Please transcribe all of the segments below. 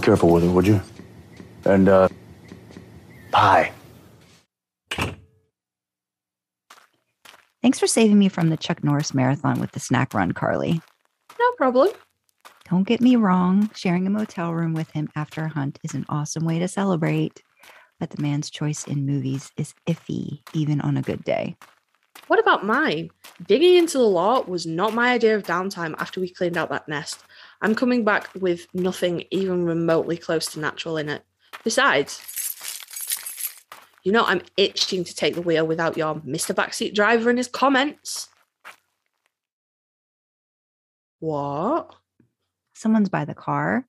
careful with her, would you? And, uh, pie. Thanks for saving me from the Chuck Norris marathon with the snack run, Karlee. No problem. Don't get me wrong, sharing a motel room with him after a hunt is an awesome way to celebrate, but the man's choice in movies is iffy, even on a good day. What about mine? Digging into the law was not my idea of downtime after we cleaned out that nest. I'm coming back with nothing even remotely close to natural in it. Besides, you know, I'm itching to take the wheel without your Mr. Backseat Driver and his comments. What? Someone's by the car.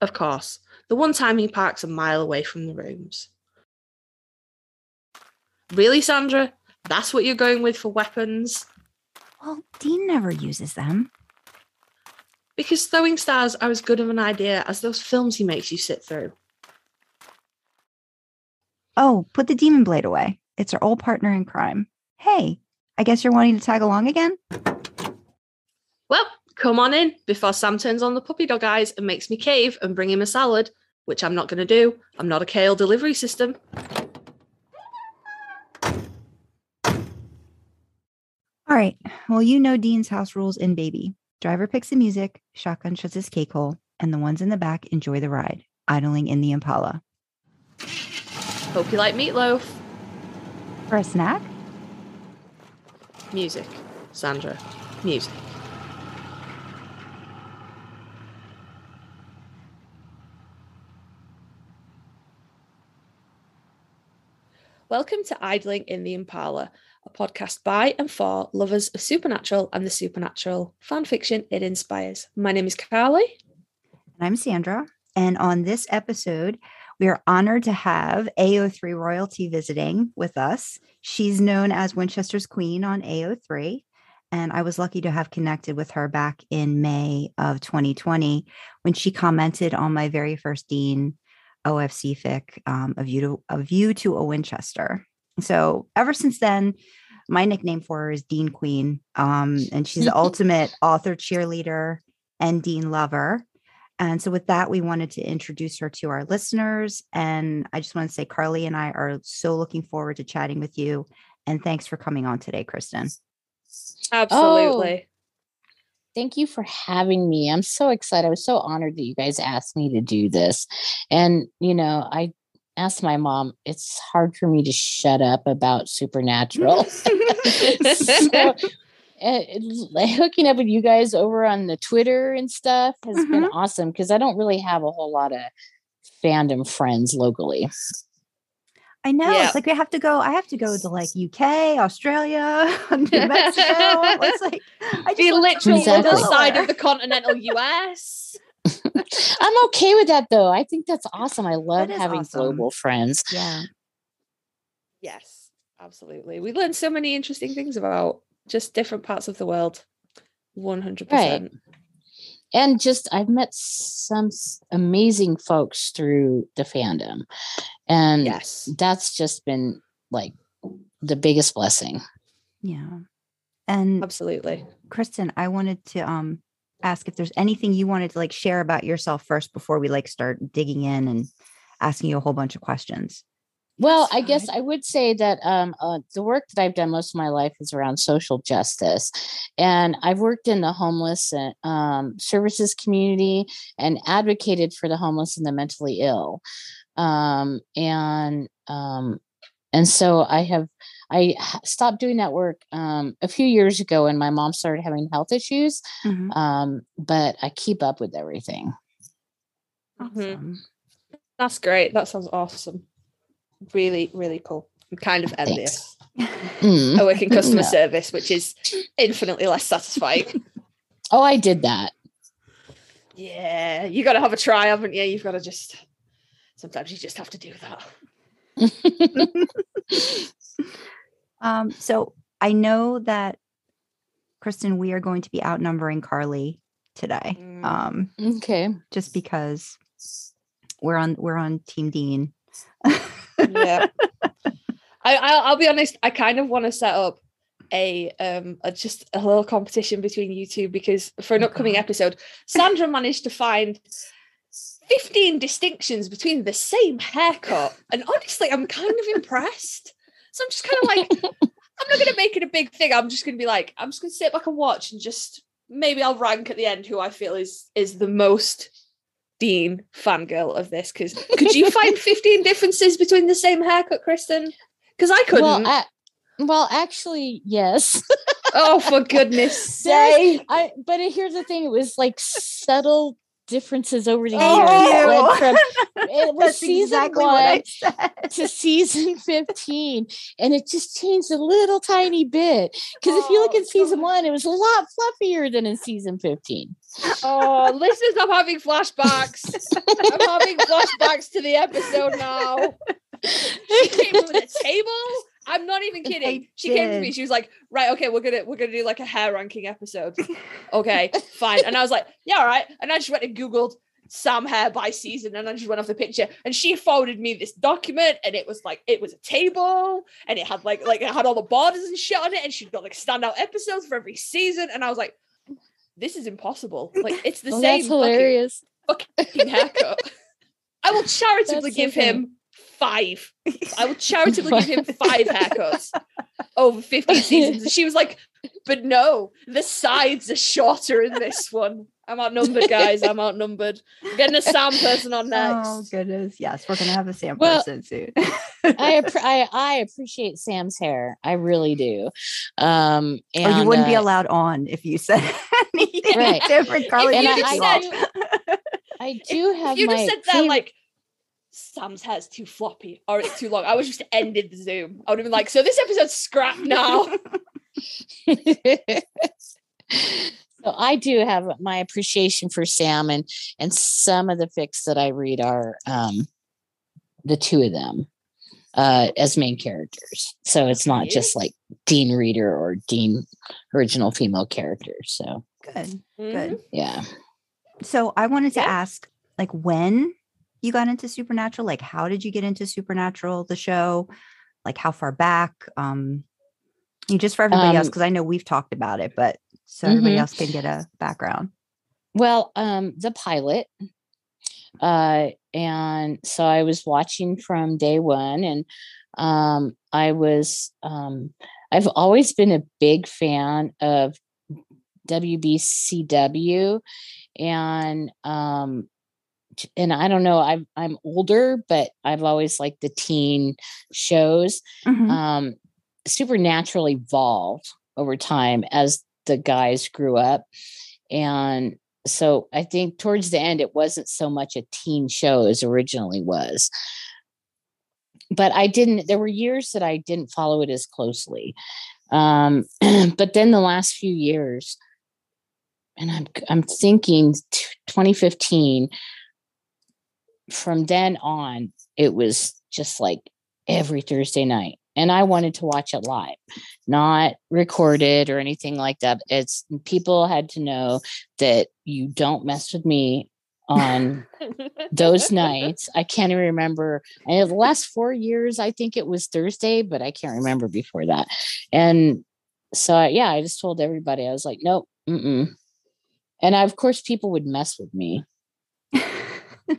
Of course, the one time he parks a mile away from the rooms. Really, Sandra? That's what you're going with for weapons? Well, Dean never uses them. Because throwing stars are as good of an idea as those films he makes you sit through. Oh, put the demon blade away. It's our old partner in crime. Hey, I guess you're wanting to tag along again? Well, come on in before Sam turns on the puppy dog eyes and makes me cave and bring him a salad, which I'm not going to do. I'm not a kale delivery system. All right. Well, you know Dean's house rules in baby. Driver picks the music, shotgun shuts his cake hole, and the ones in the back enjoy the ride, idling in the Impala. Hope you like meatloaf. For a snack? Music. Sandra. Music. Welcome to Idling in the Impala, a podcast by and for lovers of supernatural and the supernatural fan fiction it inspires. My name is Karlee. And I'm Sandra. And on this episode, we are honored to have AO3 royalty visiting with us. She's known as Winchester's Queen on AO3. And I was lucky to have connected with her back in May of 2020 when she commented on my very first Dean OFC fic, um, a view to a view to a Winchester. So ever since then, my nickname for her is Dean Queen, um, and she's the ultimate author cheerleader and Dean lover. And so, with that, we wanted to introduce her to our listeners. And I just want to say, Karlee and I are so looking forward to chatting with you. And thanks for coming on today, Kristen. Absolutely. Oh, thank you for having me. I'm so excited. I was so honored that you guys asked me to do this. And, you know, I asked my mom, it's hard for me to shut up about supernatural. so, uh, hooking up with you guys over on the Twitter and stuff has mm-hmm. been awesome because I don't really have a whole lot of fandom friends locally. I know. Yeah. It's like we have to go. I have to go to like UK, Australia, New Mexico. it's like I just the literal exactly. other side of the continental US. I'm okay with that though. I think that's awesome. I love having awesome. global friends. Yeah. Yes, absolutely. We learned so many interesting things about just different parts of the world. 100%. Right. And just, I've met some amazing folks through the fandom. And yes, that's just been like the biggest blessing. Yeah. And absolutely. Kristen, I wanted to um ask if there's anything you wanted to like share about yourself first before we like start digging in and asking you a whole bunch of questions. Well, I guess I would say that um, uh, the work that I've done most of my life is around social justice. And I've worked in the homeless uh, um, services community and advocated for the homeless and the mentally ill. Um, and um, and so I have I stopped doing that work um, a few years ago when my mom started having health issues. Mm-hmm. Um, but I keep up with everything. Awesome. Mm-hmm. That's great. That sounds awesome really, really cool. I'm kind of envious. Mm. I work in customer no. service, which is infinitely less satisfying. Oh, I did that. Yeah, you got to have a try, haven't you? You've got to just. Sometimes you just have to do that. um. So I know that Kristen, we are going to be outnumbering Karlee today. Mm. Um. Okay. Just because we're on we're on Team Dean yeah. I, I'll, I'll be honest. I kind of want to set up a um a, just a little competition between you two because for an Oh, upcoming episode, Sandra managed to find 15 distinctions between the same haircut. And honestly, I'm kind of impressed. So I'm just kind of like, I'm not gonna make it a big thing. I'm just gonna be like, I'm just gonna sit back and watch and just maybe I'll rank at the end who I feel is is the most Dean fangirl of this. Because could you find 15 differences between the same haircut, Kristen? Because I couldn't. Well, I, well, actually, yes. oh, for goodness sake. I but here's the thing: it was like subtle differences over the oh, years. Oh, led from- it was season exactly one what I said. to season 15 and it just changed a little tiny bit because if you look Oh, at season God. one it was a lot fluffier than in season 15 Oh, listeners, I'm having flashbacks. I'm having flashbacks to the episode now. She came with a table. I'm not even kidding. She came to me. She was like, "Right, okay, we're gonna we're gonna do like a hair ranking episode." Okay, fine. And I was like, "Yeah, all right." And I just went and googled Sam hair by season, and I just went off the picture. And she forwarded me this document, and it was like it was a table, and it had like like it had all the borders and shit on it, and she'd got like standout episodes for every season. And I was like, "This is impossible. Like it's the oh, same that's fucking hilarious fucking haircut. I will charitably so give funny. him five. I will charitably give him five haircuts over 50 seasons. And she was like, but no, the sides are shorter in this one. I'm outnumbered, guys. I'm outnumbered. I'm getting a Sam person on next. Oh goodness, yes, we're gonna have a Sam Well, person soon. I, I I appreciate Sam's hair. I really do. Um, and or Oh, you wouldn't be uh, allowed on if you said anything Right. different. Karlee, If you you could just be said- I do have if you my just said that, favorite- like, Sam's hair's too floppy or it's too long, I would just ended the Zoom. I would have been like, so this episode's scrapped now. so I do have my appreciation for Sam and and some of the fics that I read are um the two of them uh as main characters. So it's not you. just like Dean Reader or Dean original female characters. So Good, good. yeah. So I wanted to Yeah. ask, like, when you got into Supernatural, like, how did you get into Supernatural, the show? Like, how far back? Um, you just for everybody else, Um, because I know we've talked about it, but so everybody Mhm. else can get a background. Well, um, the pilot. Uh, and so I was watching from day one, and um, I was um, I've always been a big fan of WBCW, and um, and I don't know, I'm I'm older, but I've always liked the teen shows Mhm. um, supernatural evolved over time as the guys grew up and so i think towards the end it wasn't so much a teen show as originally was but i didn't there were years that i didn't follow it as closely um, but then the last few years and i'm i'm thinking t- 2015 from then on it was just like every thursday night and i wanted to watch it live not recorded or anything like that. It's people had to know that you don't mess with me on those nights. I can't even remember and the last four years i think it was thursday but i can't remember before that. And so yeah i just told everybody i was like nope mm-mm. and of course people would mess with me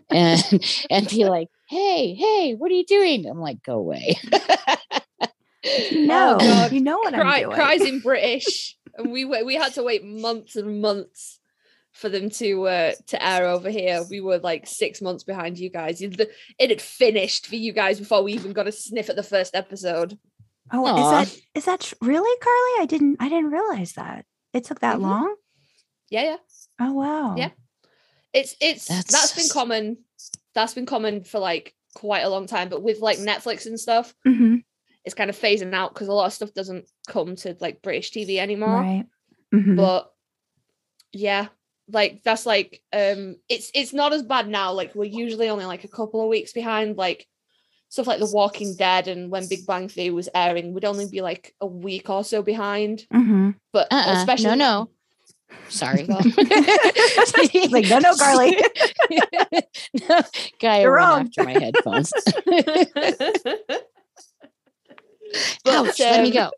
and and be like hey hey what are you doing i'm like go away no, God. you know what I'm Cry, doing. cries in British, and we we had to wait months and months for them to uh, to air over here. We were like six months behind you guys. It it had finished for you guys before we even got a sniff at the first episode. oh, Aw. is that is that tr- really, Karlee? I didn't I didn't realize that it took that Mhm. long. Yeah, yeah. Oh wow. Yeah. It's it's That's that's been common. That's been common for like quite a long time. But with like Netflix and stuff, hmm it's kind of phasing out because a lot of stuff doesn't come to like British TV anymore. Right. Mhm. but yeah like that's like um it's it's not as bad now like we're usually only like a couple of weeks behind like stuff like the walking dead and when big bang theory was airing would only be like a week or so behind Mhm. but Uh-uh, no, especially no. Sorry like, no, no, Karlee. no, guy You're wrong. after my headphones Ouch, let me um, go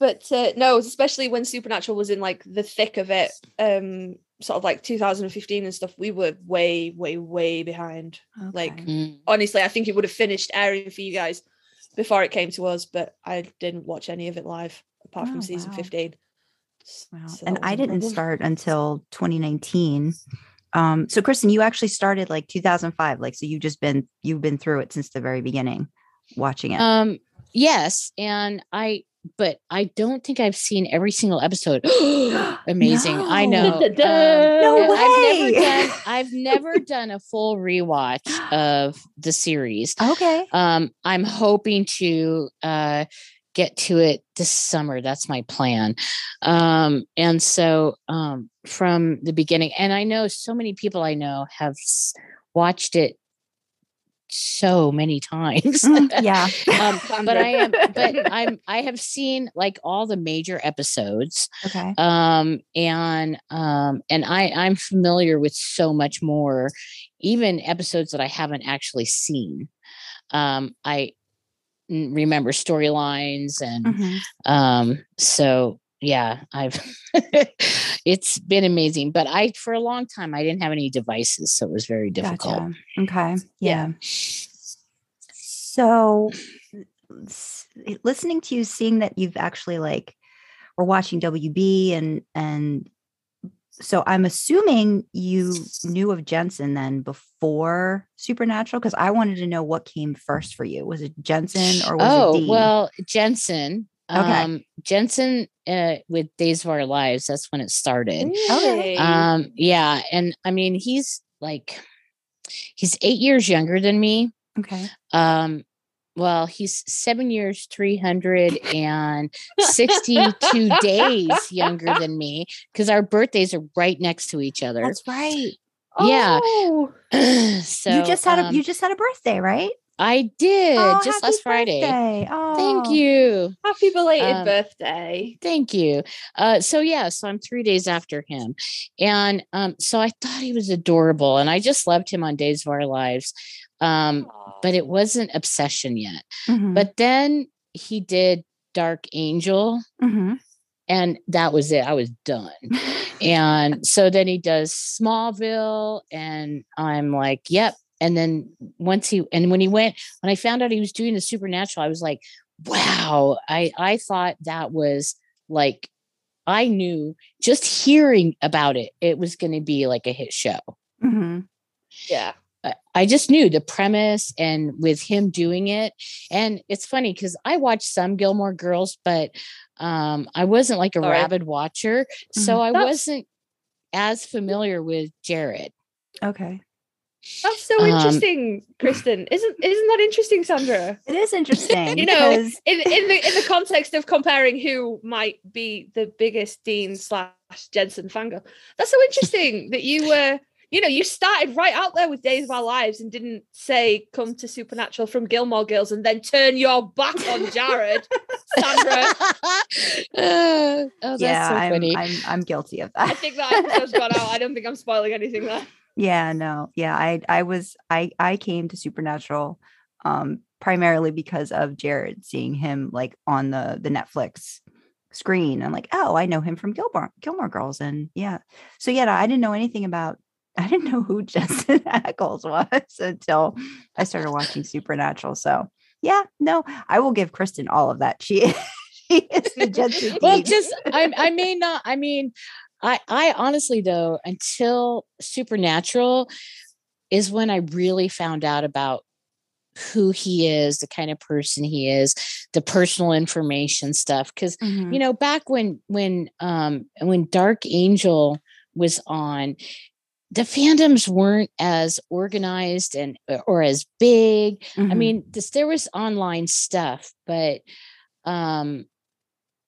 but uh, no, especially when Supernatural was in like the thick of it, um, sort of like 2015 and stuff, we were way, way, way behind. Like, Mm. honestly, I think it would have finished airing for you guys before it came to us, but I didn't watch any of it live apart Oh, from season wow. 15. Wow. So and I didn't start until 2019. Um, so Kristen, you actually started like 2005. Like, so you've just been you've been through it since the very beginning, watching it. Um, yes, and I, but I don't think I've seen every single episode. Amazing, I know. Um, No I've never way. done. I've never done a full rewatch of the series. okay. Um, I'm hoping to uh, get to it this summer. That's my plan. Um, and so um, from the beginning, and I know so many people I know have watched it so many times. Mm, yeah. um, but I am, but I'm, I have seen like all the major episodes, Okay. um, and um, and I, I'm familiar with so much more, even episodes that I haven't actually seen. Um, I remember storylines, and Mhm. um, so yeah, I've. it's been amazing, but I for a long time I didn't have any devices, so it was very difficult. Gotcha. Okay. Yeah. Yeah. So listening to you, seeing that you've actually like we're watching WB and and so I'm assuming you knew of Jensen then before Supernatural because I wanted to know what came first for you. Was it Jensen or was oh it Dean? well jensen Okay. um jensen uh, with days of our lives that's when it started Okay. um yeah and i mean he's like he's eight years younger than me okay. um well he's seven years 362 days younger than me because our birthdays are right next to each other That's right. yeah. Oh, so you just had a um, you just had a birthday, right? i did Oh, just last friday birthday. thank Oh. you happy belated Um, birthday. Thank you. Uh, so yeah, so I'm three days after him, and um, so I thought he was adorable, and I just loved him on Days of Our Lives, um, but it wasn't obsession yet. Mhm. But then he did Dark Angel, Mhm. and that was it. I was done. And so then he does Smallville, and I'm like, yep. And then once he and when he went, when I found out he was doing the supernatural, I was like, wow. I I thought that was like I knew just hearing about it, it was going to be like a hit show. Mhm. Yeah. I- I just knew the premise and with him doing it. And it's funny because I watched some Gilmore Girls, but um, I wasn't like a Sorry. rabid watcher. So I That's- wasn't as familiar with Jared. Okay. That's so Um, interesting, Kristen. Isn't isn't that interesting, Sandra? It is interesting. You know, because- in in the in the context of comparing who might be the biggest Dean slash Jensen fangirl, that's so interesting that you were, you know, you started right out there with Days of Our Lives and didn't say come to Supernatural from Gilmore Girls and then turn your back on Jared, Sandra. Uh, oh, yeah, so I'm, funny. I'm I'm guilty of that. I think that episode's gone out. I don't think I'm spoiling anything there. yeah, no. Yeah, I I was I I came to Supernatural um primarily because of Jared seeing him like on the the Netflix screen. I'm like, oh, I know him from Gilmore Gilmore Girls. And yeah. So yeah, I didn't know anything about I didn't know who Jensen Ackles was until I started watching Supernatural. So yeah, no, I will give Kristen all of that. She is she is the Jensen. well just I, I may not i mean i i honestly though until supernatural is when i really found out about who he is the kind of person he is the personal information stuff because Mhm. you know back when when um when dark angel was on the fandoms weren't as organized and or as big. I Mhm. mean, this there was online stuff, but um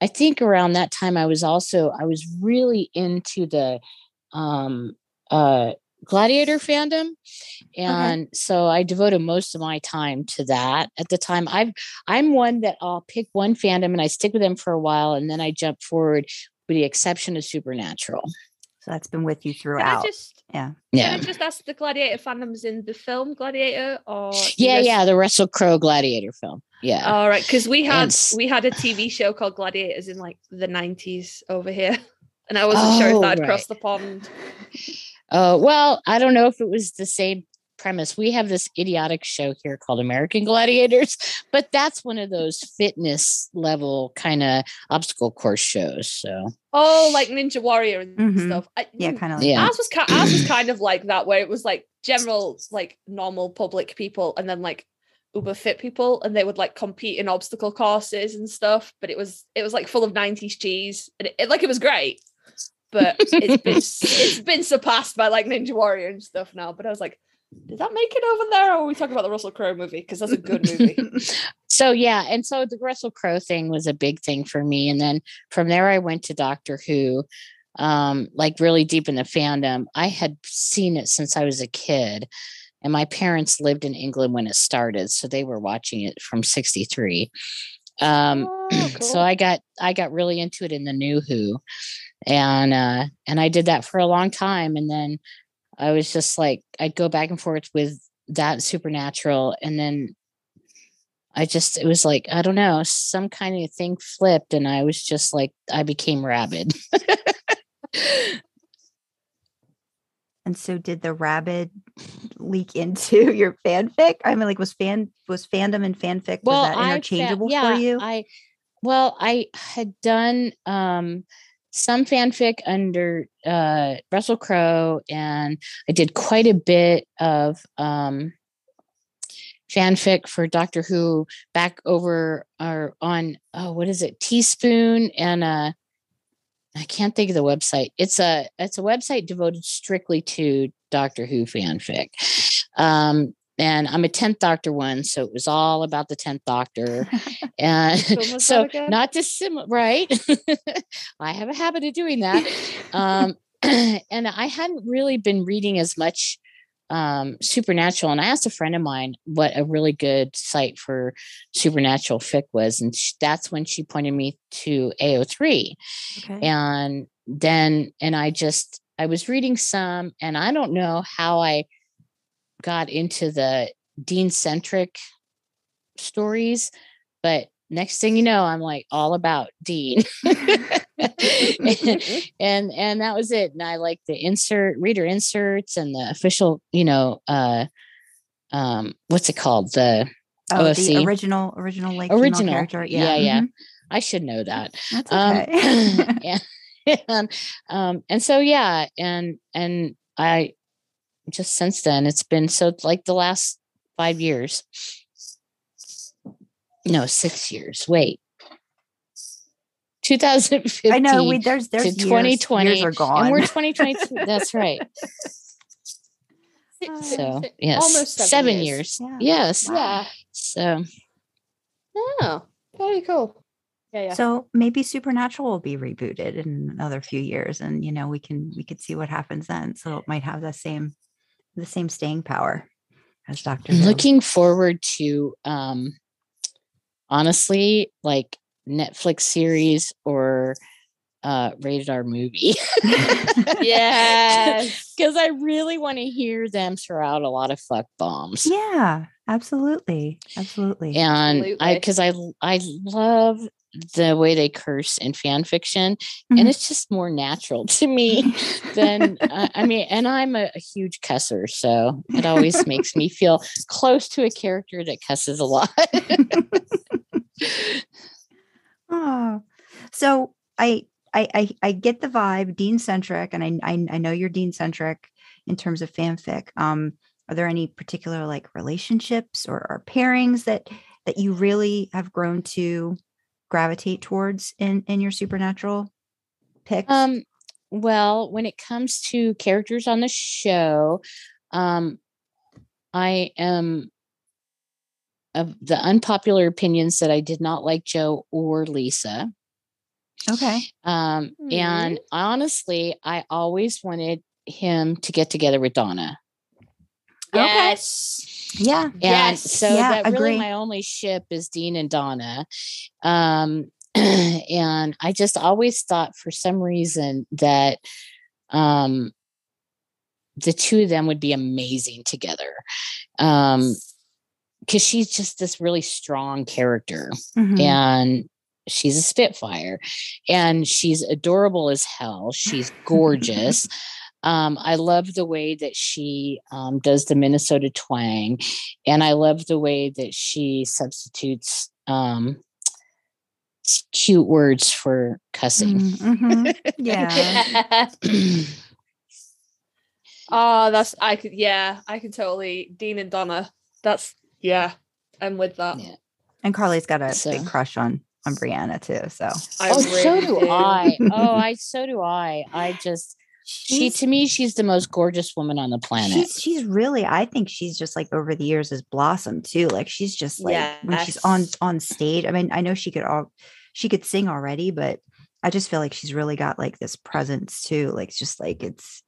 I think around that time I was also I was really into the um uh gladiator fandom. And so I devoted most of my time to that at the time. I've I'm one that I'll pick one fandom and I stick with them for a while and then I jump forward with the exception of supernatural. So that's been with you Can I throughout. just yeah. Yeah. can I just ask the Gladiator fandoms in the film Gladiator or Yeah, guys- yeah, the Russell Crowe Gladiator film. Yeah. All right, because we had It's- we had a TV show called Gladiators in like the nineties over here, and I wasn't sure if Oh, that had right. crossed the pond. Uh, well, I don't know if it was the same premise. We have this idiotic show here called American Gladiators, but that's one of those fitness level kind of obstacle course shows. So Oh, like Ninja Warrior and Mhm. stuff. I, Yeah, mm, kind of like Yeah. Ours was ki- ours was kind of like that, where it was like general, like normal public people, and then like uber fit people, and they would like compete in obstacle courses and stuff. But it was it was like full of '90s cheese, and it, it- like it was great. But it's been it's been surpassed by like Ninja Warrior and stuff now. But I was like, did that make it over there, or are we talking about the Russell Crowe movie? Because that's a good movie. so yeah, and so the Russell Crowe thing was a big thing for me. And then from there I went to Doctor Who, um, like really deep in the fandom. I had seen it since I was a kid. And my parents lived in England when it started, so they were watching it from 63. Um, Oh, so. I got I got really into it in the new Who, and uh, and I did that for a long time, and then I was just like I'd go back and forth with that Supernatural, and then I just it was like I don't know some kind of thing flipped, and I was just like I became rabid. And so did the rabid leak into your fanfic? I mean, like was fan was fandom and fanfic was that I interchangeable yeah, for you? I well, I had done um some fanfic under uh Russell Crowe and I did quite a bit of um fanfic for Doctor Who back over or on oh what is it teaspoon and uh I can't think of the website. It's a it's a website devoted strictly to Doctor Who fanfic. Um and I'm a 10th Doctor one, so it was all about the 10th Doctor. And so not dissimilar, right? I have a habit of doing that. Um, and I hadn't really been reading as much um, supernatural. And I asked a friend of mine what a really good site for supernatural fic was. And sh- that's when she pointed me to AO3 okay. and then and i just i was reading some and i don't know how i got into the dean centric stories but next thing you know i'm like all about dean and and that was it and i like the insert reader inserts and the official you know uh um what's it called the oh, the original original like original character. yeah yeah, mhm. i should know that That's um, okay. and, and um and so yeah and and i just since then it's been so like the last five years no six years wait 2015 I know we there's there's to years, 2020 years are gone. and we're 2022 that's right so yes Almost seven seven years. years, Yeah. yes yeah. so Oh, very cool. Yeah, yeah. So maybe Supernatural will be rebooted in another few years, and you know we can we could see what happens then. So it might have the same the same staying power as Doctor. I'm Who. looking forward to um honestly like Netflix series or uh rated R movie. Yes. Because I really want to hear them throw out a lot of fuck bombs. yeah, absolutely, absolutely. And I because I I love the way they curse in fan fiction Mhm. and it's just more natural to me than uh, I mean and I'm a, a huge cusser so it always makes me feel close to a character that cusses a lot. Oh, so I, I I I get the vibe Dean centric, and I, I I know you're Dean centric in terms of fanfic. Um, are there any particular like relationships or, or pairings that that you really have grown to gravitate towards in in your supernatural picks? Um, well, when it comes to characters on the show, um, I am of the unpopular opinions that I did not like Jo or Lisa. okay, Um, and honestly, I always wanted him to get together with Donna. Okay. Yes. yeah, And Yes. so Yeah, that agree. really my only ship is Dean and Donna. Um, and I just always thought for some reason that um the two of them would be amazing together um because she's just this really strong character Mhm. and she's a spitfire and she's adorable as hell she's gorgeous um, i love the way that she um, does the minnesota twang and i love the way that she substitutes um, cute words for cussing Mhm, mhm. Yeah. Oh, that's I could yeah, I can totally Dean and Donna. That's yeah, I'm with that. Yeah. And Karlee's got a So- big crush on on Briana too. So I oh so really do i oh i so do i i just she to me she's the most gorgeous woman on the planet She's she's really I think she's just like over the years has blossomed too. Like she's just like when she's on on stage. I mean, I know she could all she could sing already, but I just feel like she's really got like this presence too. Like it's just like it's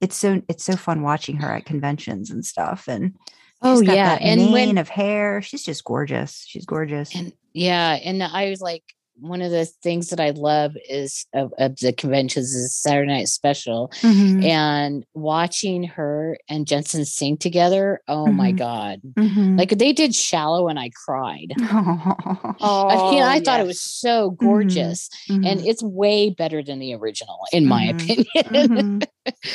it's so it's so fun watching her at conventions and stuff. And oh yeah that and mane when of hair. She's just gorgeous. She's gorgeous. And yeah, and I was like, one of the things that I love is of, of the conventions is Saturday Night Special, Mhm, and watching her and Jensen sing together. Oh my Mhm. god! mhm. Like they did "Shallow" and I cried. Oh, I mean, I thought it was so gorgeous, and Mhm, it's way better than the original, in my Mhm. opinion.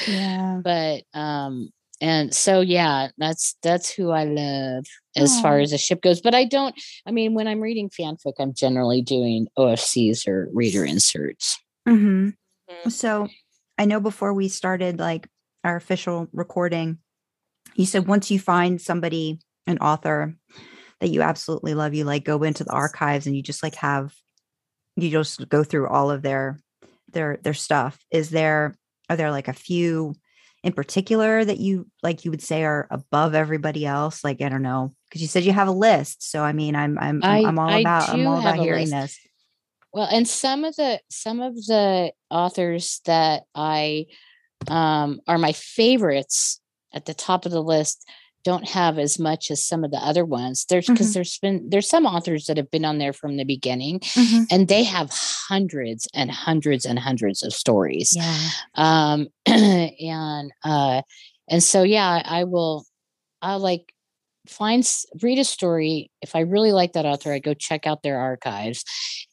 yeah. but um and so yeah that's that's who i love as far as the ship goes but i don't i mean when i'm reading fanfic i'm generally doing ofcs or reader inserts hmm Mhm. So I know before we started like our official recording, you said once you find somebody, an author that you absolutely love, you like go into the archives and you just like have you just go through all of their their their stuff. Is there are there like a few in particular that you like you would say are above everybody else? Like I don't know, because you said you have a list. So I mean I'm I'm I'm, I- I'm all I about I'm all about hearing list. this. well and some of the some of the authors that i um are my favorites at the top of the list don't have as much as some of the other ones there's because Mhm. there's been there's some authors that have been on there from the beginning Mhm. and they have hundreds and hundreds and hundreds of stories Yeah. um and uh and so yeah i will i'll like find read a story if i really like that author i go check out their archives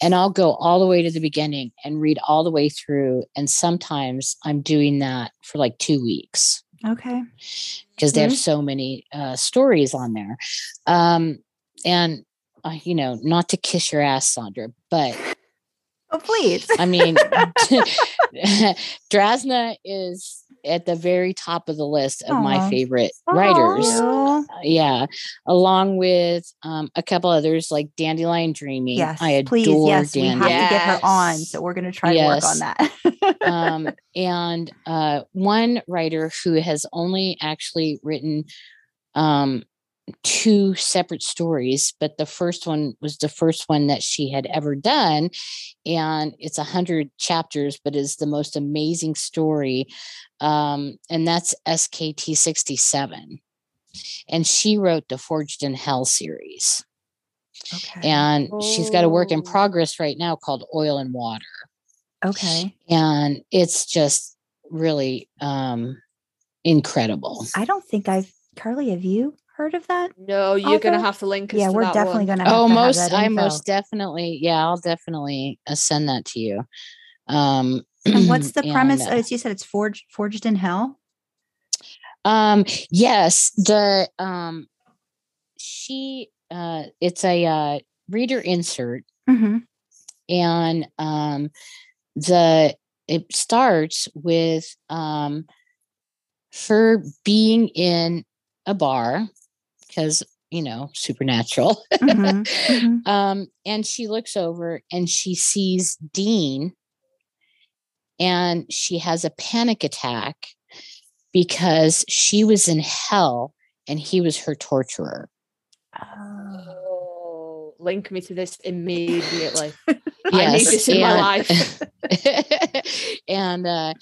and i'll go all the way to the beginning and read all the way through and sometimes i'm doing that for like two weeks Okay. because they have so many uh, stories on there um and uh, you know not to kiss your ass sandra but Oh please. I mean, Drasna is at the very top of the list of Aw. my favorite writers. Aw. Uh, Yeah, along with um, a couple others like Dandelion Dreaming. Yes, I adore please. Yes, we have Dandelion. to get her on. So we're going to try to work on that. um, and uh, one writer who has only actually written um, two separate stories, but the first one was the first one that she had ever done, and it's a hundred chapters, but is the most amazing story, um, and that's SKT sixty seven. And she wrote the Forged in Hell series. okay. And she's got a work in Oh. progress right now called Oil and Water okay. and it's just really um incredible I don't think I've, Karlee, have you heard of that? No, you're gonna have to link us. Yeah, to we're that definitely one. going to have oh to have most that i most definitely yeah i'll definitely uh, send that to you um And what's the premise? and, Oh, it's- you said it's forged, forged in hell. um yes the um she uh it's a uh reader insert Mm-hmm. and um the it starts with um her being in a bar because you know supernatural Mhm, mhm. um and she looks over and she sees dean and she has a panic attack because she was in hell and he was her torturer Oh, link me to this immediately. I need Yes, this in my life. and uh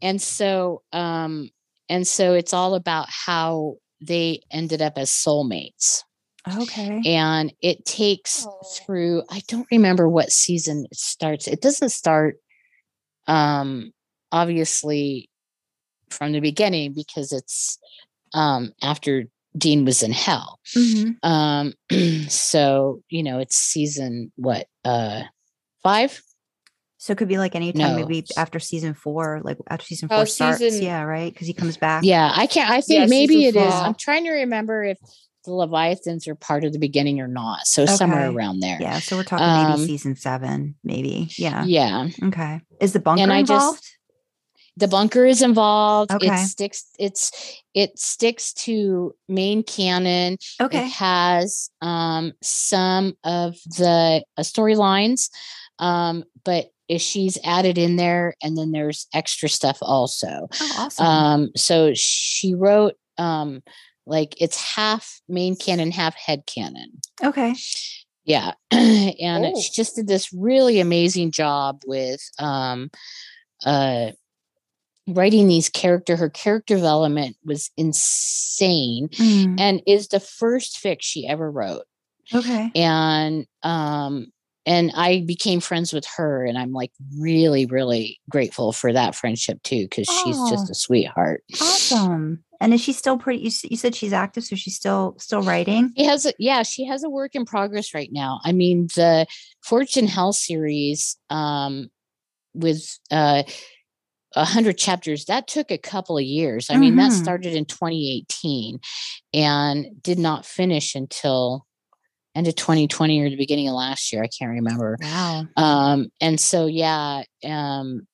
and so um and so it's all about how they ended up as soulmates Okay. and it takes Oh. through i don't remember what season it starts it doesn't start um obviously from the beginning because it's um, after Dean was in hell. Mhm. Um, so you know, it's season what uh five? So it could be like anytime, No. maybe after season four, like after season Oh, four starts. season- Yeah, right. Because he comes back. Yeah, I can't. I think Yeah, maybe it season is. I'm trying to remember if the Leviathans are part of the beginning or not. So somewhere around there. Yeah. So we're talking Um, maybe season seven, maybe. Yeah. Yeah. Okay. Is the bunker and I just- involved? the bunker is involved Okay. it sticks it's it sticks to main canon okay. it has um some of the uh, storylines um but she's added in there and then there's extra stuff also Oh, awesome. um so she wrote um like it's half main canon half head canon okay. yeah and Oh. she just did this really amazing job with um uh writing these character her character development was insane Mm, and is the first fic she ever wrote okay. and um and i became friends with her and i'm like really really grateful for that friendship too because she's just Oh. a sweetheart Awesome. And is she still pretty? You, you said she's active, so she's still still writing. She has a yeah, she has a work in progress right now. I mean, the Forged in Hell series um with uh a hundred chapters that took a couple of years. I mean, that Mhm. started in 2018 and did not finish until end of 2020 or the beginning of last year. I can't remember. Wow. Um, and so yeah, um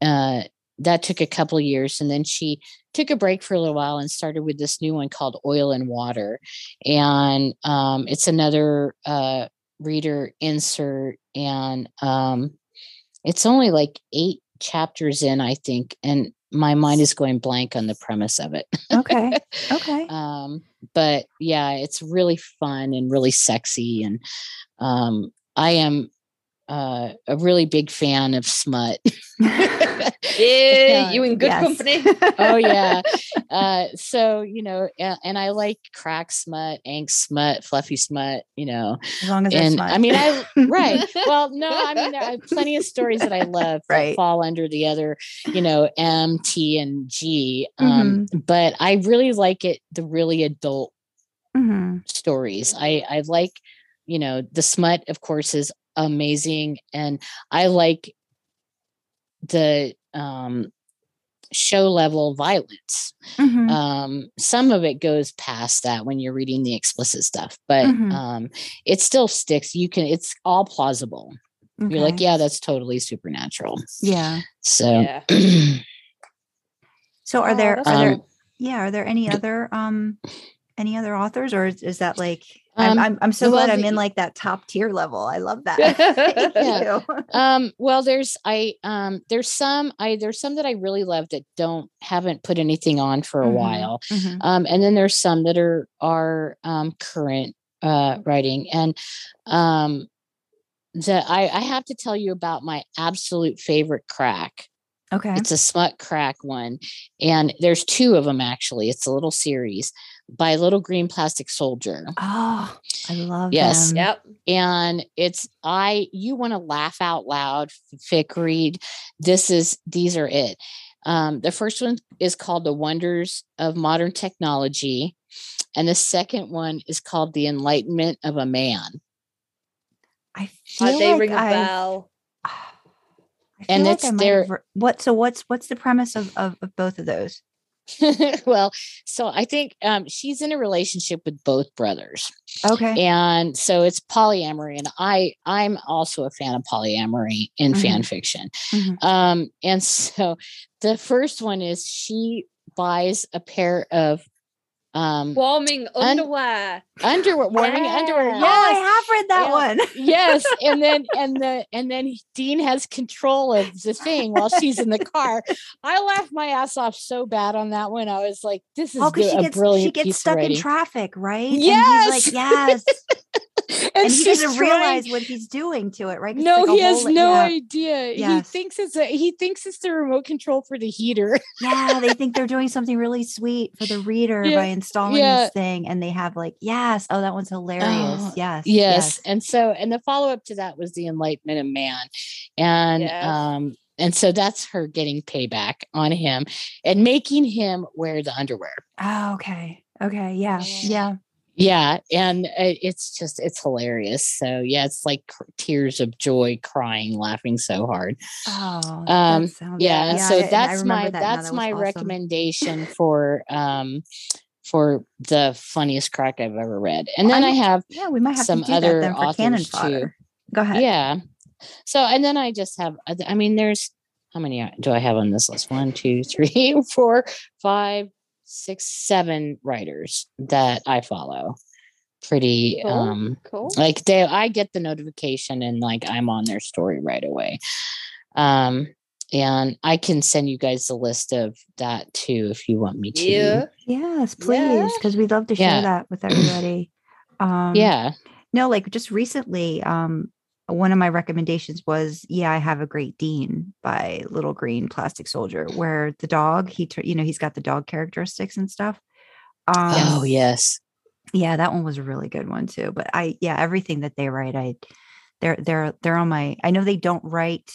uh that took a couple of years and then she took a break for a little while and started with this new one called oil and water and um it's another uh reader insert and um it's only like eight chapters in i think and my mind is going blank on the premise of it Okay. Okay. um but yeah it's really fun and really sexy and um i am uh, a really big fan of smut. Yeah, you in good Yes. company. oh yeah. Uh so you know and i like crack smut angst smut fluffy smut you know As long as it's and i mean i right. Well no i mean there are plenty of stories that i love that Right. fall under the other you know m t and g um but i really like it the really adult hmm stories. I i like you know the smut of course is amazing and i like the um show level violence hmm um some of it goes past that when you're reading the explicit stuff but Mhm. um it still sticks you can it's all plausible you're like yeah that's totally supernatural yeah. so Yeah. So are Oh, there are there Um, yeah are there any other um any other authors or is, is that like Um, I'm, I'm I'm so well, glad I'm in like that top tier level. I love that. Thank Yeah. you. um well there's i um there's some i there's some that i really love that don't haven't put anything on for a Mhm. while Mhm. um and then there's some that are are um current uh writing and um the i i have to tell you about my absolute favorite crack Okay. it's a smut crack one and there's two of them actually it's a little series by little green plastic soldier oh, I love Yes. them. Yep. and it's i you want to laugh out loud fic read this is these are it um, the first one is called the wonders of modern technology and the second one is called the enlightenment of a man I feel Uh, they like ring a I've- bell. I And like it's I their- what so what's what's the premise of, of, of both of those? well so i think um, she's in a relationship with both brothers Okay. and so it's polyamory and i i'm also a fan of polyamory in Mhm. fan fiction Mhm. um and so the first one is she buys a pair of um Warming underwear. underwear wearing underwear Yeah. Oh, I have read that Yeah. one. yes and then and the and then dean has control of the thing while she's in the car i laughed my ass off so bad on that one i was like this is Oh, because the- she a gets brilliant she gets stuck in traffic, right? Yes! And he's like, yes. and, and he doesn't trying- realize what he's doing to it, right? No, like he has no yeah. idea. He thinks it's a he thinks it's the remote control for the heater. Yeah, they think they're doing something really sweet for the reader Yeah, by installing yeah. this thing, and they have like, yes, oh, that one's hilarious. Oh, yes, Yes. And so and the follow-up to that was the enlightenment of man. And Yes. um and so that's her getting payback on him and making him wear the underwear. Oh, okay. Okay. Yeah. Yeah. Yeah, and it's just it's hilarious. So yeah, it's like tears of joy, crying, laughing so hard. Oh, Um, sounds, Yeah, so that's my that that's That my awesome. recommendation for um for the funniest crack I've ever read. And then I I have Yeah, we might have some other that for cannon authors too. Go ahead. Yeah. So and then I just have I mean there's how many do I have on this list? One, two, three, four, five, six, seven writers that I follow. Pretty Cool. um Cool. like they I get the notification and like I'm on their story right away. Um and I can send you guys the list of that too if you want me to. Yeah. Yes, please, Yeah. because we'd love to share Yeah. that with everybody. Um, Yeah. No, like just recently, um, one of my recommendations was "Yeah, I Have a Great Dean" by Little Green Plastic Soldier, where the dog he, you know, he's got the dog characteristics and stuff. Um, oh yes. yeah, that one was a really good one too. But I, yeah, everything that they write, I, they're they're they're on my. I know they don't write.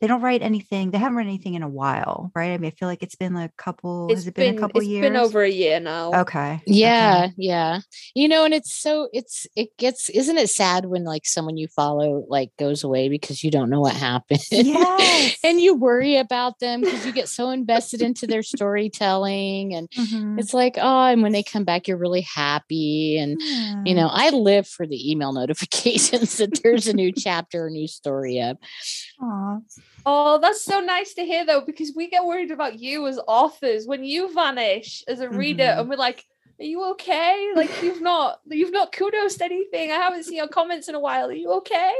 They don't write anything. They haven't written anything in a while, right? I mean, I feel like it's been like a couple. has it been, a couple it's years? It's been over a year now. Okay. Yeah, okay. yeah. You know, and it's so it's it gets isn't it sad when like someone you follow like goes away because you don't know what happened. Yes. and you worry about them because you get so invested into their storytelling and Mhm. it's like, oh, and when they come back, you're really happy. And you know, I live for the email notifications that there's a new chapter, a new story up. Aw. Oh, that's so nice to hear though, because we get worried about you as authors when you vanish as a reader, Mhm. and we're like, "Are you okay? Like you've not, you've not kudos anything. I haven't seen your comments in a while. Are you okay?"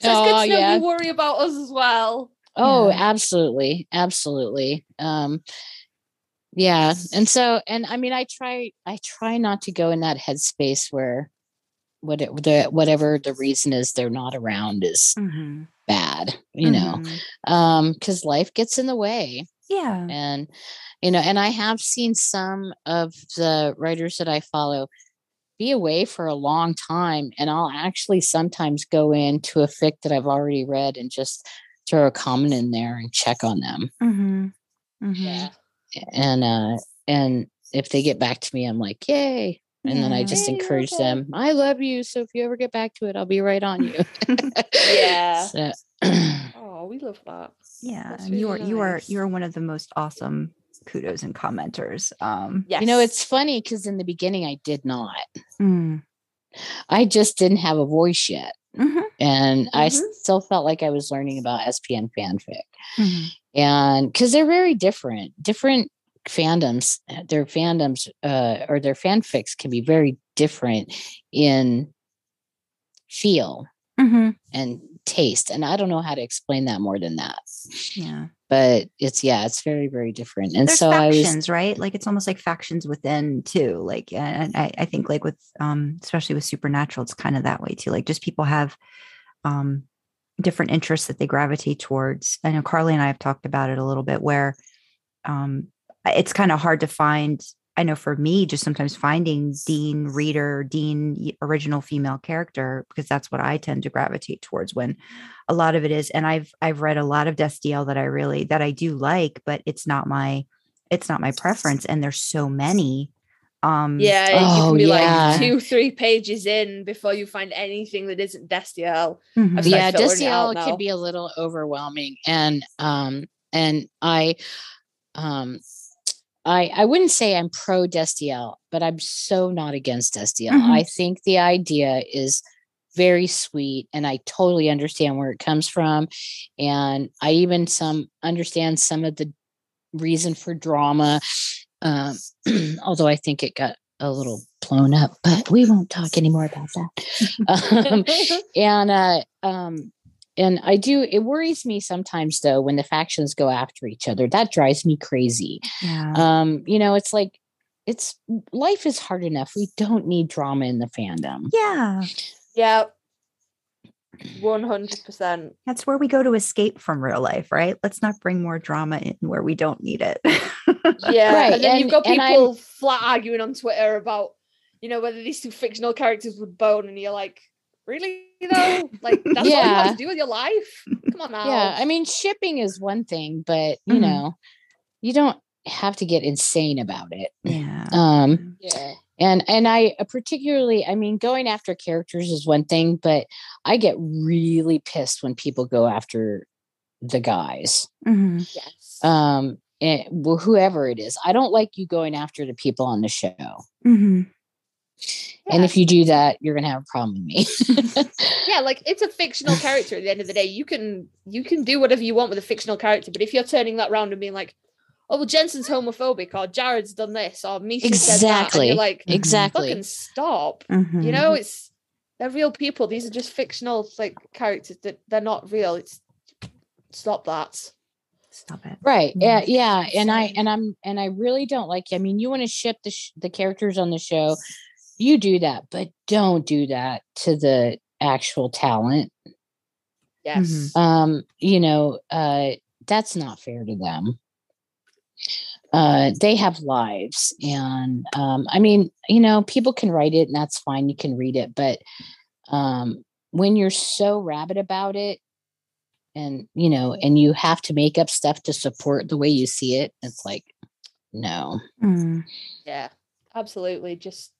So it's good Oh, to know yeah. you worry about us as well. Oh, Yeah. absolutely. Absolutely. Um yeah. And so and I mean I try I try not to go in that headspace where what it, the whatever the reason is they're not around is Mhm. bad, you know. Mhm. Um cuz life gets in the way Yeah. and you know and I have seen some of the writers that I follow be away for a long time and I'll actually sometimes go into a fic that I've already read and just throw a comment in there and check on them Mhm. Mhm. Yeah. and uh and if they get back to me i'm like yay and then i just Yay, encourage okay. them i love you so if you ever get back to it i'll be right on you Yeah. So- Oh, we love that. Yeah. That's And you are really you are you are one of the most awesome kudos and commenters. Um Yes. you know it's funny because in the beginning i did not mm. i just didn't have a voice yet Mhm. and i Mhm. still felt like i was learning about spn fanfic Mhm. and because they're very different different fandoms their fandoms uh, or their fanfics can be very different in feel Mhm. and taste and i don't know how to explain that more than that Yeah. but it's yeah it's very very different and There's so i factions, was right? Like it's almost like factions within too. Like and I, I think like with um especially with supernatural, it's kind of that way too. Like just people have um different interests that they gravitate towards. I know Karlee and I have talked about it a little bit where um it's kind of hard to find I know for me, just sometimes finding Dean reader, Dean original female character, because that's what I tend to gravitate towards when a lot of it is. And I've I've read a lot of Destiel that I really that I do like, but it's not my it's not my preference. And there's so many. Um Yeah, you Oh, can be yeah. like two, three pages in before you find anything that isn't Destiel. mhm. I've yeah filtering Destiel can be a little overwhelming and um and i um I, I wouldn't say I'm pro Destiel, but I'm so not against Destiel. Mhm. I think the idea is very sweet and I totally understand where it comes from. And I even some understand some of the reason for drama. Um, although I think it got a little blown up, but we won't talk anymore about that. um, and uh um and i do it worries me sometimes though when the factions go after each other that drives me crazy yeah. um you know it's like it's life is hard enough we don't need drama in the fandom yeah. yeah. One hundred percent. That's where we go to escape from real life, right? Let's not bring more drama in where we don't need it. Yeah. Right, And then you've got people flat arguing on Twitter about, you know, whether these two fictional characters would bone, and you're like, really though? Like that's all you have to do with your life. Come on now. yeah i mean shipping is one thing but you Mhm. know you don't have to get insane about it Yeah. um yeah. and and i uh, particularly i mean going after characters is one thing but i get really pissed when people go after the guys hmm Yes. um and, well, whoever it is i don't like you going after the people on the show and if you do that you're gonna have a problem with me yeah, like it's a fictional character at the end of the day. You can you can do whatever you want with a fictional character, but if you're turning that around and being like, oh well, Jensen's homophobic, or Jared's done this, or Misha said that, Exactly. you're like, exactly fucking stop. hmm You know, it's they're real people. These are just fictional like characters that they're not real. It's stop that. Stop it. right yeah yeah and i and i'm and i really don't like i mean you want to ship the sh- the characters on the show you do that but don't do that to the actual talent Yes. Mhm. um you know uh that's not fair to them uh they have lives and um i mean you know people can write it and that's fine you can read it but um when you're so rabid about it and you know and you have to make up stuff to support the way you see it it's like no Mm. Yeah. Absolutely. Just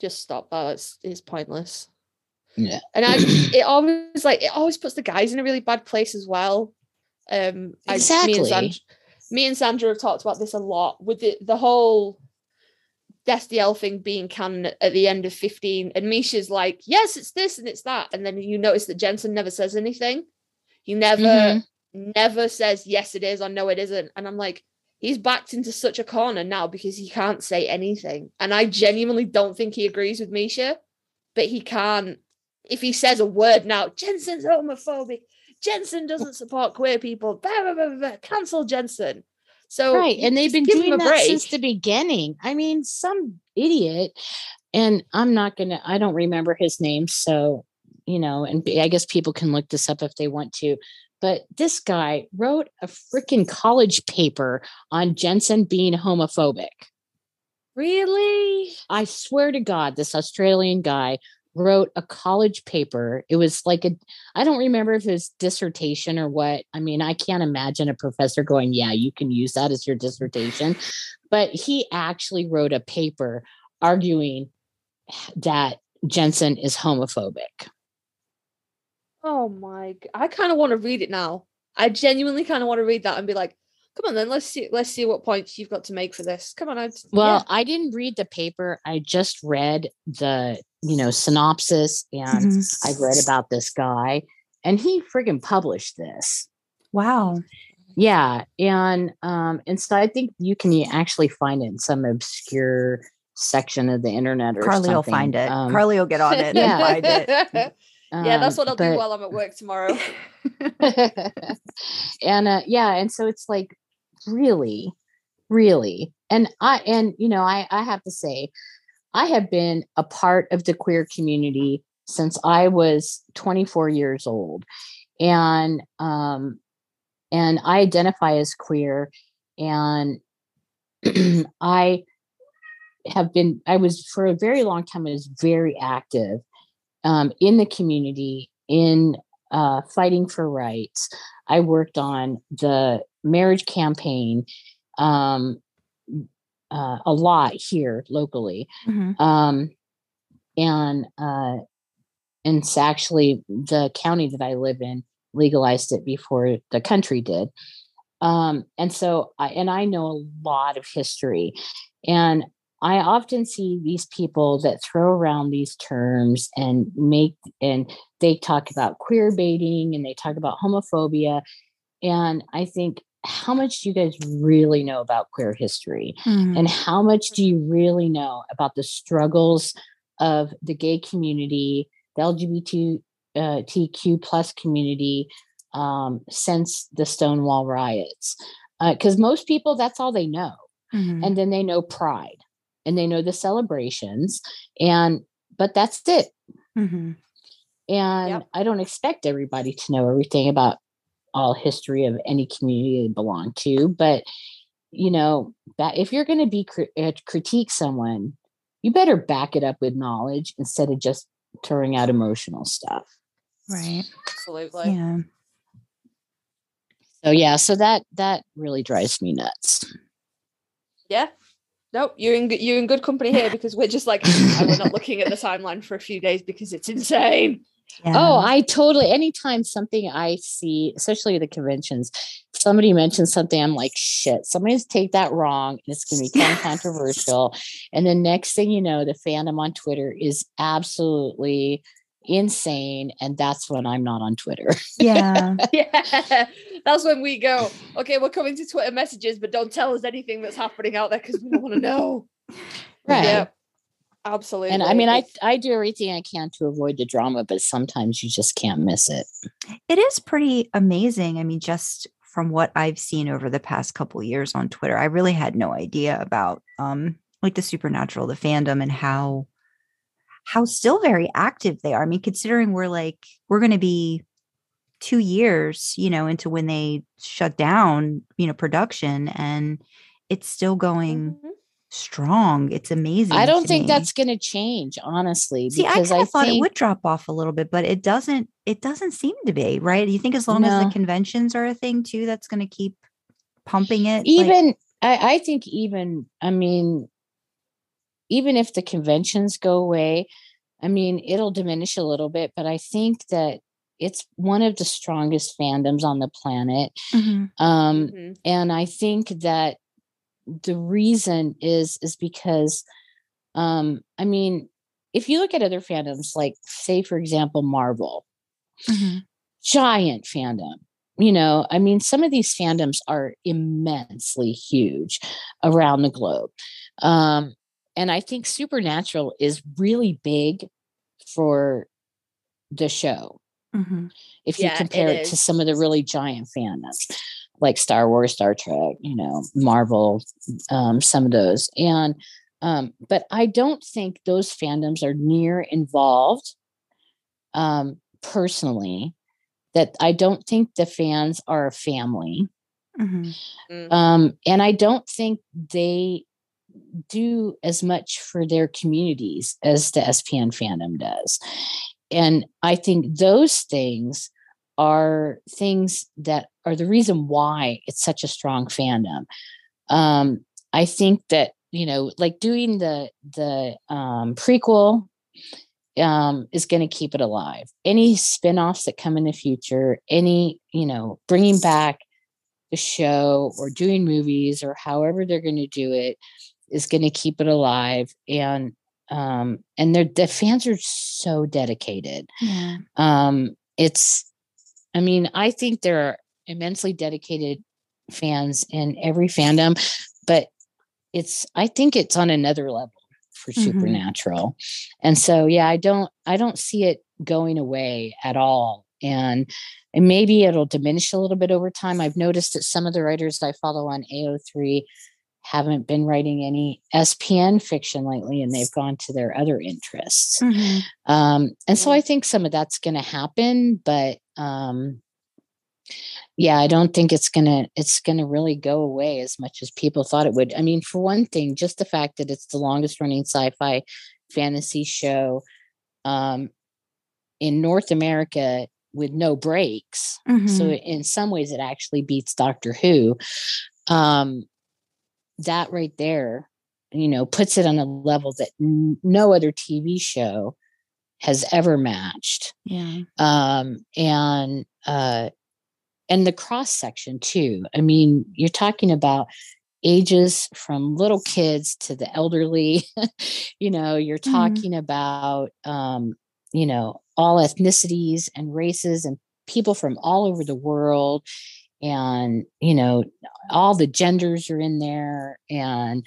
just stop that. It's it's pointless. yeah And I it always like it always puts the guys in a really bad place as well. Um I, me, Exactly. and Sandra, me and Sandra have talked about this a lot with the the whole Destiel thing being canon at- the end of 15 and Misha's like, yes, it's this and it's that. And then you notice that Jensen never says anything. He never Mhm. never says yes it is or no it isn't. And I'm like, he's backed into such a corner now because he can't say anything. And I genuinely don't think he agrees with Misha, but he can't. If he says a word now, Jensen's homophobic. Jensen doesn't support queer people. Blah, blah, blah. Cancel Jensen. So right and they've been doing that break. since the beginning i mean some idiot and i'm not gonna i don't remember his name so you know and i guess people can look this up if they want to but this guy wrote a freaking college paper on jensen being homophobic. Really? i swear to god this australian guy wrote a college paper. It was like a i don't remember if it was dissertation or what. I mean i can't imagine a professor going yeah you can use that as your dissertation. But he actually wrote a paper arguing that jensen is homophobic Oh my! g- I kind of want to read it now. I genuinely kind of want to read that and be like, "Come on, then let's see. Let's see what points you've got to make for this. Come on, I well i didn't read the paper i just read the you know synopsis and Mhm. i read about this guy and he friggin published this Wow. Yeah, and um, and so I think you can actually find it in some obscure section of the internet or Karlee will something. find it. Um, Karlee will get on it Yeah. and find it. yeah, that's um, what I'll do while I'm at work tomorrow. and uh, yeah, and so it's like really, really, and I and you know I I have to say, I have been a part of the queer community since I was 24 years old, and um, and I identify as queer, and I have been I was for a very long time I was very active um, in the community in uh, fighting for rights. I worked on the marriage campaign um, uh, a lot here locally, Mhm. um, and uh, and it's actually the county that I live in legalized it before the country did. Um, and so I and I know a lot of history, and I often see these people that throw around these terms and make and they talk about queer baiting and they talk about homophobia. And I think, how much do you guys really know about queer history? Mhm. And how much do you really know about the struggles of the gay community, the LGBT uh, plus community um, since the Stonewall riots? Because most people, that's all they know Mhm. and then they know pride and they know the celebrations and but that's it Mhm. and Yep. i don't expect everybody to know everything about all history of any community they belong to but you know that if you're going to be cri- uh, critique someone you better back it up with knowledge instead of just throwing out emotional stuff Right. Absolutely. Yeah. So yeah, so that that really drives me nuts. Yeah. No, you're in good, you're in good company here because we're just like and we're not looking at the timeline for a few days because it's insane. Oh, I totally. Anytime something I see, especially the conventions, somebody mentions something, I'm like, shit, somebody's take that wrong, and it's going to become controversial. And the next thing you know, the fandom on Twitter is absolutely insane, and that's when I'm not on Twitter. yeah. Yeah. That's when we go, okay, we're coming to Twitter messages, but don't tell us anything that's happening out there because we don't want to know. Right. Yeah. Absolutely. And I mean, I I do everything I can to avoid the drama, but sometimes you just can't miss it. It is pretty amazing. I mean, just from what I've seen over the past couple years on Twitter, I really had no idea about um like the supernatural, the fandom and how how still very active they are. I mean, considering we're like we're going to be 2 years, you know, into when they shut down, you know, production and it's still going Mhm. strong. It's amazing. I don't think me. that's going to change, honestly, See, I because kind I, thought think it would drop off a little bit, but it doesn't. It doesn't seem to be right. You think as long as the conventions are a thing too, that's going to keep pumping it. like- even I, I think even I mean, even if the conventions go away, I mean, it'll diminish a little bit, but I think that it's one of the strongest fandoms on the planet. Mhm. Um, Mhm. and I think that the reason is is because um, I mean, if you look at other fandoms, like say for example, Marvel, Mhm. giant fandom. You know, I mean, some of these fandoms are immensely huge around the globe. Um, and I think Supernatural is really big for the show. Mhm. If you Yeah, it compare it, to some of the really giant fandoms like Star Wars, Star Trek, you know, Marvel, um, some of those. And, um, but I don't think those fandoms are near involved um, personally that I don't think the fans are a family. Mhm. Mm. Um, and I don't think they do as much for their communities as the SPN fandom does. And I think those things are things that are the reason why it's such a strong fandom. Um, I think that, you know, like doing the the um prequel um, is going to keep it alive. Any spin-offs that come in the future, any, you know, bringing back the show or doing movies or however they're going to do it is going to keep it alive. And, um, and they're, the fans are so dedicated. Yeah. Um, it's, I mean, I think there are immensely dedicated fans in every fandom, but it's, I think it's on another level for Mhm. supernatural and so yeah i don't i don't see it going away at all and and maybe it'll diminish a little bit over time i've noticed that some of the writers i follow on ao3 haven't been writing any spn fiction lately and they've gone to their other interests. Mhm. um and so i think some of that's going to happen but um yeah i don't think it's going to it's going to really go away as much as people thought it would. I mean for one thing just the fact that it's the longest running sci-fi fantasy show um in north america with no breaks. So Mhm. in some ways it actually beats doctor who. Um that right there you know puts it on a level that n- no other tv show has ever matched yeah. um and uh and the cross section too i mean you're talking about ages from little kids to the elderly you know you're Mhm. talking about um you know all ethnicities and races and people from all over the world and you know all the genders are in there and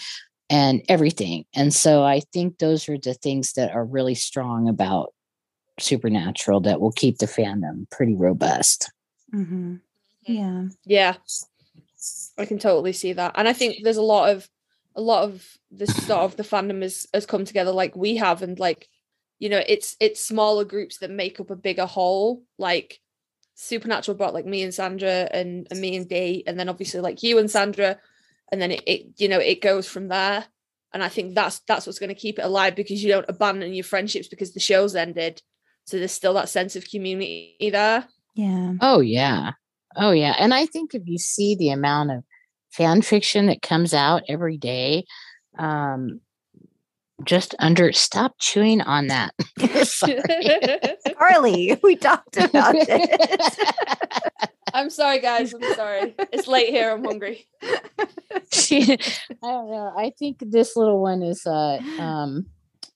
and everything and so i think those are the things that are really strong about supernatural that will keep the fandom pretty robust Mhm. Yeah. Yeah. I can totally see that. And I think there's a lot of a lot of the sort of the fandom has has come together like we have and like you know it's it's smaller groups that make up a bigger whole like supernatural brought like me and sandra and, and me and dee and then obviously like you and sandra and then it, it you know it goes from there. And i think that's that's what's going to keep it alive because you don't abandon your friendships because the show's ended. So there's still that sense of community there. Yeah. oh yeah. Oh yeah, and I think if you see the amount of fan fiction that comes out every day, um, just under stop chewing on that. Karlee, we talked about it. I'm sorry, guys. I'm sorry. It's late here. I'm hungry. she, I don't know. I think this little one is uh um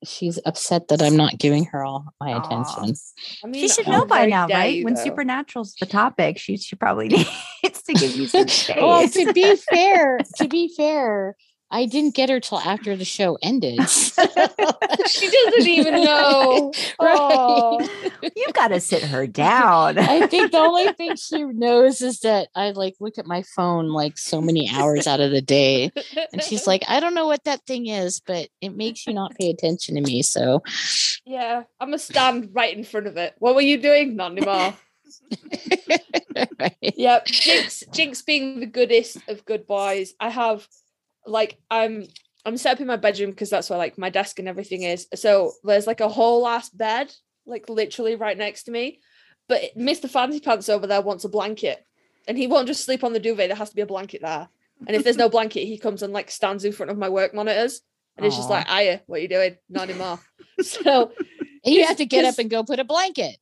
she's upset that I'm not giving her all my Aw. attention. I mean, she should know by now, dare right? you, when though. Supernatural's the topic, she she probably needs to give you some space. well, to be fair, to be fair, I didn't get her till after the show ended. she doesn't even know. Aw. right. You've got to sit her down. I think the only thing she knows is that I like look at my phone like so many hours out of the day. And she's like, I don't know what that thing is, but it makes you not pay attention to me. So "Yeah, I'm gonna stand right in front of it. What were you doing? Not anymore." Right. Yep. Jinx, Jinx being the goodest of good boys. I have like I'm I'm set up in my bedroom because that's where like my desk and everything is. So there's like a whole ass bed, like literally right next to me. But Mr. Fancy Pants over there wants a blanket. And he won't just sleep on the duvet. There has to be a blanket there. And if there's no blanket, he comes and like stands in front of my work monitors. And it's just like, Aya, what are you doing? Not anymore. So And you have to get up and go put a blanket.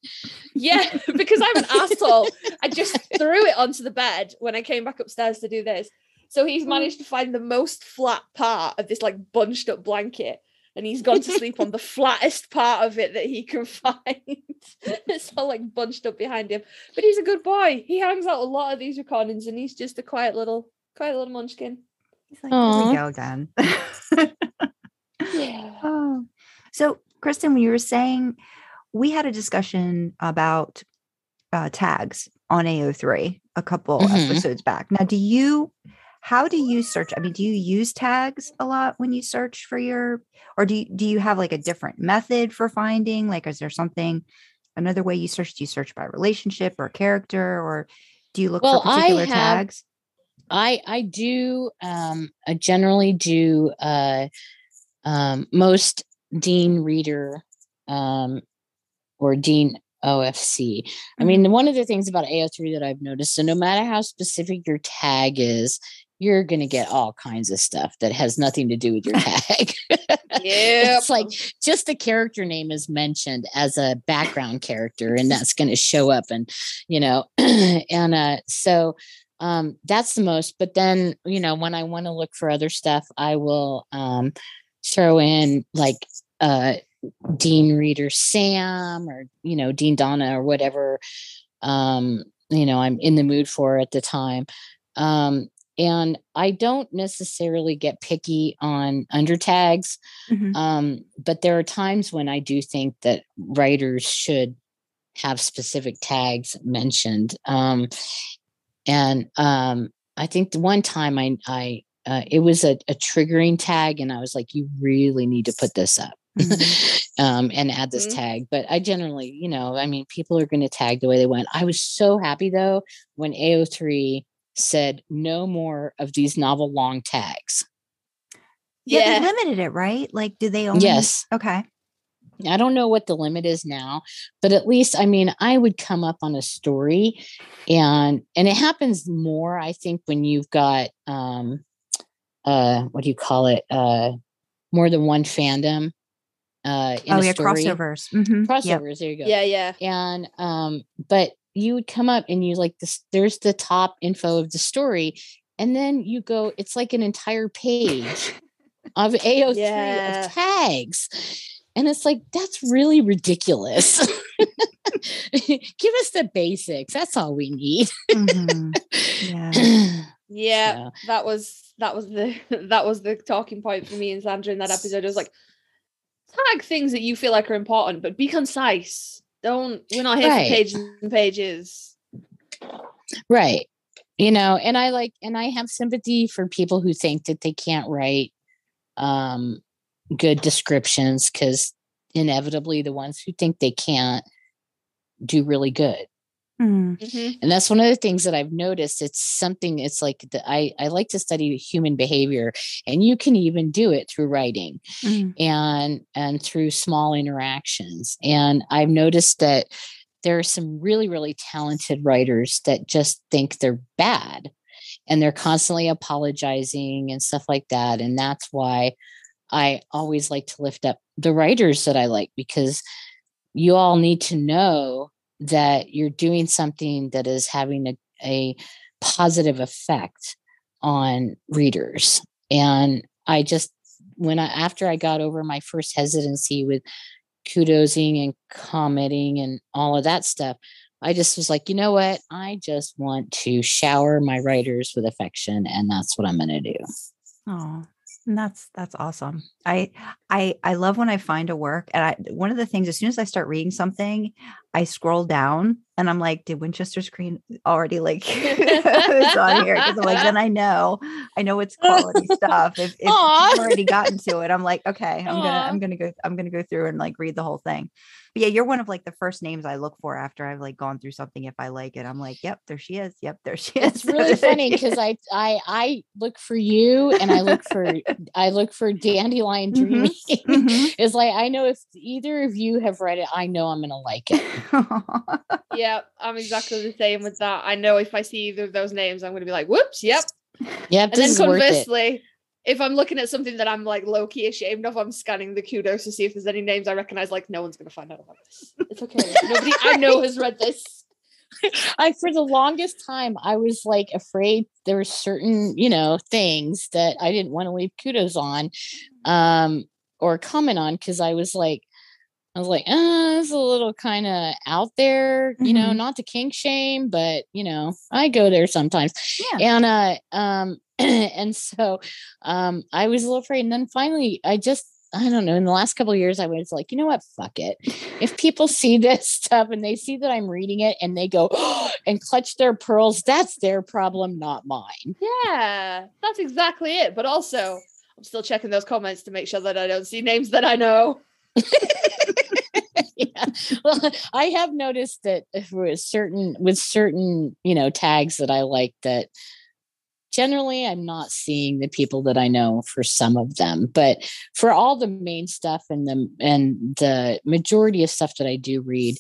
yeah, because I'm an asshole. I just threw it onto the bed when I came back upstairs to do this. So he's managed to find the most flat part of this like bunched up blanket. And he's gone to sleep on the flattest part of it that he can find. it's all like bunched up behind him. But he's a good boy. He hangs out a lot of these recordings and he's just a quiet little, quiet little munchkin. He's like, here we go again. Yeah. Oh. So, Kristen, when you were saying we had a discussion about uh, tags on AO3 a couple Mhm. episodes back. Now, do you, how do you search? I mean, do you use tags a lot when you search for your, or do you, do you have like a different method for finding? Like, is there something, another way you search? Do you search by relationship or character, or do you look Well, for I particular have- tags? I I do um I generally do uh um most Dean Reader um or Dean OFC. I mean, one of the things about AO3 that I've noticed, so no matter how specific your tag is, you're gonna get all kinds of stuff that has nothing to do with your tag. Yeah. it's like just the character name is mentioned as a background character and that's going to show up and you know and uh so um that's the most but then you know when i want to look for other stuff i will um throw in like uh dean reader sam or you know dean donna or whatever um you know i'm in the mood for at the time um and i don't necessarily get picky on under tags Mhm. um, but there are times when I do think that writers should have specific tags mentioned. Um, and um, I think the one time I, I uh, it was a, a triggering tag, and I was like, "You really need to put this up." um, and add this Mhm. tag. But I generally, you know, I mean, people are going to tag the way they want. I was so happy though when AO3 said no more of these novel long tags. Yeah, Yeah. they limited it, right? Like, do they only? Yes. Okay. I don't know what the limit is now, but at least I mean I would come up on a story and and it happens more I think when you've got um uh what do you call it uh more than one fandom uh in oh a yeah, story. crossovers. Mhm. Yep. crossovers there you go Yeah, yeah. and um but you would come up and you like this there's the top info of the story and then you go it's like an entire page of AO3 Yeah. of tags and it's like that's really ridiculous give us the basics that's all we need Mhm. Yeah. Yeah. So, that was that was the that was the talking point for me and Sandra in that episode. It was like tag things that you feel like are important, but be concise. Don't we're not here Right. for pages and pages. right you know and i like and i have sympathy for people who think that they can't write um good descriptions because inevitably the ones who think they can't do really good Mhm. Mhm. and that's one of the things that i've noticed it's something it's like the, i i like to study human behavior and you can even do it through writing Mhm. and and through small interactions and i've noticed that there are some really, really talented writers that just think they're bad and they're constantly apologizing and stuff like that. And that's why I always like to lift up the writers that I like because you all need to know that you're doing something that is having a, a positive effect on readers. And I just, when I, after I got over my first hesitancy with kudosing and commenting and all of that stuff, I just was like, you know what? I just want to shower my writers with affection, and that's what I'm going to do. Oh, that's that's awesome. I I I love when I find a work and I one of the things as soon as I start reading something, I scroll down and I'm like, did Winchester's Queen already like it's on here? Because I'm like, then I know, I know it's quality stuff. If, if you've already gotten to it, I'm like, okay, I'm Aww. gonna I'm gonna go I'm gonna go through and like read the whole thing. But yeah, you're one of like the first names I look for after I've like gone through something. If I like it, I'm like, yep, there she is. Yep, there she is. It's really funny because I I I look for you and I look for I look for Dandelion mm-hmm, Dreaming. Mm-hmm. it's like I know if either of you have read it, I know I'm gonna like it. yeah, I'm exactly the same with that. I know if I see either of those names, I'm gonna be like, whoops, yep. Yep. And then conversely, if I'm looking at something that I'm like low key ashamed of, I'm scanning the kudos to see if there's any names I recognize. Like, no one's gonna find out about this. It's okay. Nobody I know has read this. I for the longest time I was like afraid there were certain, you know, things that I didn't want to leave kudos on um or comment on because I was like I was like, uh, it's a little kind of out there, you mm-hmm. know, not to kink shame, but you know, I go there sometimes. Yeah. And uh um and so um, I was a little afraid. And then finally, I just, I don't know, in the last couple of years, I was like, you know what? Fuck it. If people see this stuff and they see that I'm reading it and they go oh, and clutch their pearls, that's their problem, not mine. Yeah, that's exactly it. But also, I'm still checking those comments to make sure that I don't see names that I know. yeah. Well, I have noticed that with certain with certain, you know, tags that I like that generally i'm not seeing the people that i know for some of them but for all the main stuff and the and the majority of stuff that i do read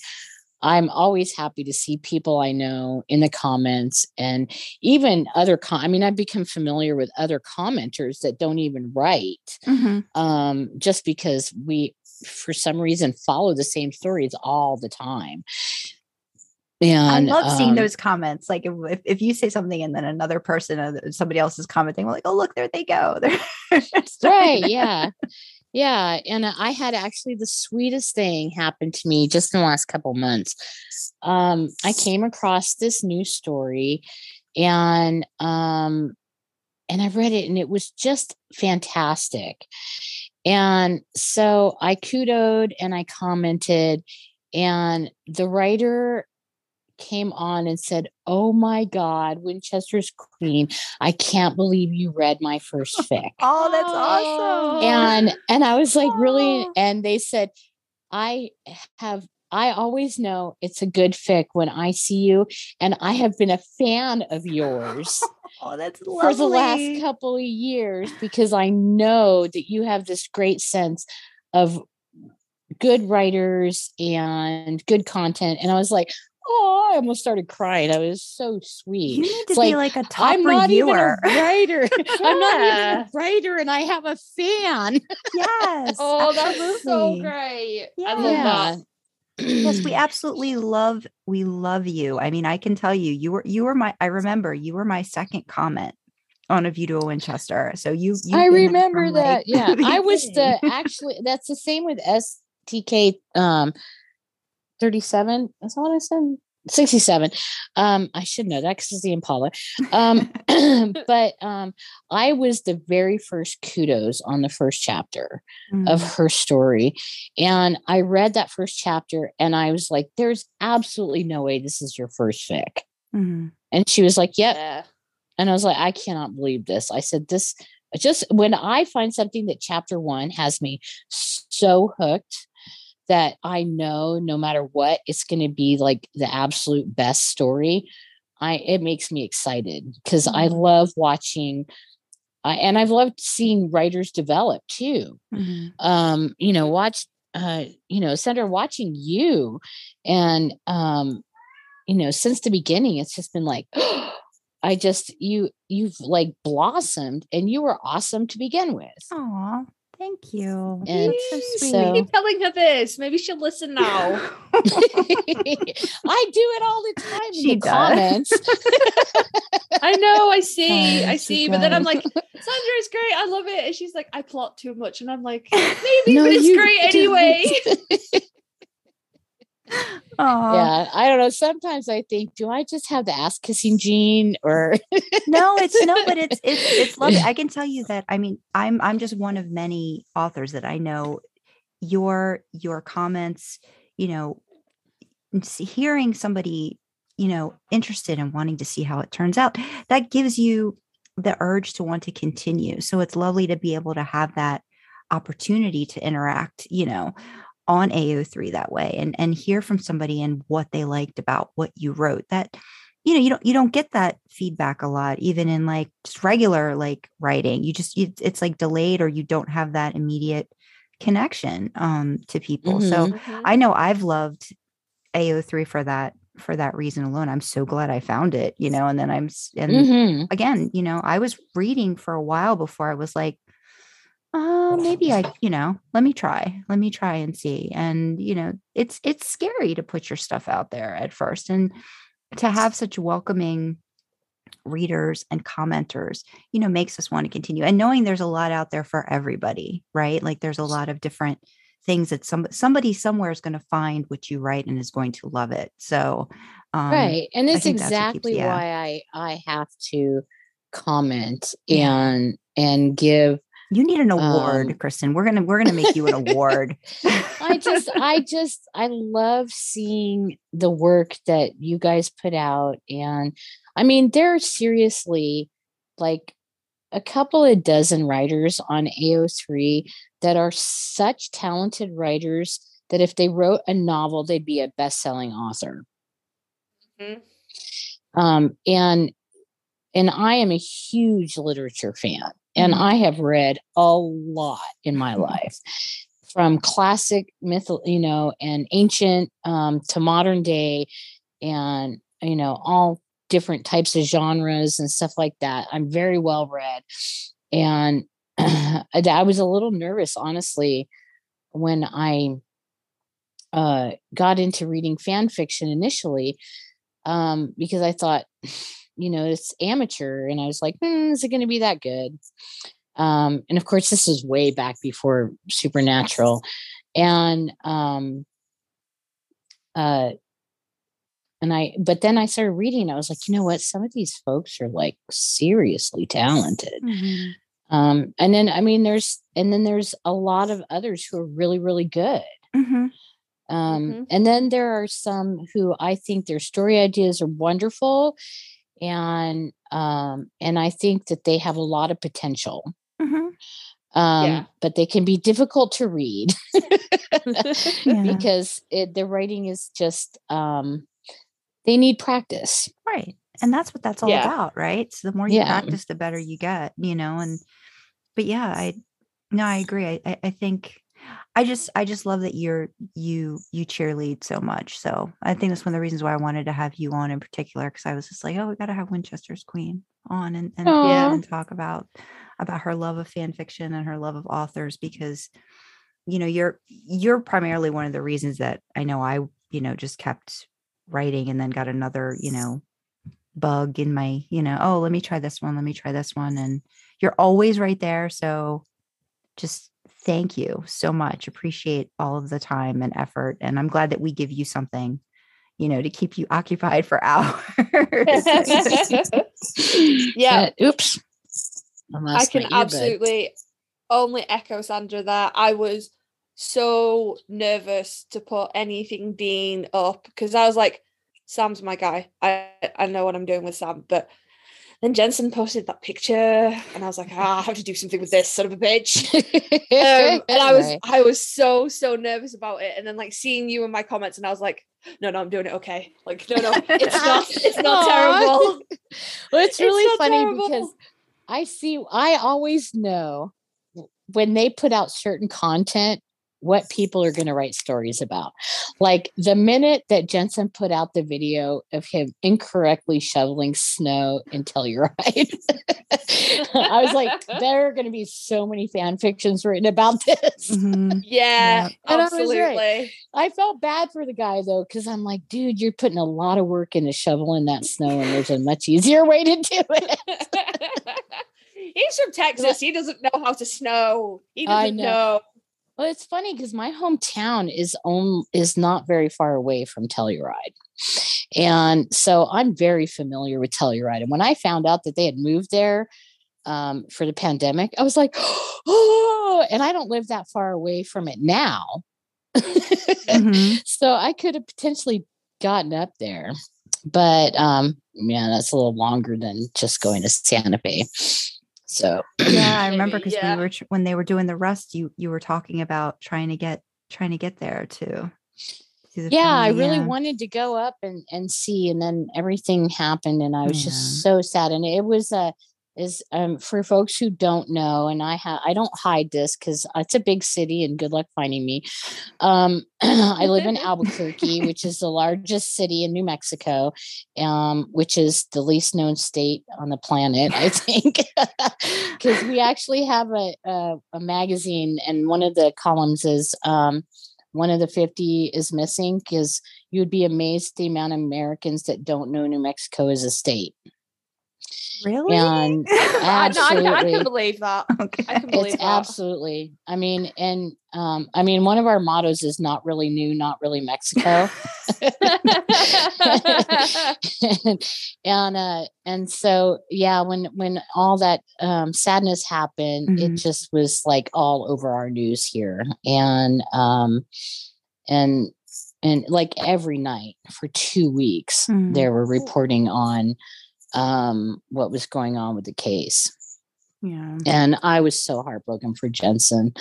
i'm always happy to see people i know in the comments and even other com- i mean i've become familiar with other commenters that don't even write mm-hmm. um, just because we for some reason follow the same stories all the time and I love seeing um, those comments. Like if, if you say something and then another person, uh, somebody else is commenting, we're like, oh, look, there they go. right. Yeah. Yeah. And I had actually the sweetest thing happen to me just in the last couple months. Um, I came across this news story and um, and I read it and it was just fantastic. And so I kudoed and I commented and the writer came on and said, "Oh my God, Winchester's Queen! I can't believe you read my first fic." oh, that's awesome! And and I was like, "Really?" And they said, "I have." I always know it's a good fic when I see you, and I have been a fan of yours. Oh, that's lovely. for the last couple of years because I know that you have this great sense of good writers and good content. And I was like, oh, I almost started crying. I was so sweet. You need to it's be like, like a top I'm not reviewer. even a writer. I'm not even a writer, and I have a fan. Yes. oh, that was so great. Yeah. I love that. Yes, we absolutely love we love you. I mean, I can tell you, you were you were my I remember you were my second comment on a view to a Winchester. So you, I remember that. Like, yeah, I was the actually that's the same with STK um 37. That's what I said. 67 um i should know that because it's the impala um but um i was the very first kudos on the first chapter mm. of her story and i read that first chapter and i was like there's absolutely no way this is your first fic mm. and she was like yep yeah. and i was like i cannot believe this i said this just when i find something that chapter one has me so hooked that I know no matter what, it's going to be like the absolute best story. I it makes me excited because mm-hmm. I love watching uh, and I've loved seeing writers develop too. Mm-hmm. Um, you know, watch uh, you know, Sandra, watching you and, um, you know, since the beginning, it's just been like, I just, you, you've like blossomed and you were awesome to begin with. Aw, thank you. And so sweet. so- Keep telling her this. Maybe she'll listen now. I do it all the time in She the does. comments. I know, I see, Oh, I she see. But then I'm like, Sandra is great. I love it. And she's like, I plot too much. And I'm like, maybe, No, but it's great don't. anyway. Aw. yeah, I don't know. Sometimes I think, do I just have the ass kissing gene or no, it's no, but it's it's it's lovely. I can tell you that. I mean, I'm I'm just one of many authors that I know. Your your comments, you know, hearing somebody, you know, interested in wanting to see how it turns out, that gives you the urge to want to continue. So it's lovely to be able to have that opportunity to interact, you know, on AO3 that way and and hear from somebody and what they liked about what you wrote. That you know you don't you don't get that feedback a lot even in like just regular like writing you just you, it's like delayed or you don't have that immediate connection um to people so Mhm. i know i've loved ao3 for that for that reason alone i'm so glad i found it you know and then i'm and Mhm. again you know i was reading for a while before i was like uh maybe i you know let me try let me try and see. And you know it's it's scary to put your stuff out there at first and to have such welcoming readers and commenters you know makes us want to continue. And knowing there's a lot out there for everybody right? Like there's a lot of different things that some somebody somewhere is going to find what you write and is going to love it. So um right. And it's that's keeps- exactly yeah. why I I have to comment and and give you need an award Um, kristen we're gonna we're gonna make you an award I just, I just, I love seeing the work that you guys put out. And I mean, there are seriously like a couple of dozen writers on AO3 that are such talented writers that if they wrote a novel, they'd be a best selling author. Mhm. Um, and, and I am a huge literature fan and Mhm. I have read a lot in my life from classic myth, you know, and ancient um, to modern day, and you know, all different types of genres and stuff like that. I'm very well read, and I was a little nervous, honestly, when I uh, got into reading fan fiction initially, um, because I thought, you know, it's amateur, and I was like, hmm, is it going to be that good? um and of course this is way back before supernatural and um uh and i but then i started reading i was like you know what some of these folks are like seriously talented Mhm. um and then i mean there's and then there's a lot of others who are really really good Mhm. um Mhm. and then there are some who i think their story ideas are wonderful and um and i think that they have a lot of potential Mhm. um Yeah. but they can be difficult to read Yeah. because it, their writing is just um they need practice right and that's what that's all Yeah. about right so the more you practice the better you get you know and but yeah i no i agree i i, I think i just i just love that you're you you cheerlead so much so i think that's one of the reasons why i wanted to have you on in particular because i was just like oh we got to have winchester's queen on and and, Aw. and talk about about her love of fan fiction and her love of authors because you know you're you're primarily one of the reasons that i know i you know just kept writing and then got another you know bug in my you know oh let me try this one let me try this one and you're always right there so just thank you so much appreciate all of the time and effort and i'm glad that we give you something you know to keep you occupied for hours yeah, oops I I can absolutely only echo Sandra there. I was so nervous to put anything Dean up because I was like, Sam's my guy. I I know what I'm doing with Sam. But then Jensen posted that picture, and I was like, ah, I have to do something with this son of a bitch. Um, and I was I was so so nervous about it. And then like seeing you in my comments, and I was like, no, no, I'm doing it okay. Like, no, no, it's not it's not terrible. well, It's it's really not funny terrible. because I see, I always know when they put out certain content what people are going to write stories about. Like the minute that Jensen put out the video of him incorrectly shoveling snow in Telluride, I was like, there are going to be so many fan fictions written about this. Mhm. Yeah, And I right. absolutely. I felt bad for the guy though, because I'm like, dude, you're putting a lot of work into shoveling that snow, and there's a much easier way to do it. He's from Texas. He doesn't know how to snow. He doesn't know. know. Well, it's funny because my hometown is on is not very far away from Telluride. And so I'm very familiar with Telluride. And when I found out that they had moved there um, for the pandemic, I was like, oh, and I don't live that far away from it now. Mhm. so I could have potentially gotten up there. But um, yeah, that's a little longer than just going to Santa Fe. So Yeah, I remember because yeah. we were when they were doing the rust, you you were talking about trying to get trying to get there too. to the yeah i really yeah. wanted to go up and and see and then everything happened and i was Yeah. just so sad and it was uh is um for folks who don't know and i have i don't hide this because it's a big city and good luck finding me um i live in albuquerque which is the largest city in new mexico um which is the least known state on the planet i think because we actually have a, a a magazine and one of the columns is um one of the 50 is missing because you would be amazed the amount of Americans that don't know New Mexico is a state. Really? And I, no, I, I can believe that. okay. I can believe it's that. absolutely, I mean, and um, I mean, one of our mottos is not really new, not really Mexico. and uh and so yeah when when all that um sadness happened it Mhm. just was like all over our news here and um and and like every night for two weeks Mhm. they were reporting on um what was going on with the case Yeah. and i was so heartbroken for jensen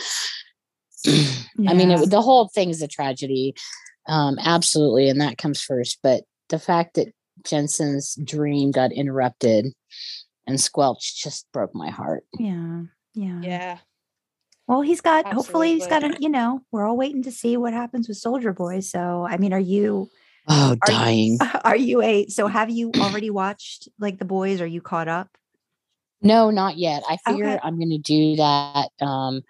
I mean, Yeah. it, the whole thing is a tragedy, um, absolutely, and that comes first. But the fact that Jensen's dream got interrupted and squelched just broke my heart. yeah. Yeah. yeah. Well, he's got hopefully he's got a you know, we're all waiting to see what happens with Soldier Boy. So I mean, are you Oh, Are you- dying! are you a so have you already watched like the boys? Are you caught up? No, not yet. I figure Okay. I'm going to do that um,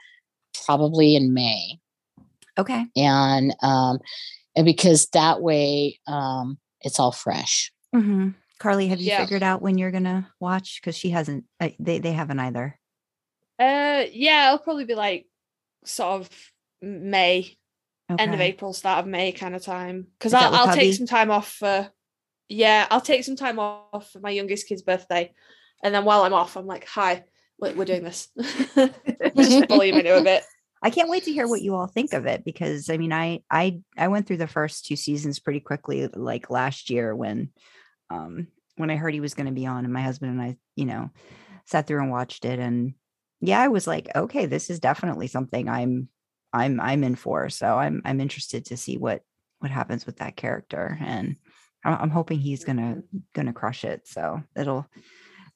probably in May, Okay. and um, and because that way um, it's all fresh. hmm Karlee, have you Yeah. figured out when you're gonna watch? Because she hasn't. Uh, they they haven't either. Uh, yeah, it'll probably be like sort of May, end of April, start of May kind of time. Because I'll, I'll take some time off for, yeah, I'll take some time off for my youngest kid's birthday. And then while I'm off, I'm like, hi, we're, we're doing this. Just volume into a bit. I can't wait to hear what you all think of it because I mean, I I I went through the first two seasons pretty quickly, like last year when, um, when I heard he was going to be on, and my husband and I, you know, sat through and watched it, and yeah, I was like, okay, this is definitely something I'm I'm I'm in for. So I'm I'm interested to see what what happens with that character, and I'm hoping he's gonna gonna crush it. So it'll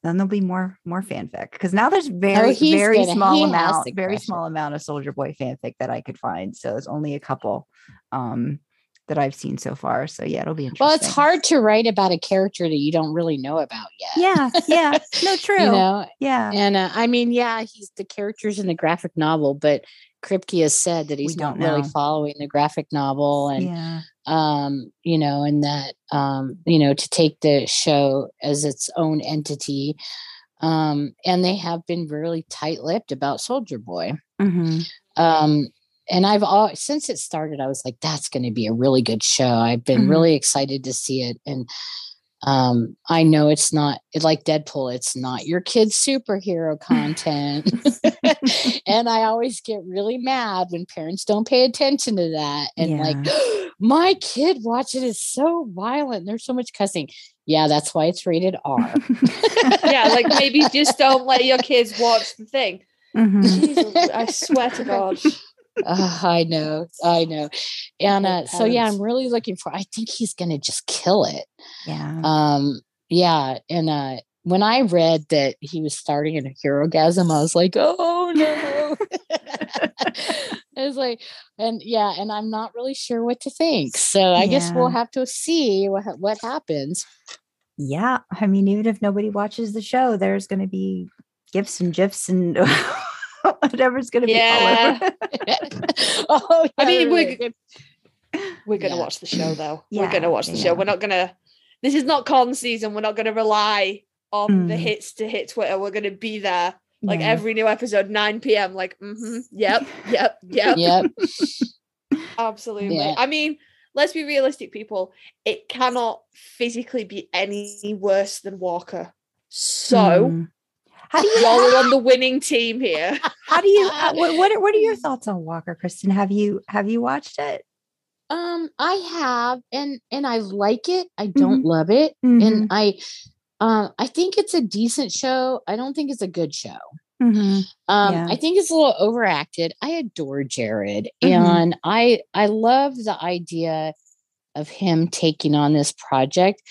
then there'll be more more fanfic because now there's very Oh, very gonna- small amount very it. small amount of soldier boy fanfic that i could find so there's only a couple um that i've seen so far so yeah it'll be interesting Well, it's hard to write about a character that you don't really know about yet. yeah yeah. No true. You know, yeah. And uh, I mean, yeah, he's the characters in the graphic novel, but Kripke has said that he's not don't really following the graphic novel, and yeah. um, you know, and that um, you know, to take the show as its own entity. Um, and they have been really tight-lipped about Soldier Boy. hmm Um, and I've all since it started, I was like, that's going to be a really good show. I've been Mhm. really excited to see it, and um, I know it's not it, like Deadpool. It's not your kid's superhero content, and I always get really mad when parents don't pay attention to that. And like, my kid watching is so violent. There's so much cussing. Yeah, that's why it's rated R. Yeah, like maybe just don't let your kids watch the thing. Mhm. Jesus, I swear to God. Ah, I know, I know. And uh, so yeah, I'm really looking for I think he's gonna just kill it. yeah Um yeah, and uh when I read that he was starting in a Herogasm, I was like, oh no. I was like, and yeah, and I'm not really sure what to think. So I guess we'll have to see what what happens. Yeah. I mean, even if nobody watches the show, there's going to be gifs and gifs and whatever's going to be all over. oh, I mean, yeah, we're- We're gonna Yeah. watch the show though. We're gonna watch the yeah. show. We're not gonna. This is not con season. We're not gonna rely on the Mm. hits to hit Twitter. We're gonna be there like Yeah. every new episode, 9 p.m. Like, mm-hmm, yep, yep, yep. yep. Absolutely. Yeah. I mean, let's be realistic, people. It cannot physically be any worse than Walker. So Mm. How do you while we're on the winning team here, how do you uh, what, what are, what are your thoughts on Walker, Kristen? Have you have you watched it? Um, I have, and and I like it. I Mm-hmm. don't love it, Mhm. and I, um, I think it's a decent show. I don't think it's a good show. Mhm. Um, Yeah. I think it's a little overacted. I adore Jared, Mhm. and I I love the idea of him taking on this project.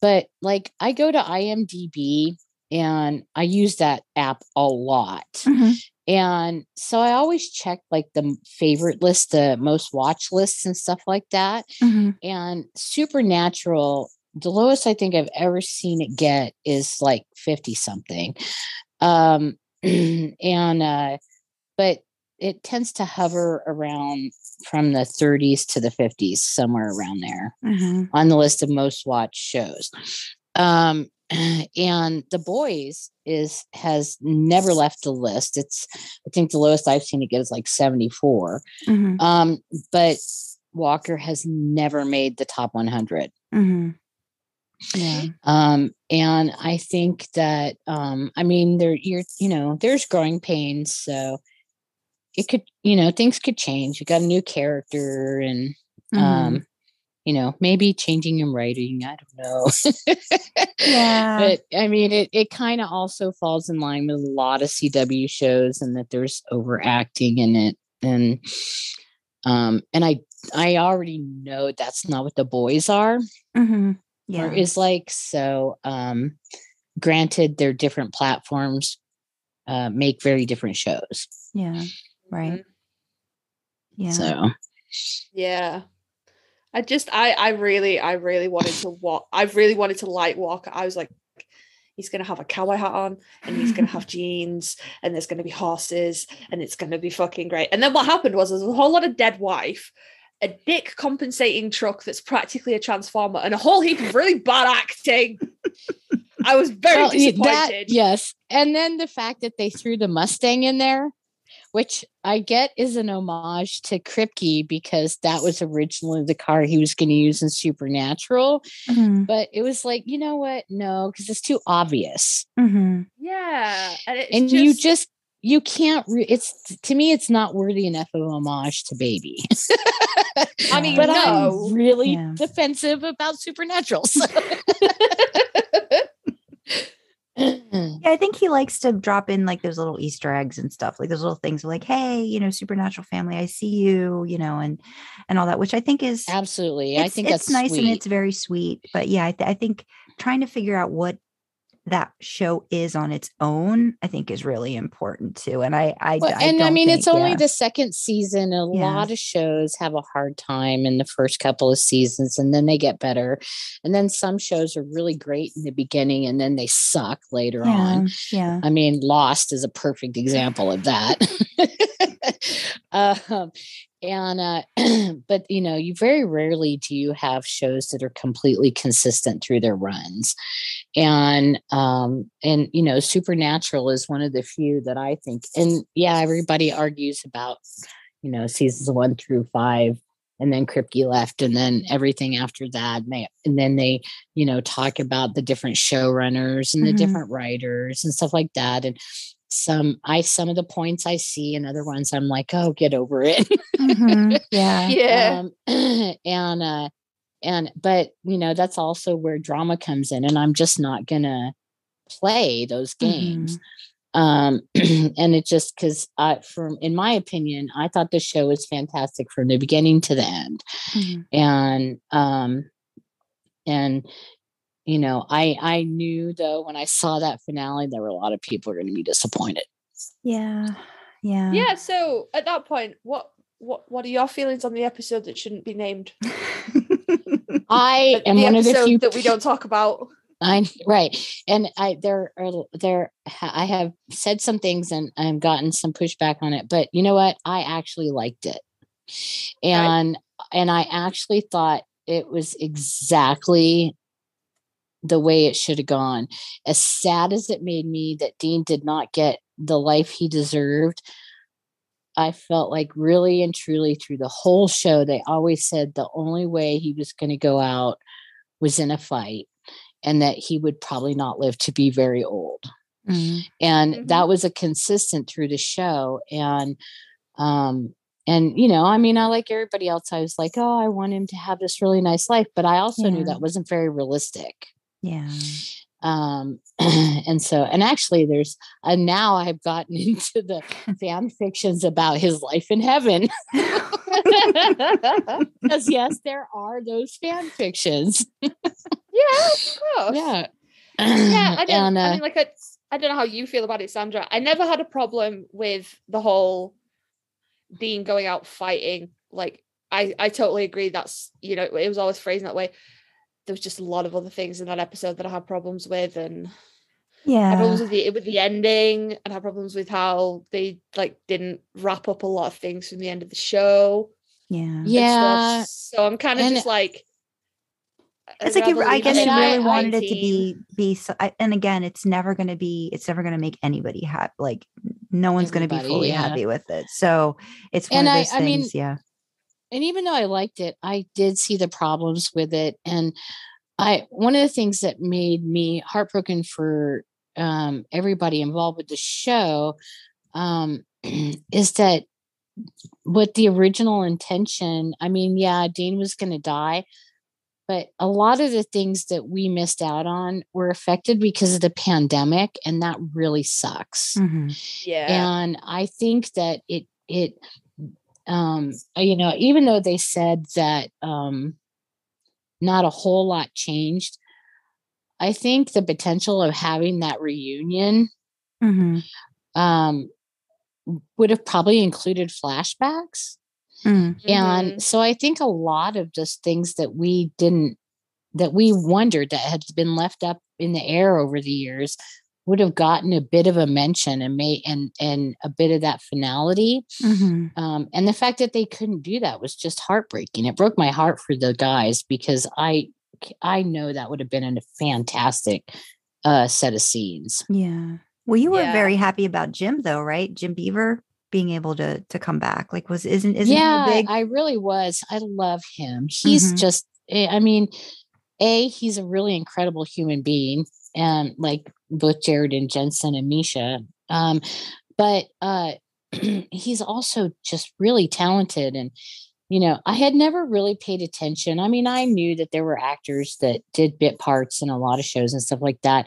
But like, I go to IMDb and I use that app a lot. Mhm. And so I always check like the favorite list, the most watch lists and stuff like that. Mhm. And Supernatural, the lowest I think I've ever seen it get is like 50 something. Um and uh but it tends to hover around from the 30s to the 50s somewhere around there Mhm. on the list of most watched shows. Um, and The Boys is has never left the list. It's I think the lowest I've seen it get is like 74. Mhm. Um, but Walker has never made the top 100. Mhm. Yeah. Um, and I think that um, I mean there you're you know there's growing pains, so it could you know things could change. You got a new character and Mhm. You know maybe changing and writing i don't know Yeah. but i mean it, it kind of also falls in line with a lot of cw shows and that there's overacting in it and um and i i already know that's not what the boys are Mhm. Yeah. or is like so um granted they're different platforms uh make very different shows yeah. Right. Yeah. so yeah. I just I I really I really wanted to walk I really wanted to light walk. I was like he's gonna have a cowboy hat on and he's gonna have jeans and there's gonna be horses and it's gonna be fucking great. And then what happened was there's a whole lot of dead wife, a dick compensating truck that's practically a transformer, and a whole heap of really bad acting. I was very Well, disappointed. that- yes. And then the fact that they threw the Mustang in there, which I get is an homage to Kripke because that was originally the car he was going to use in Supernatural. Mhm. But it was like, you know what? No, because it's too obvious. Mhm. Yeah. And, it's and just, you just, you can't, re- it's to me, it's not worthy enough of a homage to Baby. I mean, but no. I'm really Yeah. defensive about Supernatural. So. Yeah, I think he likes to drop in like those little Easter eggs and stuff, like those little things like, hey, you know, supernatural family, I see you, you know, and and all that, which I think is Absolutely. I think it's nice and it's very sweet. But yeah, I, th- I think trying to figure out what that show is on its own, I think is really important too. And I, I, Well, I and I mean, it's think- only yeah. the second season. A Yeah. lot of shows have a hard time in the first couple of seasons and then they get better. And then some shows are really great in the beginning and then they suck later yeah, on. yeah, I mean, Lost is a perfect example of that. um, and uh, but you know, you very rarely do you have shows that are completely consistent through their runs. And um, and you know, Supernatural is one of the few that I think. And yeah, everybody argues about you know seasons one through five. And then Kripke left, and then everything after that. And, they, and then they, you know, talk about the different showrunners and the Mhm. different writers and stuff like that. And some I some of the points I see and other ones I'm like, oh, get over it. Mhm, yeah, Yeah. Um, and uh and but you know, that's also where drama comes in, and I'm just not gonna play those games. Um and it just because I from in my opinion, I thought the show was fantastic from the beginning to the end Mhm. and um and you know i i knew though when i saw that finale there were a lot of people were going to be disappointed yeah, yeah, yeah so at that point what what what are your feelings on the episode that shouldn't be named? I The- am the one of the episode few that we don't talk about. I right, and I there are there I have said some things and I've gotten some pushback on it, but you know what? I actually liked it, and and I actually thought it was exactly the way it should have gone. As sad as it made me that Dean did not get the life he deserved, I felt like really and truly through the whole show, they always said the only way he was going to go out was in a fight and that he would probably not live to be very old. Mm. And Mhm. that was a consistent through the show. And, um, and you know, I mean, I like everybody else. I was like, oh, I want him to have this really nice life, but I also knew that wasn't very realistic Yeah. um and so and actually there's and now i've gotten into the fan fictions about his life in heaven because yes there are those fan fictions Yeah, of course. yeah yeah, I don't. and, I uh, mean, like, I, I don't know how you feel about it, Sandra. I never had a problem with the whole Dean going out fighting. Like, I, I totally agree. That's you know, it was always phrased that way. There was just a lot of other things in that episode that I had problems with, and yeah I had problems with the with the ending, and had problems with how they like didn't wrap up a lot of things from the end of the show. Yeah. yeah stuff. So I'm kind of and- just like. Uh, it's like you, rather I guess it you mean, at I- really I- wanted it to be be. So, I, and again, it's never going to be. It's never going to make anybody happy. Like no one's going to be fully yeah. happy with it. So it's one And of I- those I mean, things. yeah. And even though I liked it, I did see the problems with it. And I one of the things that made me heartbroken for um, everybody involved with the show um, is that what the original intention. I mean, yeah, Dean was going to die, but a lot of the things that we missed out on were affected because of the pandemic, and that really sucks Mhm. Yeah. and i think that it it um you know even though they said that um not a whole lot changed i think the potential of having that reunion Mhm. um would have probably included flashbacks Mm. Mhm. and so i think a lot of just things that we didn't that we wondered that had been left up in the air over the years would have gotten a bit of a mention and may and and a bit of that finality Mhm. um, and the fact that they couldn't do that was just heartbreaking it broke my heart for the guys because i i know that would have been a fantastic uh set of scenes Yeah. Well, you were Yeah. very happy about Jim, though, right? Jim Beaver being able to to come back. Like, was isn't isn't yeah he big? i really was i love him he's Mhm. just eh, i mean a he's a really incredible human being and like both jared and jensen and misha. Um but uh he's also just really talented and you know i had never really paid attention. I mean i knew that there were actors that did bit parts in a lot of shows and stuff like that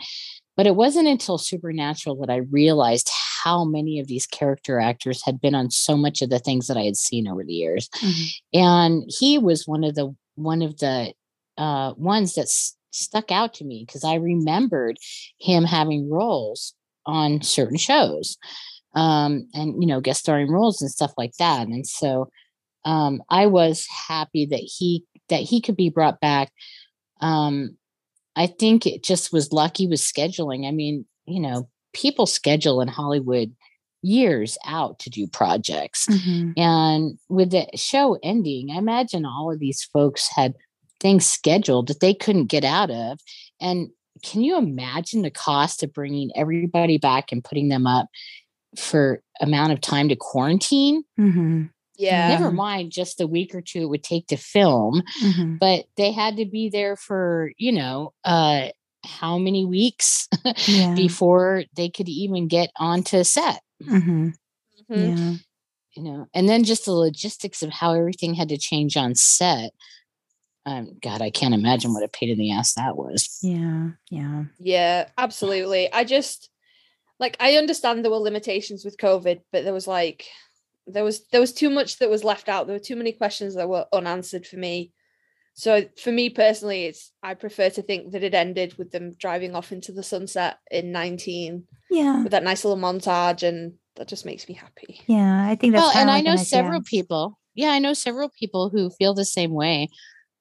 but it wasn't until supernatural that i realized how many of these character actors had been on so much of the things that i had seen over the years. Mhm. and he was one of the one of the uh ones that s- stuck out to me because i remembered him having roles on certain shows um and you know guest starring roles and stuff like that and so um i was happy that he that he could be brought back um i think it just was lucky with scheduling i mean you know people schedule in hollywood years out to do projects Mhm. and with the show ending, I imagine all of these folks had things scheduled that they couldn't get out of. And can you imagine the cost of bringing everybody back and putting them up for amount of time to quarantine? Mhm. yeah. Never mind just the week or two it would take to film, Mhm. but they had to be there for, you know, uh how many weeks Yeah. before they could even get onto set? Mhm. Mhm. Yeah. you know and then just the logistics of how everything had to change on set um god i can't imagine what a pain in the ass that was Yeah. Yeah. Yeah, absolutely. I just like I understand there were limitations with COVID, but there was like there was there was too much that was left out. There were too many questions that were unanswered for me. So for me personally, it's I prefer to think that it ended with them driving off into the sunset in 19 Yeah. with that nice little montage and that just makes me happy. Yeah. I think that's well and i like a know several yeah. people yeah, I know several people who feel the same way.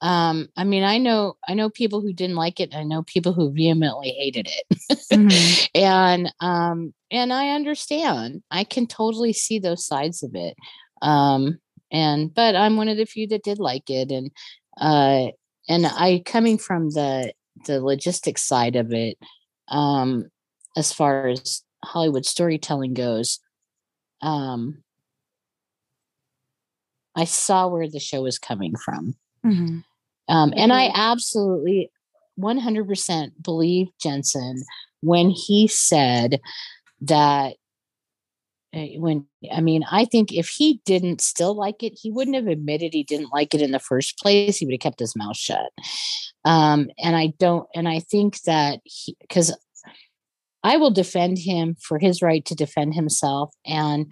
Um, I mean, I know I know people who didn't like it. I know people who vehemently hated it. Mhm. and um and I understand. I can totally see those sides of it. Um and but I'm one of the few that did like it and uh and I coming from the the logistics side of it um as far as Hollywood storytelling goes um I saw where the show was coming from. Mhm. Um, and I Mhm. absolutely 100% believe Jensen when he said that uh, when I mean, I think if he didn't still like it, he wouldn't have admitted he didn't like it in the first place. He would have kept his mouth shut. Um, and I don't, and I think that he, because I will defend him for his right to defend himself. And,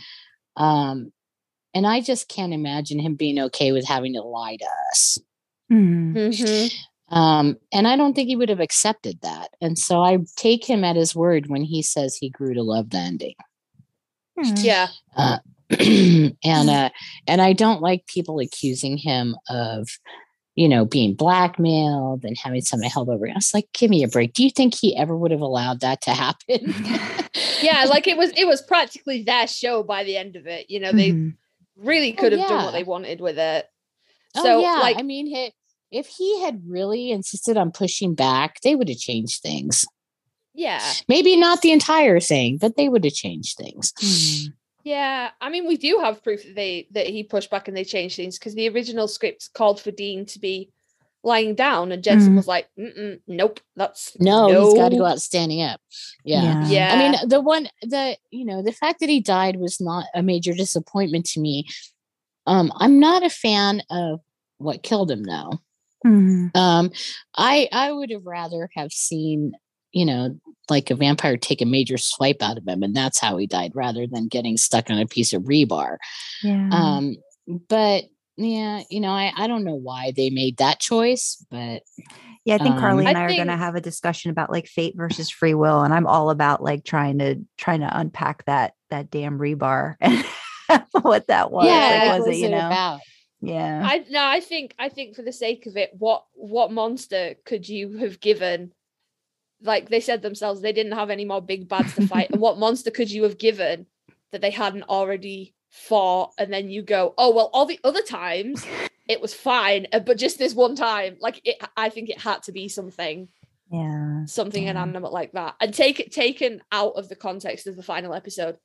um, and I just can't imagine him being okay with having to lie to us. Mhm. Mhm. Um, and I don't think he would have accepted that. And so I take him at his word when he says he grew to love the ending. Mhm. Yeah. Uh, and uh, and I don't like people accusing him of, you know, being blackmailed and having something held over. I was like, give me a break. Do you think he ever would have allowed that to happen? Yeah, like it was it was practically their show by the end of it. You know, they Mhm. Really Oh, could have done what they wanted with it. oh So yeah, like I mean, he, if he had really insisted on pushing back, they would have changed things. yeah. Maybe not the entire thing, but they would have changed things. Mhm. Yeah, I mean, we do have proof that they that he pushed back and they changed things because the original script called for Dean to be lying down, and Jensen Mhm. was like, Mm-mm, "Nope, that's No, he's got to go out standing up. Yeah. Yeah. Yeah, I mean, the one the you know the fact that he died was not a major disappointment to me. Um, I'm not a fan of what killed him though. Mhm. Um, I I would have rather have seen you know like a vampire take a major swipe out of him, and that's how he died, rather than getting stuck on a piece of rebar. Yeah. Um, but yeah, you know, I I don't know why they made that choice, but Yeah, I think Um, Karlee and I I, are going to have a discussion about like fate versus free will, and I'm all about like trying to trying to unpack that that damn rebar and what that was. Yeah, like, was, was it you it know? about? Yeah, I no, I think I think for the sake of it, what what monster could you have given? Like they said themselves, they didn't have any more big bads to fight, and what monster could you have given that they hadn't already fought? And then you go, oh well, all the other times it was fine, uh, but just this one time, like it, I think it had to be something yeah, something Yeah. inanimate like that and take it taken out of the context of the final episode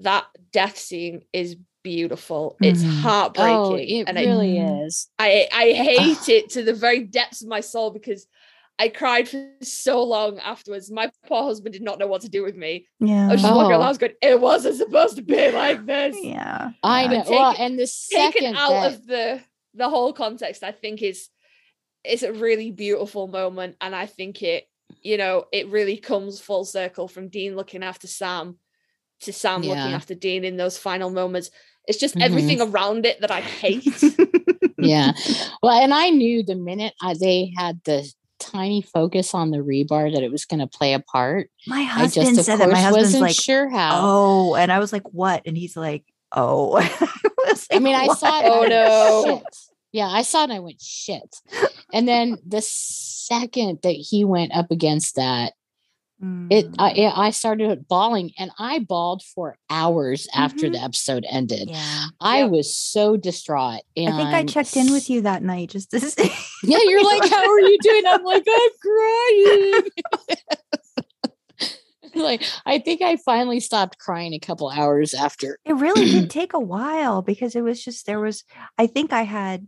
that death scene is beautiful it's Mhm. heartbreaking Oh, it and really Mm. is. I, I i hate it to the very depths of my soul because i cried for so long afterwards my poor husband did not know what to do with me yeah, i was just walking around Oh. the house going it wasn't supposed to be like this yeah. I know. Take well, it- and the taken second out that, of the the whole context i think is it's a really beautiful moment and i think it you know it really comes full circle from dean looking after sam to sam looking after dean in those final moments it's just Mhm. everything around it that i hate yeah. Well, and I knew the minute I, they had the tiny focus on the rebar that it was going to play a part. My I husband just, said that. My husband's wasn't like, sure how. oh, and I was like, what? And he's like, oh. I, was I mean, like, I saw it. Oh, I no. "Shit." Yeah, I saw it and I went shit. And then the second that he went up against that, Mm. I, it- I started bawling, and I bawled for hours after Mhm. the episode ended. yeah. I Yep. was so distraught. And I think I checked in with you that night just to see. Yeah, you're like, how are you doing? I'm like, I'm crying. like, I think I finally stopped crying a couple hours after. It really did take a while because it was just there was I think I had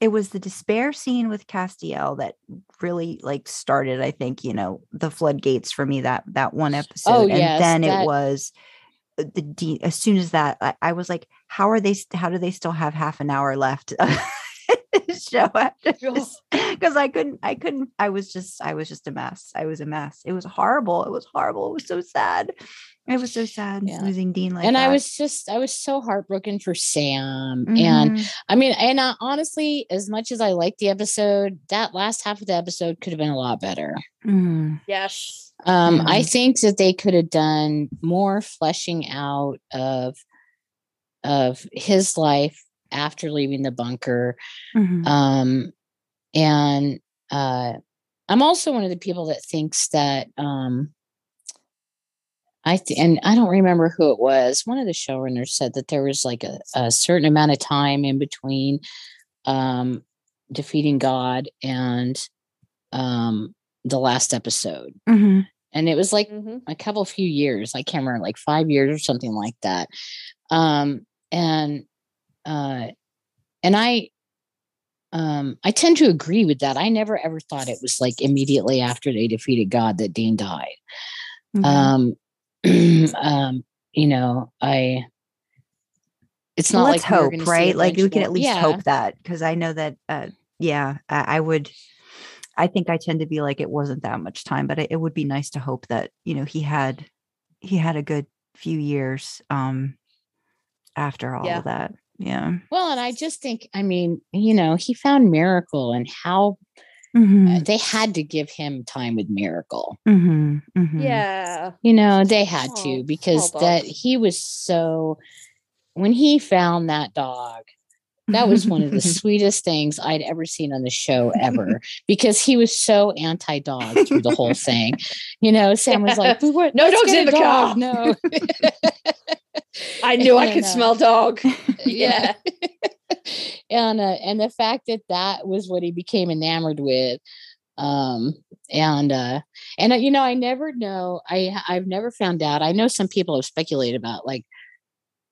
it was the despair scene with Castiel that really like started I think you know the floodgates for me that that one episode. Oh, and yes, then that- it was uh, the de- as soon as that I, I was like how are they st- how do they still have half an hour left show after this because I couldn't I couldn't I was just I was just a mess I was a mess it was horrible it was horrible it was so sad it was so sad Yeah. losing Dean like and I was just, I was so heartbroken for Sam. And Mhm. I mean, and uh, honestly, as much as I liked the episode, that last half of the episode could have been a lot better. Mm. yes Um, I Mhm. think that they could have done more fleshing out of of his life after leaving the bunker. Mhm. Um, and uh, I'm also one of the people that thinks that um, I th- and I don't remember who it was. One of the showrunners said that there was like a, a certain amount of time in between um, defeating God and um, the last episode, Mhm. and it was like Mhm. a couple few years. I can't remember, like five years or something like that. Um, and uh, and I um I tend to agree with that. I never ever thought it was like immediately after they defeated God that Dean died. Mhm. Um, um, you know, I. It's not Let's like we're hope, right? Like we can at least yeah. hope that because I know that, uh, yeah, I, I would. I think I tend to be like it wasn't that much time, but it, it would be nice to hope that you know he had he had a good few years um after all Yeah. of that. Yeah. Well, and I just think, I mean, you know, he found Miracle, and how Mhm, uh, they had to give him time with Miracle. mhm, mhm. Yeah. You know, they had Oh, to because that he was so. When he found that dog, that was one of the sweetest things I'd ever seen on the show ever because he was so anti dog through the whole thing. You know, Sam was like, "We want- No dogs in the car." No, I knew I could uh, smell dog. yeah. and uh, and the fact that that was what he became enamored with um and uh and uh, you know i never know i i've never found out i know some people have speculated about like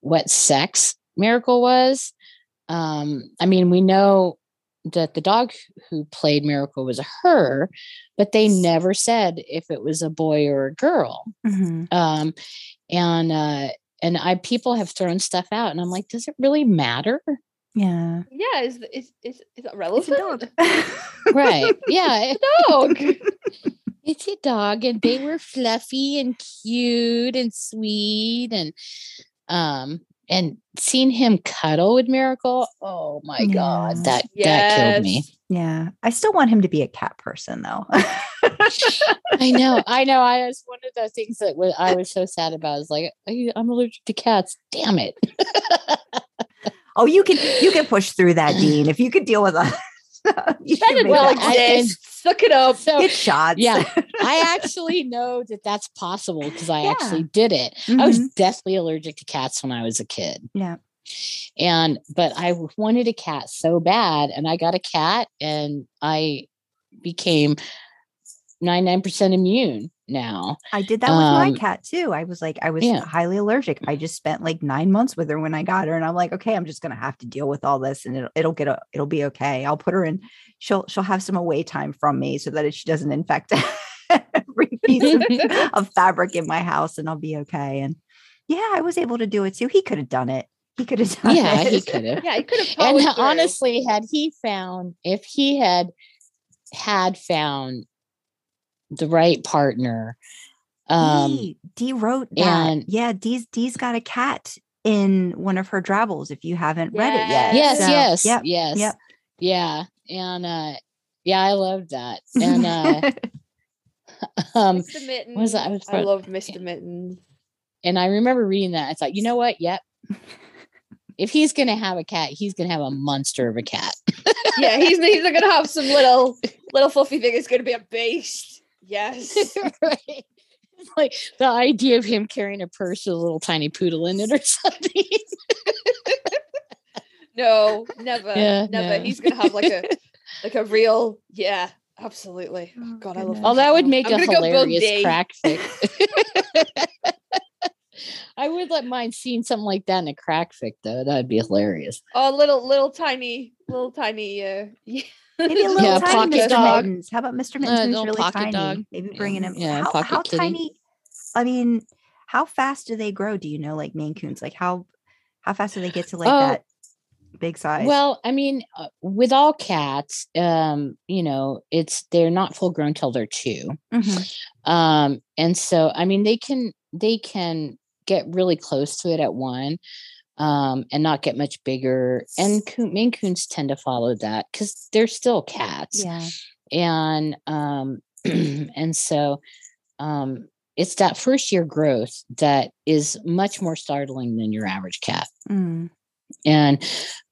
what sex miracle was um i mean we know that the dog who played miracle was a her but they never said if it was a boy or a girl Mhm. um and uh and i people have thrown stuff out and i'm like does it really matter Yeah. Yeah. Is is is is It's that a relevant? dog. right yeah Dog. it's a dog and they were fluffy and cute and sweet and um and seeing him cuddle with miracle oh my god that that killed me yeah. I still want him to be a cat person though. i know i know i was one of the things that was, i was so sad about is like "I- i'm allergic to cats damn it oh, you can you can push through that, Dean. If you could deal with us. you That can make well, I- work. exists. Suck it up. so Get shots. yeah i actually know that that's possible because i Yeah. actually did it i was Mhm. deathly allergic to cats when i was a kid Yeah. and but I wanted a cat so bad, and I got a cat, and I became 99% immune now. I did that with Um, my cat too. I was like, I was yeah. highly allergic. I just spent like nine months with her when I got her, and I'm like, okay, I'm just gonna have to deal with all this, and it'll, it'll get a, it'll be okay. I'll put her in. She'll she'll have some away time from me so that she doesn't infect every piece of, of fabric in my house, and I'll be okay. And yeah, I was able to do it too. He could have done it. He could have done Yeah, it. he could have. Yeah, you could have. And through. honestly, had he found, if he had had found the right partner, um, Dee, Dee wrote that. and- yeah, Dee's Dee's got a cat in one of her drabbles. If you haven't read it yet, yes, So, yes, yep, yes, yep. yeah, and uh, yeah, I loved that, and uh, um, Mr. Mittens. was that- I was I love Mr. Mittens. And I remember reading that. I thought, you know what? Yep. if he's going to have a cat, he's going to have a monster of a cat. Yeah, he's he's gonna have some little little fluffy thing. It's gonna be a beast. Yes. right. Like the idea of him carrying a purse with a little tiny poodle in it or something. No, never, Yeah, never. no. He's gonna have like a like a real. Yeah, absolutely. Oh, Oh, God, I love. goodness. oh, that would make I'm a gonna go hilarious Bundy. crack fic. I would let mind seeing something like that in a crack fic though. That'd be hilarious. Oh, little little tiny little tiny. Uh, yeah. Maybe a little Yeah, tiny pocket Mr. dog. Mittens. How about Mr. Uh, Mittens? who's little really pocket tiny. dog. Maybe bringing him. yeah, how, pocket how kitty. tiny? I mean, how fast do they grow? Do you know, like Maine Coons? Like how how fast do they get to like Oh, that big size? Well, I mean, uh, with all cats, um, you know, it's they're not full grown till they're two. Mhm. Um, and so I mean they can they can get really close to it at one um and not get much bigger. And coon, Maine Coons tend to follow that because they're still cats. yeah. And um and so um it's that first year growth that is much more startling than your average cat. Mm. and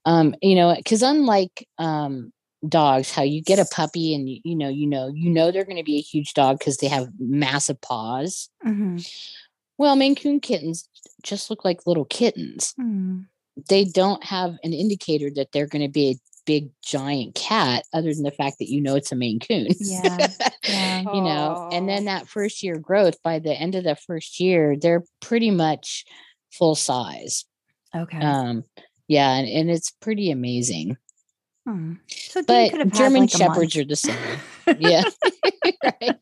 um you know because unlike um dogs how you get a puppy and you, you know you know you know they're going to be a huge dog because they have massive paws Mhm. Well maine coon kittens just look like little kittens Mm. they don't have an indicator that they're going to be a big giant cat other than the fact that you know it's a maine coon Yeah. Yeah. you know and then that first year growth by the end of the first year they're pretty much full size Okay. um yeah and, and it's pretty amazing Hmm. So Dean could but have german like, shepherds month. are the same yeah right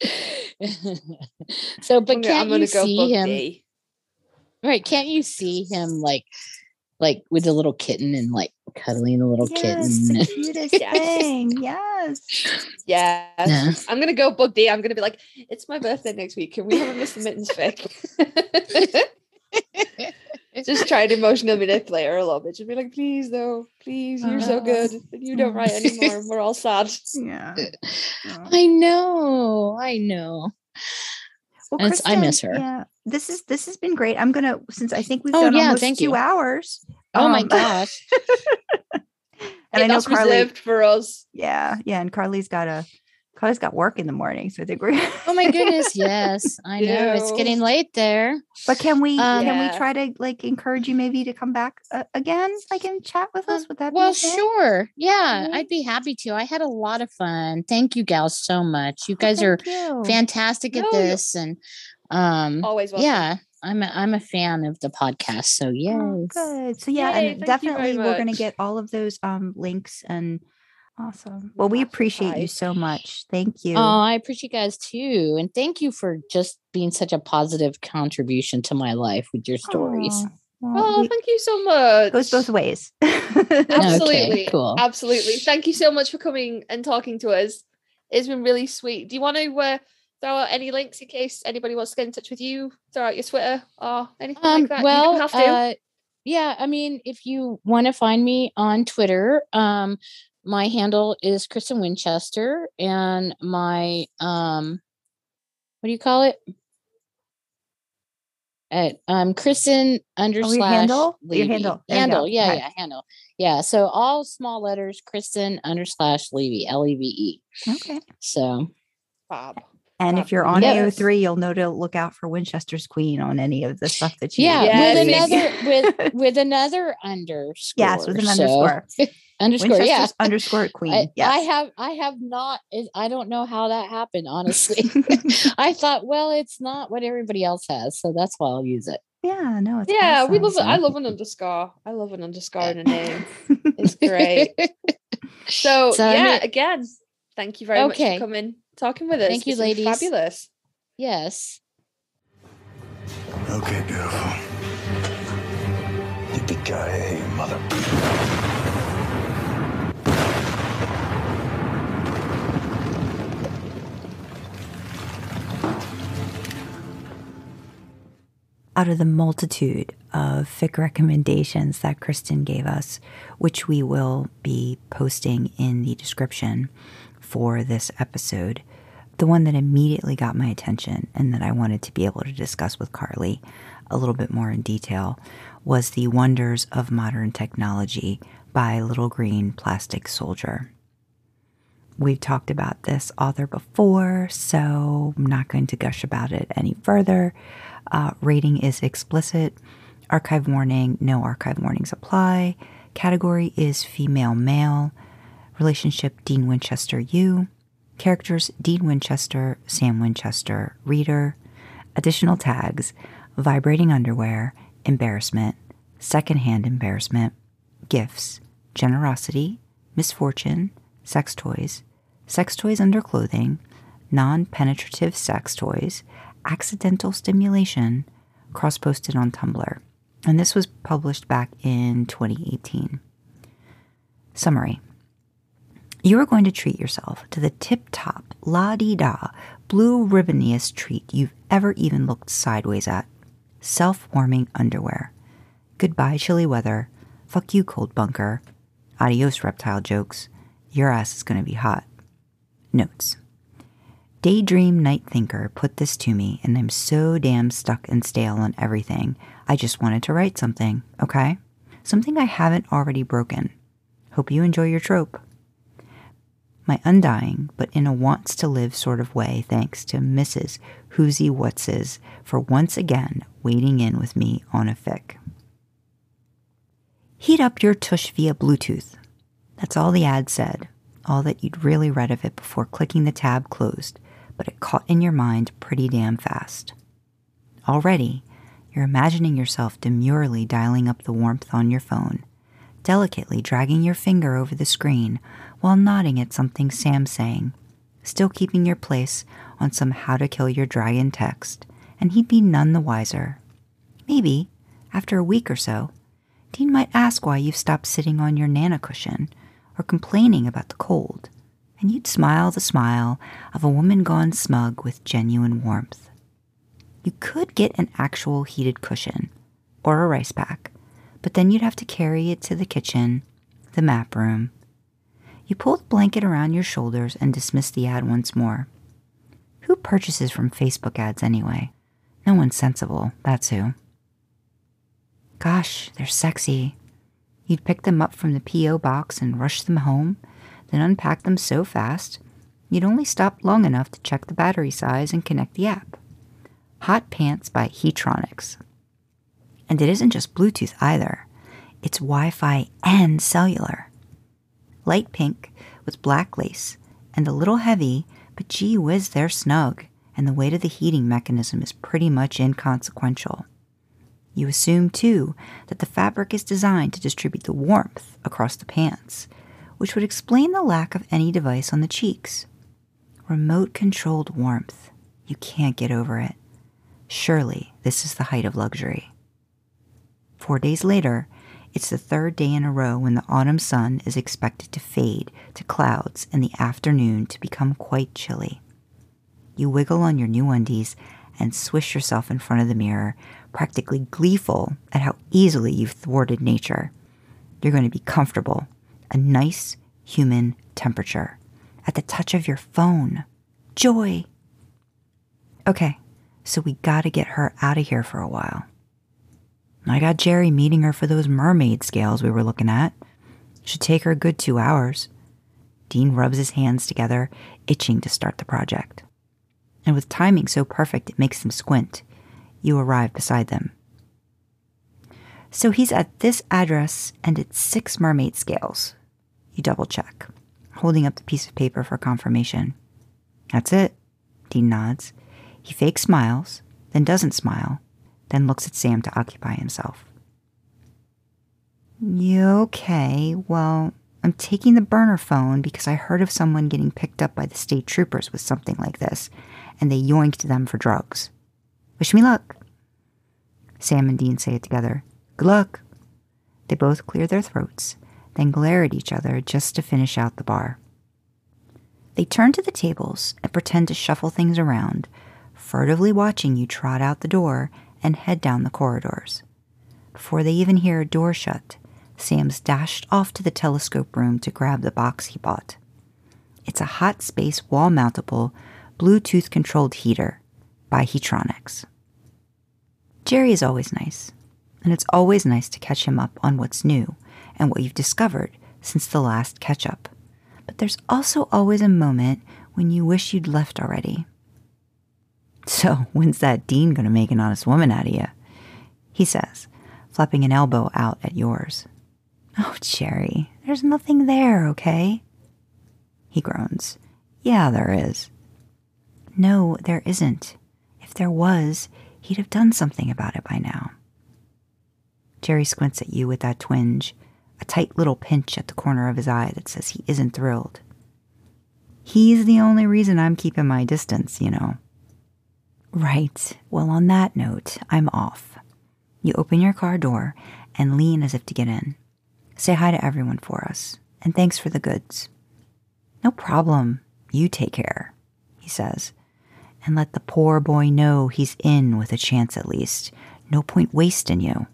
so but I'm gonna, can't I'm gonna you go see him D. right can't you see him like like with a little kitten and like cuddling a little yes, kitten the cutest Yes. thing. Yes. Yes. Yeah. I'm gonna go Bug D. I'm gonna be like, it's my birthday next week. Can we have a Mr. Mittens fic? Just try to emotionally manipulate her a little bit. Just be like, please, though, please, you're so Uh, good. You don't write anymore. We're all sad. Yeah. I know i know Well, it's- I miss her. Yeah, this is this has been great. I'm gonna since I think we've Oh, done yeah, almost thank two you. hours. oh my um, gosh and I know Karlee. lived for us. Yeah, yeah, and Karlee's got a Karlee's got work in the morning, so I think we're. Oh my goodness, yes. I know. It's getting late there. But can we Um, can we try to like encourage you maybe to come back uh, again, like and chat with us? Would that Well, be okay? sure. Yeah, Mhm. I'd be happy to. I had a lot of fun. Thank you gals so much. You Oh, guys are you. fantastic at No, this and um Always welcome. yeah, I'm a, I'm a fan of the podcast. So yay. Oh, good. So yeah, Yay, and thank you very definitely we're going to get all of those um links and awesome. Well, we appreciate you so much. Thank you. Oh, I appreciate you guys too. And thank you for just being such a positive contribution to my life with your stories. Aw, well, Oh, we- thank you so much. goes both ways. Absolutely. cool. Absolutely. Thank you so much for coming and talking to us. It's been really sweet. Do you want to uh, throw out any links in case anybody wants to get in touch with you? Throw out your Twitter or anything Um, like that. well, you don't have to. Uh, yeah, I mean, if you want to find me on Twitter, um, my handle is Kristen Winchester, and my um, what do you call it? At um, Kristen under Oh, your slash handle? Your handle. There handle, go. yeah, Okay. yeah, handle, yeah. So all small letters, Kristen under slash Levy, L E V E. okay. So Bob. And if you're on yes. AO3, you'll know to look out for Winchester's Queen on any of the stuff that you yeah, Yes. with another with with another underscore. yes, with an so- underscore. underscore. Winchester's Yeah, underscore Queen. I, yes. I have I have not I don't know how that happened honestly. I thought well it's not what everybody else has so that's why I'll use it. yeah, no, it's Yeah, we love it. I love an underscore. I love an underscore in a name. It's great. So, So, I yeah, mean- again, thank you very much for coming, talking with us. Thank you, It's ladies. Fabulous. yes. Okay, beautiful. Yippee-ki-yay, mother. Out of the multitude of fic recommendations that Kristen gave us, which we will be posting in the description for this episode, the one that immediately got my attention and that I wanted to be able to discuss with Karlee a little bit more in detail was The Wonders of Modern Technology by Little Green Plastic Soldier. We've talked about this author before, so I'm not going to gush about it any further. Uh, rating is explicit. Archive warning, no archive warnings apply. Category is female male. Relationship Dean Winchester, you. Characters Dean Winchester, Sam Winchester, reader. Additional tags vibrating underwear, embarrassment, secondhand embarrassment, gifts, generosity, misfortune, sex toys, sex toys under clothing, non penetrative sex toys, accidental stimulation, cross posted on Tumblr. And this was published back in 2018. Summary You are going to treat yourself to the tip top, la di da, blue ribboniest treat you've ever even looked sideways at self warming underwear. Goodbye, chilly weather. Fuck you, cold bunker. Adios, reptile jokes. Your ass is going to be hot. Notes. Daydream Night Thinker put this to me, and I'm so damn stuck and stale on everything. I just wanted to write something, okay? something I haven't already broken. Hope you enjoy your trope. My undying, but in a wants to live sort of way, thanks to Mrs. Whoosie Whatses for once again wading in with me on a fic. Heat up your tush via Bluetooth. That's all the ad said, all that you'd really read of it before clicking the tab closed, but it caught in your mind pretty damn fast. Already, you're imagining yourself demurely dialing up the warmth on your phone, delicately dragging your finger over the screen while nodding at something Sam's saying, still keeping your place on some how to kill your dragon text, and he'd be none the wiser. Maybe, after a week or so, Dean might ask why you've stopped sitting on your nana cushion or complaining about the cold, and you'd smile the smile of a woman gone smug with genuine warmth. You could get an actual heated cushion or a rice pack, but then you'd have to carry it to the kitchen, the map room. You pull the blanket around your shoulders and dismiss the ad once more. Who purchases from Facebook ads anyway? No one sensible, that's who. Gosh, they're sexy. You'd pick them up from the P.O. box and rush them home, then unpack them so fast, you'd only stop long enough to check the battery size and connect the app. Hot Pants by Heatronics. And it isn't just Bluetooth either, it's Wi Fi and cellular. Light pink with black lace and a little heavy, but gee whiz, they're snug, and the weight of the heating mechanism is pretty much inconsequential. You assume, too, that the fabric is designed to distribute the warmth across the pants, which would explain the lack of any device on the cheeks. Remote controlled warmth. You can't get over it. Surely this is the height of luxury. Four days later, it's the third day in a row when the autumn sun is expected to fade to clouds in the afternoon to become quite chilly. You wiggle on your new undies and swish yourself in front of the mirror, practically gleeful at how easily you've thwarted nature. You're going to be comfortable, a nice human temperature, at the touch of your phone. Joy! Okay, so we gotta get her out of here for a while. I got Jerry meeting her for those mermaid scales we were looking at. Should take her a good two hours. Dean rubs his hands together, itching to start the project. And with timing so perfect it makes him squint, you arrive beside them. So he's at this address and it's six mermaid scales. You double check, holding up the piece of paper for confirmation. That's it. Dean nods. He fake smiles, then doesn't smile, then looks at Sam to occupy himself. You okay? Well, I'm taking the burner phone because I heard of someone getting picked up by the state troopers with something like this, and they yoinked them for drugs. Wish me luck. Sam and Dean say it together. Good luck. They both clear their throats, then glare at each other just to finish out the bar. They turn to the tables and pretend to shuffle things around, furtively watching you trot out the door and head down the corridors. Before they even hear a door shut, Sam's dashed off to the telescope room to grab the box he bought. It's a hot space wall mountable, Bluetooth controlled heater by Heatronics. Jerry is always nice, and it's always nice to catch him up on what's new and what you've discovered since the last catch up. But there's also always a moment when you wish you'd left already. So, when's that Dean going to make an honest woman out of you? He says, flapping an elbow out at yours. Oh, Jerry, there's nothing there, okay? He groans. Yeah, there is. No, there isn't. If there was, he'd have done something about it by now. Jerry squints at you with that twinge, a tight little pinch at the corner of his eye that says he isn't thrilled. He's the only reason I'm keeping my distance, you know. Right. Well, on that note, I'm off. You open your car door and lean as if to get in. Say hi to everyone for us, and thanks for the goods. No problem. You take care, he says, and let the poor boy know he's in with a chance at least. No point wasting you.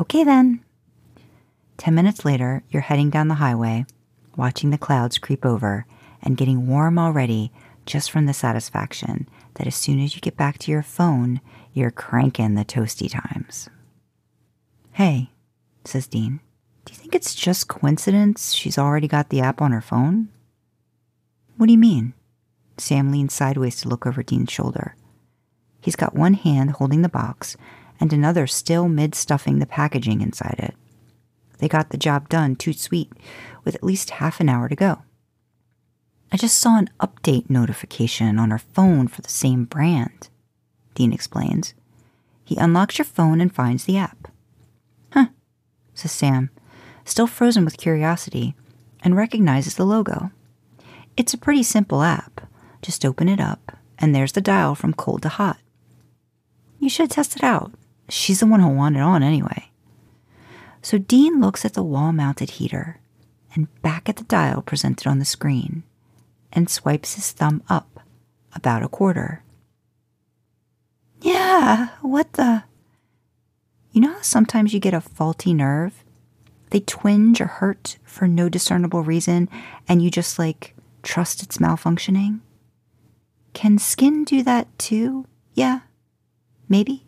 Okay then. Ten minutes later, you're heading down the highway, watching the clouds creep over, and getting warm already just from the satisfaction that as soon as you get back to your phone, you're cranking the toasty times. Hey, says Dean. Do you think it's just coincidence she's already got the app on her phone? What do you mean? Sam leans sideways to look over Dean's shoulder. He's got one hand holding the box and another still mid stuffing the packaging inside it. They got the job done too sweet with at least half an hour to go. I just saw an update notification on her phone for the same brand, Dean explains. He unlocks your phone and finds the app. Huh, says Sam, still frozen with curiosity, and recognizes the logo. It's a pretty simple app. Just open it up, and there's the dial from cold to hot. You should test it out. She's the one who'll want it on anyway. So Dean looks at the wall mounted heater and back at the dial presented on the screen and swipes his thumb up about a quarter. Yeah, what the? You know how sometimes you get a faulty nerve? They twinge or hurt for no discernible reason, and you just like trust it's malfunctioning? Can skin do that too? Yeah, maybe.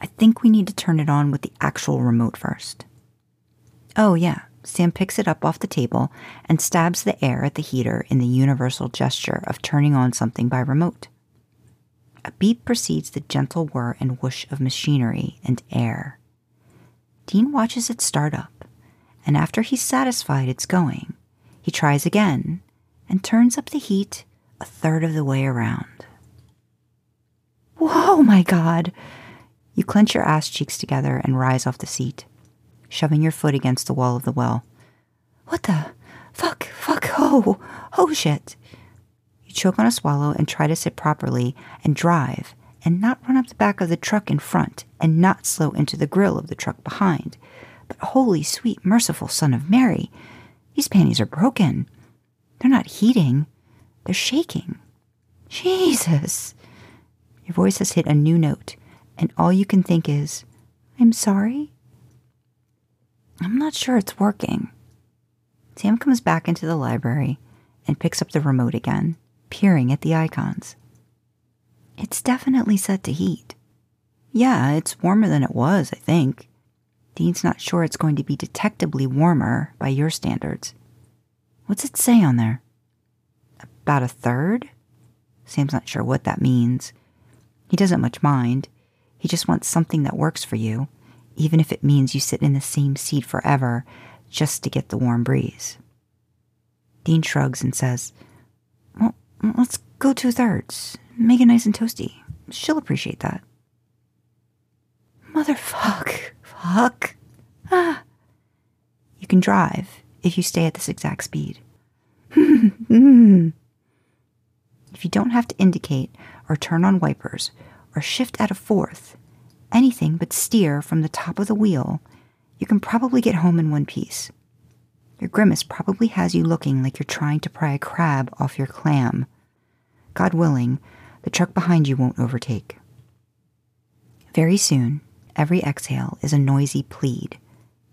I think we need to turn it on with the actual remote first. Oh, yeah. Sam picks it up off the table and stabs the air at the heater in the universal gesture of turning on something by remote. A beep precedes the gentle whir and whoosh of machinery and air. Dean watches it start up, and after he's satisfied it's going, he tries again and turns up the heat a third of the way around. Whoa, my God! You clench your ass cheeks together and rise off the seat, shoving your foot against the wall of the well. What the? Fuck, fuck, oh, oh shit. You choke on a swallow and try to sit properly and drive and not run up the back of the truck in front and not slow into the grill of the truck behind. But holy sweet, merciful son of Mary, these panties are broken. They're not heating, they're shaking. Jesus. Your voice has hit a new note and all you can think is, I'm sorry? I'm not sure it's working. Sam comes back into the library and picks up the remote again, peering at the icons. It's definitely set to heat. Yeah, it's warmer than it was, I think. Dean's not sure it's going to be detectably warmer by your standards. What's it say on there? About a third? Sam's not sure what that means. He doesn't much mind. He just wants something that works for you, even if it means you sit in the same seat forever just to get the warm breeze. Dean shrugs and says, Well, let's go two thirds. Make it nice and toasty. She'll appreciate that. Motherfuck. Fuck. Ah. You can drive if you stay at this exact speed. if you don't have to indicate or turn on wipers or shift at a fourth, anything but steer from the top of the wheel, you can probably get home in one piece. Your grimace probably has you looking like you're trying to pry a crab off your clam. God willing, the truck behind you won't overtake. Very soon, every exhale is a noisy plead,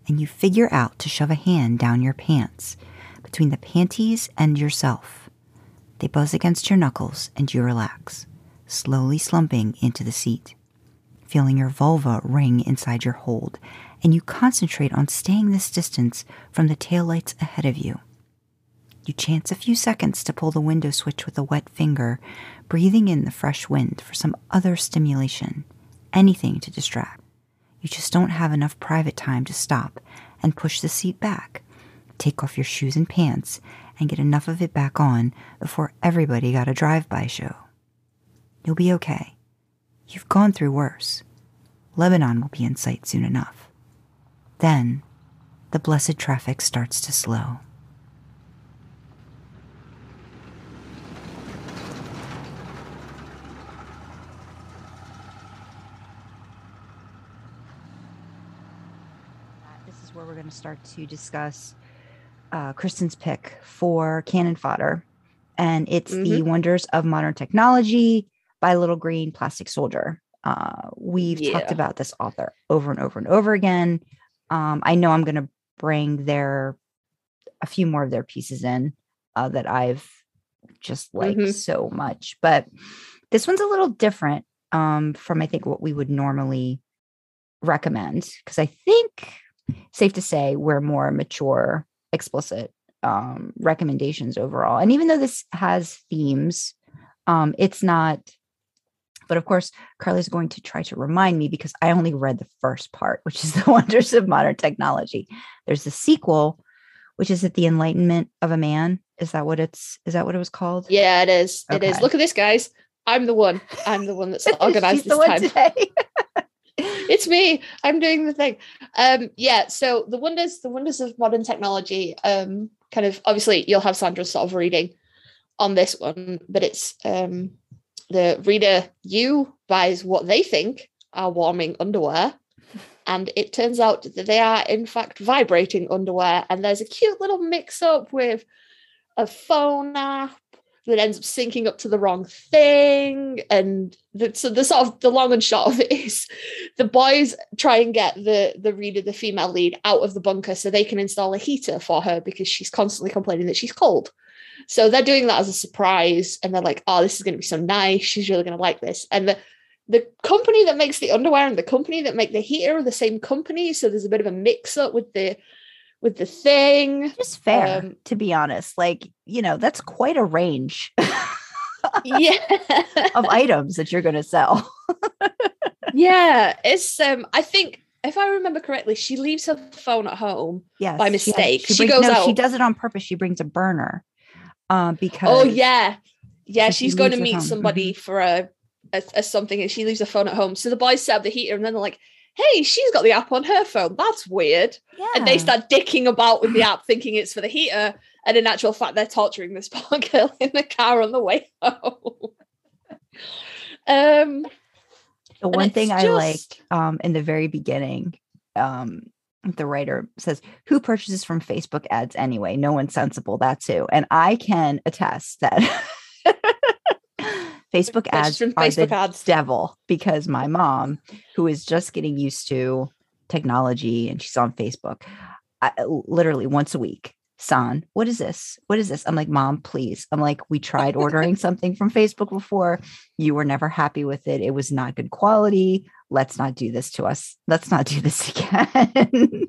and you figure out to shove a hand down your pants, between the panties and yourself. They buzz against your knuckles, and you relax slowly slumping into the seat, feeling your vulva ring inside your hold, and you concentrate on staying this distance from the taillights ahead of you. You chance a few seconds to pull the window switch with a wet finger, breathing in the fresh wind for some other stimulation, anything to distract. You just don't have enough private time to stop and push the seat back, take off your shoes and pants, and get enough of it back on before everybody got a drive by show. You'll be okay. You've gone through worse. Lebanon will be in sight soon enough. Then, the blessed traffic starts to slow. This is where we're going to start to discuss uh, Kristen's pick for canon fodder. And it's mm-hmm. the wonders of modern technology, by Little Green Plastic Soldier. Uh, we've yeah. talked about this author over and over and over again. Um, I know I'm going to bring their a few more of their pieces in uh, that I've just liked mm-hmm. so much, but this one's a little different um, from I think what we would normally recommend because I think safe to say we're more mature, explicit um, recommendations overall. And even though this has themes, um, it's not. But of course, Karlee's going to try to remind me because I only read the first part, which is the wonders of modern technology. There's the sequel, which is at the enlightenment of a man. Is that what it's? Is that what it was called? Yeah, it is. It is. Look at this, guys. I'm the one. I'm the one that's organized this time. it's me. I'm doing the thing. Um yeah so the wonders the wonders of modern technology um kind of obviously you'll have sandra's sort of reading on this one but it's um the reader you buys what they think are warming underwear and it turns out that they are in fact vibrating underwear and there's a cute little mix up with a phone app that ends up syncing up to the wrong thing. And the, so the sort of the long and short of it is the boys try and get the the reader the female lead out of the bunker so they can install a heater for her because she's constantly complaining that she's cold. So they're doing that as a surprise and they're like oh this is going to be so nice. She's really going to like this. And the the company that makes the underwear and the company that make the heater are the same company. So there's a bit of a mix up with the with the thing Just fair, Um, to be honest. Like, you know, that's quite a range yeah of items that you're going to sell. yeah it's um i think if i remember correctly she leaves her phone at home Yes. By she- mistake. She brings- goes no, She does it on purpose. She brings a burner. Um, because oh yeah yeah So she she's going to meet somebody for a, a, a something and she leaves her phone at home so the boys set up the heater and then they're like hey she's got the app on her phone that's weird yeah. and they start dicking about with the app thinking it's for the heater and in actual fact they're torturing this poor girl in the car on the way home um The one thing it's I like um, in the very beginning, um, the writer says, Who purchases from Facebook ads anyway? No one sensible. That's who. And I can attest that Facebook ads are Facebook the ads. devil because my mom, who is just getting used to technology and she's on Facebook, I, uh, literally once a week. son, what is this? What is this? I'm like, Mom, please. I'm like, we tried ordering something from Facebook before. You were never happy with it. It was not good quality. Let's not do this to us. Let's not do this again.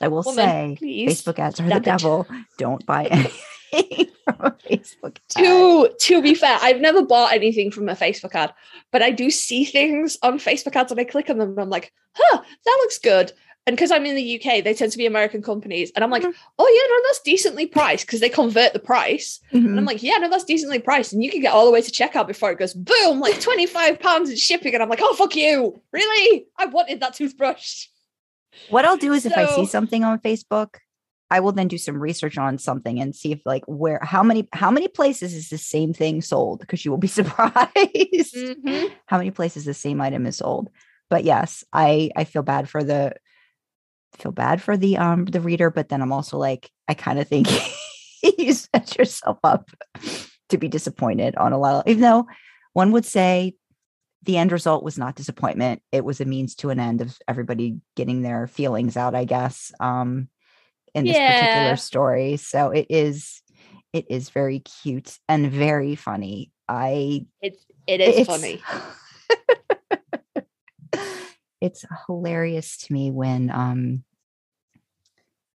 I will Woman, say please Facebook ads are stop the it. devil. Don't buy anything from a Facebook ad. to to be fair, I've never bought anything from a Facebook ad, but I do see things on Facebook ads and I click on them and I'm like, huh, that looks good. And because I'm in the UK, they tend to be American companies. And I'm like, Mhm. oh yeah, no, that's decently priced because they convert the price. And Mhm. I'm like, yeah, no, that's decently priced. And you can get all the way to checkout before it goes boom, like 25 pounds in shipping. And I'm like, oh fuck you. Really? I wanted that toothbrush. What I'll do is if I see something on Facebook, I will then do some research on something and see if like where how many how many places is the same thing sold because you will be surprised Mhm. how many places the same item is sold. But yes, I I feel bad for the feel bad for the um the reader, but then I'm also like I kind of think you set yourself up to be disappointed on a lot of even though one would say the end result was not disappointment it was a means to an end of everybody getting their feelings out i guess um in this Yeah. particular story so it is it is very cute and very funny i It, it is it's funny. it's hilarious to me when um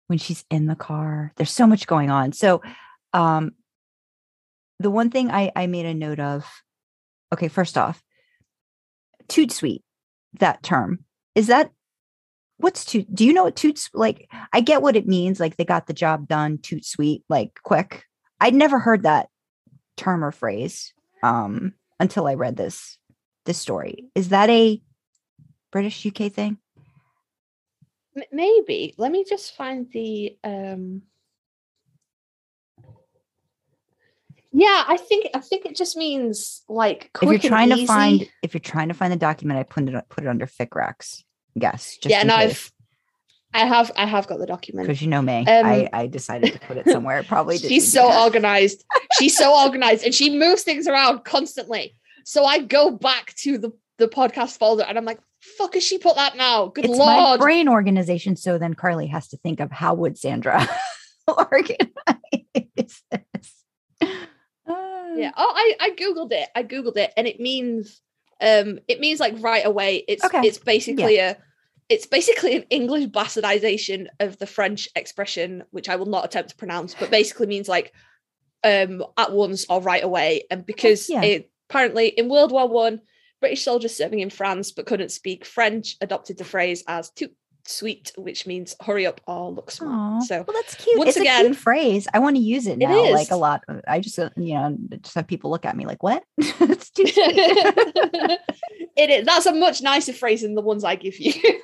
when she's in the car there's so much going on so um the one thing i i made a note of okay first off toot sweet that term is that what's toot do you know what toots like i get what it means like they got the job done toot sweet like quick. I'd never heard that term or phrase um until i read this this story. Is that a british uk thing? Maybe. Let me just find the um Yeah, I think I think it just means like if you're trying to find if you're trying to find the document i put it put it under ficrecs yes just Yeah, and case, I've I have I have got the document. because you know me I, Um, I decided to put it somewhere it probably She's so to. organized. She's so organized and she moves things around constantly. So I go back to the the podcast folder and I'm like, fuck has she put that now? Good it's my lord. brain organization so then Karlee has to think of how would sandra organize this Uh, yeah. Oh, I I googled it. I googled it, and it means um it means like right away. It's Okay. it's basically a it's basically an English bastardization of the French expression, which I will not attempt to pronounce, but basically means like um at once or right away. And because yeah. it apparently in World War One, British soldiers serving in France but couldn't speak French adopted the phrase as tout sweet, which means hurry up or look smart. Aw, So well, that's cute. once it's a again- cute phrase. I want to use it It now, is. like a lot. I just, uh, you know, just have people look at me like, "What?" it's too sweet. it is that's a much nicer phrase than the ones I give you.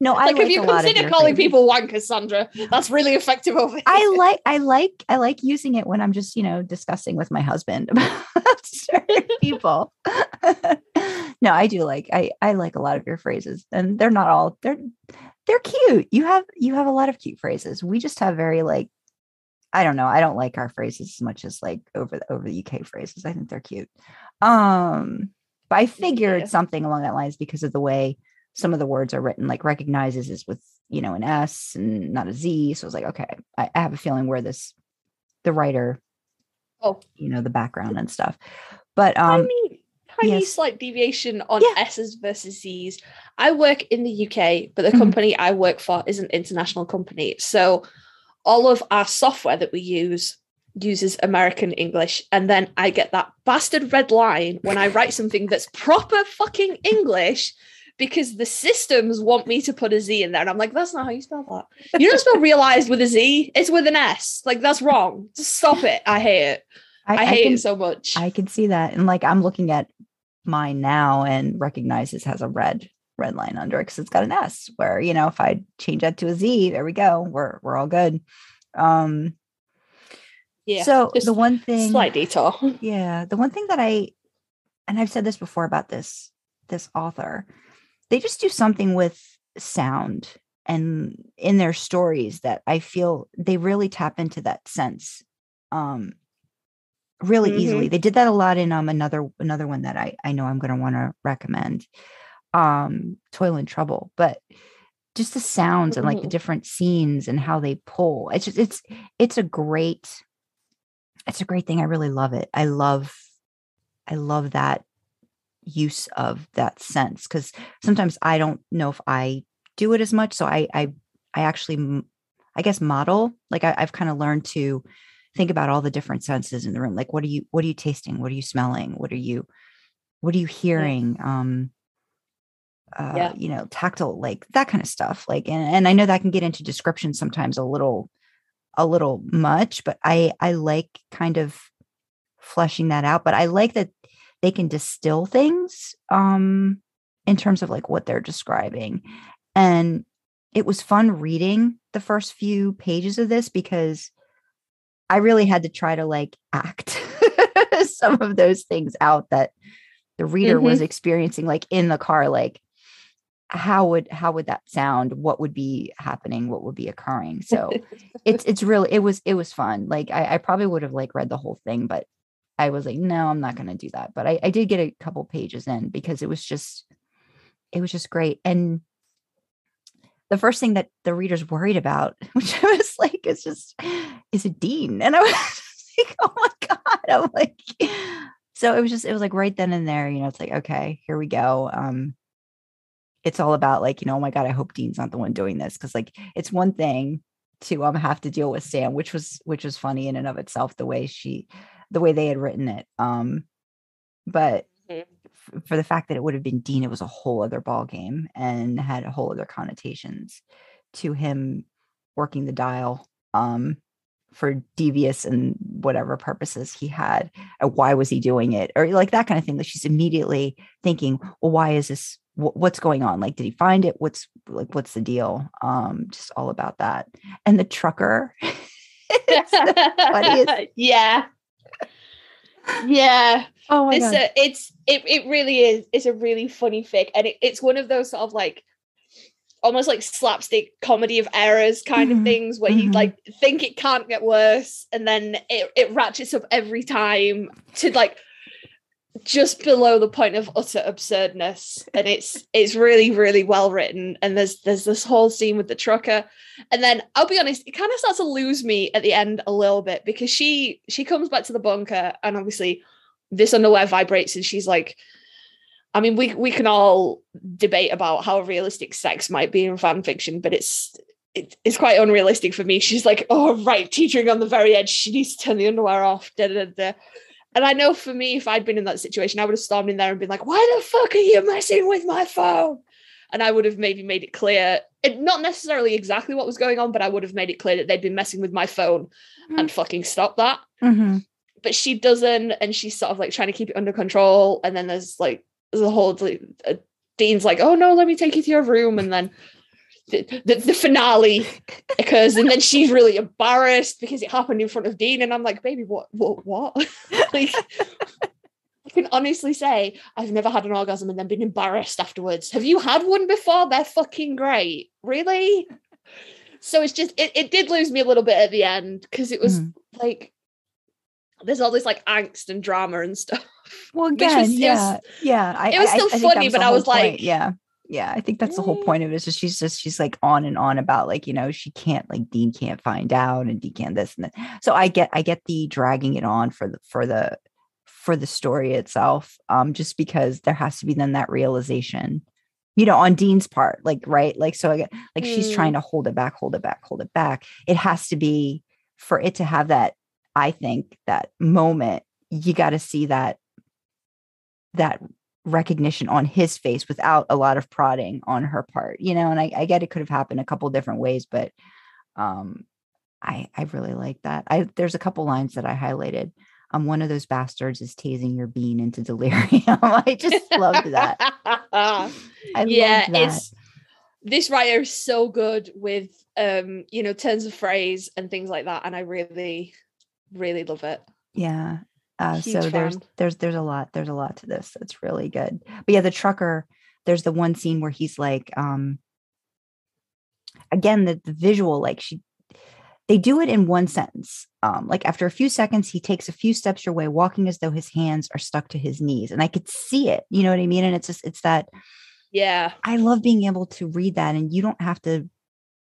no, I like, like if you a consider calling phrases. people wankers, Sandra, that's really effective over here. I like, I like, I like using it when I'm just, you know, discussing with my husband about certain people. no, I do like, I, I like a lot of your phrases, and they're not all they're they're cute. You have you have a lot of cute phrases. We just have very like, I don't know. I don't like our phrases as much as like over the over the UK phrases. I think they're cute. Um, but I figured Yeah. something along that lines because of the way some of the words are written, like recognizes is with, you know, an S and not a Z. So I was like, okay, I, I have a feeling where this, the writer, Oh. you know, the background and stuff. But um, tiny, tiny yes. slight deviation on Yeah. S's versus Z's. I work in the UK, but the Mhm. company I work for is an international company. So all of our software that we use uses American English. And then I get that bastard red line when I write something that's proper fucking English because the systems want me to put a Z in there. And I'm like, that's not how you spell that. You don't spell realized with a Z, it's with an S. Like, that's wrong. Just stop it. I hate it. I, hate can, it so much. I can see that. And like I'm looking at mine now and recognizes has a red red line under it because it's got an S where, you know, if I change that to a Z, there we go. We're we're all good. Um yeah. so the one thing slight detour. yeah, the one thing that I and I've said this before about this this author, they just do something with sound and in their stories that I feel they really tap into that sense um really Mhm. easily. They did that a lot in um another another one that I I know I'm going to want to recommend um Toil and Trouble, but just the sounds and like the Mhm. different scenes and how they pull. It's just it's it's a great it's a great thing. I really love it. I love I love that use of that sense because sometimes I don't know if I do it as much. So I I I actually I guess model like I, I've kind of learned to think about all the different senses in the room. Like what are you what are you tasting? What are you smelling? What are you what are you hearing? Um uh, Yeah. you know, tactile, like that kind of stuff. Like, and, and I know that can get into description sometimes a little, a little much, but I, I like kind of fleshing that out. But I like that they can distill things, um, in terms of like what they're describing. And it was fun reading the first few pages of this because I really had to try to like act some of those things out that the reader was mm-hmm. experiencing like in the car like how would how would that sound? What would be happening? What would be occurring? So it's it's really it was it was fun. Like I, I probably would have like read the whole thing but i was like no i'm not going to do that. But I, I did get a couple pages in because it was just it was just great. And the first thing that the reader's worried about which i was like is just is it dean? And i was like oh my god. I'm like so it was just it was like right then and there you know it's like okay here we go. Um it's all about like you know oh my god i hope dean's not the one doing this because like it's one thing to um have to deal with sam which was which was funny in and of itself the way she the way they had written it. Um but. For the fact that it would have been dean it was a whole other ball game and had a whole other connotations to him working the dial um for devious and whatever purposes he had uh, why was he doing it or like that kind of thing. Like she's immediately thinking well why is this wh- what's going on? Like did he find it? What's like what's the deal? Um just all about that. And the trucker yeah. Yeah. oh my It's god a, it's it, it really is it's a really funny fic and it, it's one of those sort of like almost like slapstick comedy of errors kind Mhm, of things where you mhm. like think it can't get worse and then it, it ratchets up every time to like just below the point of utter absurdness and it's it's really really well written and there's there's this whole scene with the trucker and then i'll be honest it kind of starts to lose me at the end a little bit because she she comes back to the bunker and obviously this underwear vibrates and she's like I mean, we we can all debate about how realistic sex might be in fan fiction, but it's it, it's quite unrealistic for me. She's like, oh right, teetering on the very edge. She needs to turn the underwear off. Da, da, da. And I know for me, if I'd been in that situation, I would have stormed in there and been like, why the fuck are you messing with my phone? And I would have maybe made it clear, it, not necessarily exactly what was going on, but I would have made it clear that they'd been messing with my phone Mm. and fucking stop that. Mm-hmm. But she doesn't, and she's sort of like trying to keep it under control. And then there's like there's a whole like, uh, Dean's like, oh no, let me take you to your room, and then the, the, the finale occurs, and then she's really embarrassed because it happened in front of Dean, and I'm like, baby, what, what, what? like, I can honestly say I've never had an orgasm and then been embarrassed afterwards. Have you had one before? They're fucking great, really. So it's just it, it did lose me a little bit at the end because it was Mhm. like there's all this like angst and drama and stuff. Well, again, was- it was- yeah, yeah. I, it was I- I still think funny, was but I was like- point, yeah, yeah. I think that's the whole Mm. point of it. Is she's just she's like on and on about like you know she can't like Dean can't find out and Dean can't this and that. So I get I get the dragging it on for the for the for the story itself, um, just because there has to be then that realization, you know, on Dean's part, like right, like so I get like she's Mm. trying to hold it back, hold it back, hold it back. It has to be for it to have that. I think that moment you got to see that that recognition on his face without a lot of prodding on her part you know and i, I get it could have happened a couple different ways but um i i really like that i there's a couple lines that i highlighted um one of those bastards is tasing your bean into delirium i just loved that i yeah, that. it's this writer is so good with um, you know, turns of phrase and things like that. And I really, really love it. yeah uh, so there's there's there's a lot there's a lot to this. That's really good. But yeah the trucker there's the one scene where he's like um again the, the visual like she they do it in one sentence. Um like after a few seconds he takes a few steps your way walking as though his hands are stuck to his knees. And i could see it you know what i mean? And it's just it's that Yeah. i love being able to read that and you don't have to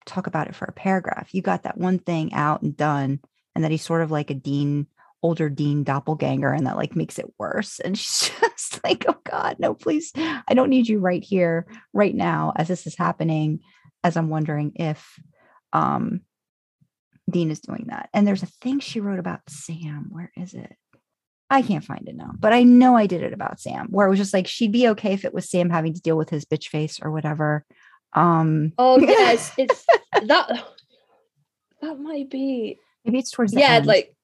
talk about it for a paragraph. You got that one thing out and done and that he's sort of like a dean older dean doppelganger and that like makes it worse and she's just like oh god no please i don't need you right here right now as this is happening as i'm wondering if um dean is doing that and there's a thing she wrote about sam where is it i can't find it now but i know i did it about sam where it was just like she'd be okay if it was sam having to deal with his bitch face or whatever um Oh yes, it's that. That might be. maybe it's towards the Yeah, end. like,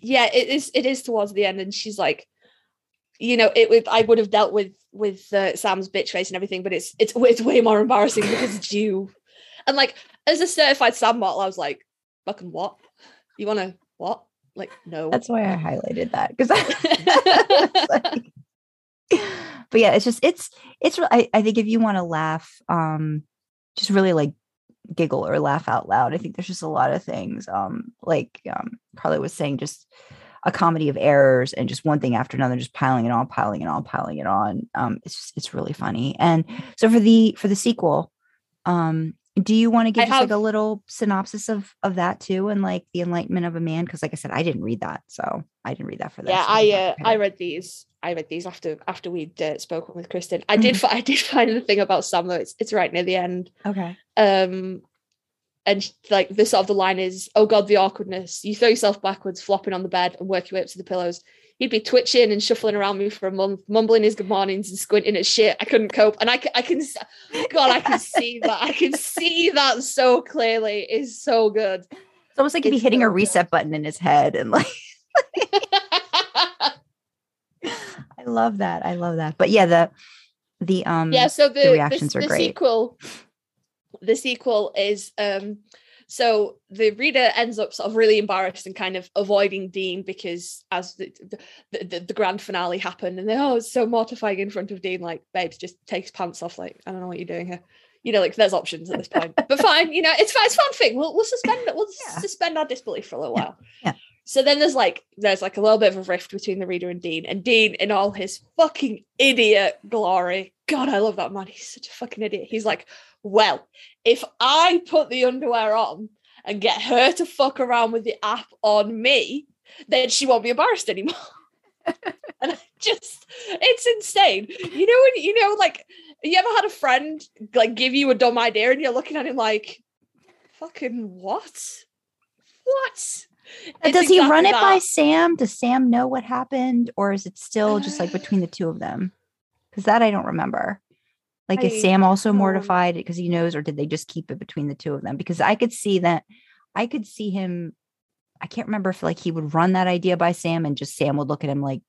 yeah, it is. It is towards the end, and she's like, you know, it would. I would have dealt with with uh, Sam's bitch face and everything, but it's it's it's way more embarrassing because it's you. And like, as a certified Sam model, I was like, fucking what? You want to what? Like, no. that's why i highlighted that because like, but yeah it's just it's it's I, I think if you want to laugh um just really like giggle or laugh out loud i think there's just a lot of things um like um Karlee was saying just a comedy of errors and just one thing after another just piling it on piling it on piling it on um it's just it's really funny. And so for the for the sequel um do you want to give I just like a little synopsis of of that too and like the enlightenment of a man? Because like i said i didn't read that so i didn't read that for this yeah so i uh, i read these i read these after after we'd uh, spoken with kristen. I did i did find the thing about sam though it's, it's right near the end. Okay. Um and like the sort of the line is oh god the awkwardness. You throw yourself backwards flopping on the bed and work your way up to the pillows he'd be twitching and shuffling around me for a month mumbling his good mornings and squinting at shit. I couldn't cope. And i, I can god i can see that. I can see that so clearly. It's so good. It's almost like he'd be hitting a so good. reset button in his head and like i love that. I love that. But yeah the the um yeah so the, the, reactions are the great. sequel the sequel is um so the reader ends up sort of really embarrassed and kind of avoiding Dean because as the the, the, the grand finale happened and they oh it's so mortifying in front of Dean like babes just takes pants off like I don't know what you're doing here you know like there's options at this point but fine you know it's fine it's fanfic we'll, we'll suspend it we'll Yeah. suspend our disbelief for a little Yeah. while Yeah. So then there's like there's like a little bit of a rift between the reader and Dean and Dean in all his fucking idiot glory god I love that man he's such a fucking idiot he's like well if I put the underwear on and get her to fuck around with the app on me, then she won't be embarrassed anymore. and I just it's insane. You know when you know like you ever had a friend like give you a dumb idea and you're looking at him like fucking what? What? Does he run it by. Sam? Does Sam know what happened, or is it still just like between the two of them? Because that I don't remember. Like, I is Sam also mortified because he knows, or did they just keep it between the two of them? Because I could see that. I could see him. I can't remember if like he would run that idea by Sam, and just Sam would look at him like,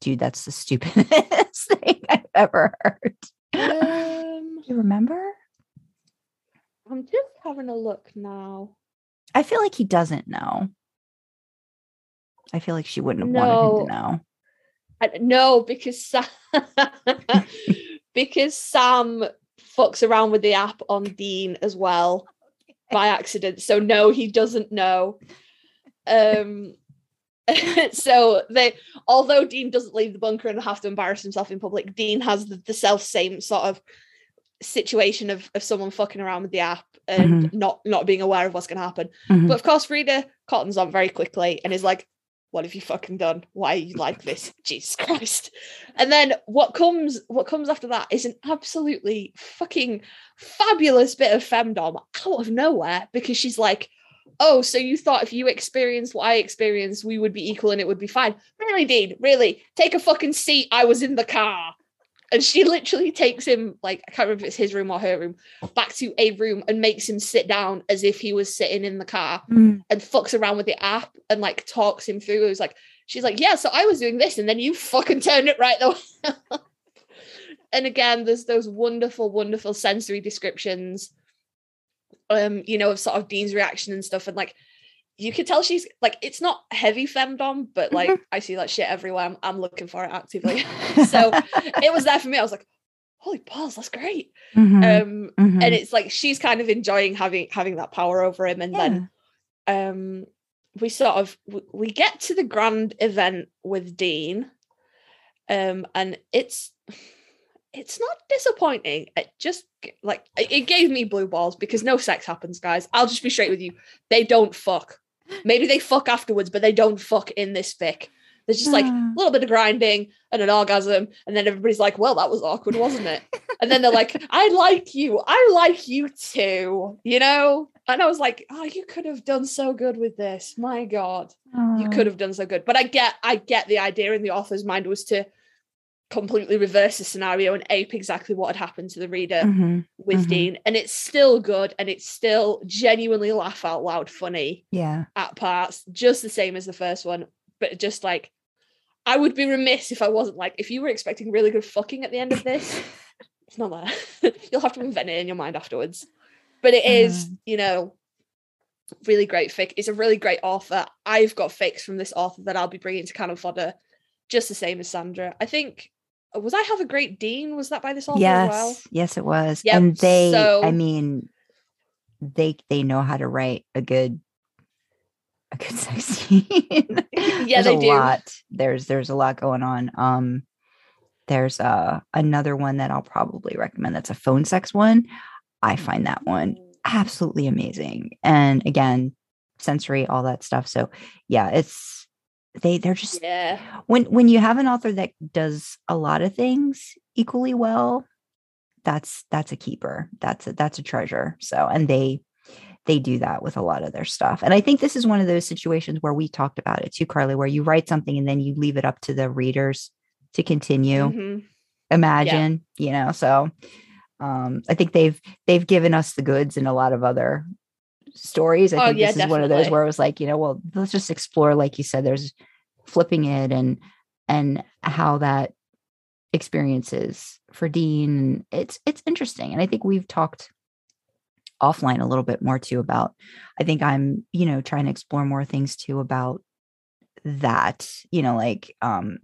"Dude, that's the stupidest thing I've ever heard." Um, you remember? I'm just having a look now. I feel like he doesn't know. I feel like she wouldn't have wanted him to know. I, no, because Sam, because Sam fucks around with the app on Dean as well by accident. So no, he doesn't know. Um so they although Dean doesn't leave the bunker and have to embarrass himself in public, Dean has the, the self same sort of situation of, of someone fucking around with the app and not not being aware of what's gonna happen. Mhm. But of course, Frida cottons on very quickly and is like, "What have you fucking done? Why are you like this? Jesus Christ!" And then what comes what comes after that is an absolutely fucking fabulous bit of femdom out of nowhere because she's like, "Oh, so you thought if you experienced what I experienced, we would be equal and it would be fine? Really, Dean? Really? Take a fucking seat. I was in the car." And she literally takes him, like, I can't remember if it's his room or her room, back to a room and makes him sit down as if he was sitting in the car Mm. and fucks around with the app and like talks him through. It was like, she's like, yeah, so I was doing this and then you fucking turned it right way. and again, there's those wonderful, wonderful sensory descriptions, um, you know, of sort of Dean's reaction and stuff. And like, you could tell she's like, it's not heavy femdom, but like, I see that shit everywhere. I'm, I'm looking for it actively. so it was there for me. I was like, holy balls, that's great. Mhm, Um, mhm. and it's like she's kind of enjoying having having that power over him and then um we sort of we get to the grand event with dean um and it's it's not disappointing it just like it gave me blue balls because no sex happens guys i'll just be straight with you they don't fuck maybe they fuck afterwards but they don't fuck in this fic. There's just like a Ah. little bit of grinding and an orgasm and then everybody's like well that was awkward wasn't it? And then they're like i like you. I like you too you know? And i was like oh you could have done so good with this. My god. You could have done so good. But i get i get the idea in the author's mind was to completely reverse the scenario and ape exactly what had happened to the reader Mhm, with mhm. dean and it's still good and it's still genuinely laugh out loud funny Yeah. at parts just the same as the first one but just like i would be remiss if i wasn't like if you were expecting really good fucking at the end of this it's not there you'll have to invent it in your mind afterwards but it is Mm. you know really great fic it's a really great author i've got fics from this author that i'll be bringing to canon fodder just the same as sandra i think was i have a great dean was that by this author yes. as well Yes, it was. Yep, And they, I mean, they they know how to write a good a good sex scene. Yeah, there's they a do. lot. There's there's a lot going on. Um there's uh another one that I'll probably recommend that's a phone sex one. I find that one absolutely amazing. And again, sensory, all that stuff. So yeah, it's they they're just yeah. when when you have an author that does a lot of things equally well that's that's a keeper. That's a that's a treasure. So and they they do that with a lot of their stuff. And i think this is one of those situations where we talked about it too Karlee where you write something and then you leave it up to the readers to continue. Mhm. imagine you know so um i think they've they've given us the goods in a lot of other stories. I Oh, think yeah, this is one of those where it was like you know well let's just explore like you said there's flipping it and and how that experiences for dean. It's it's interesting and i think we've talked offline a little bit more too about i think i'm you know trying to explore more things too about that you know like um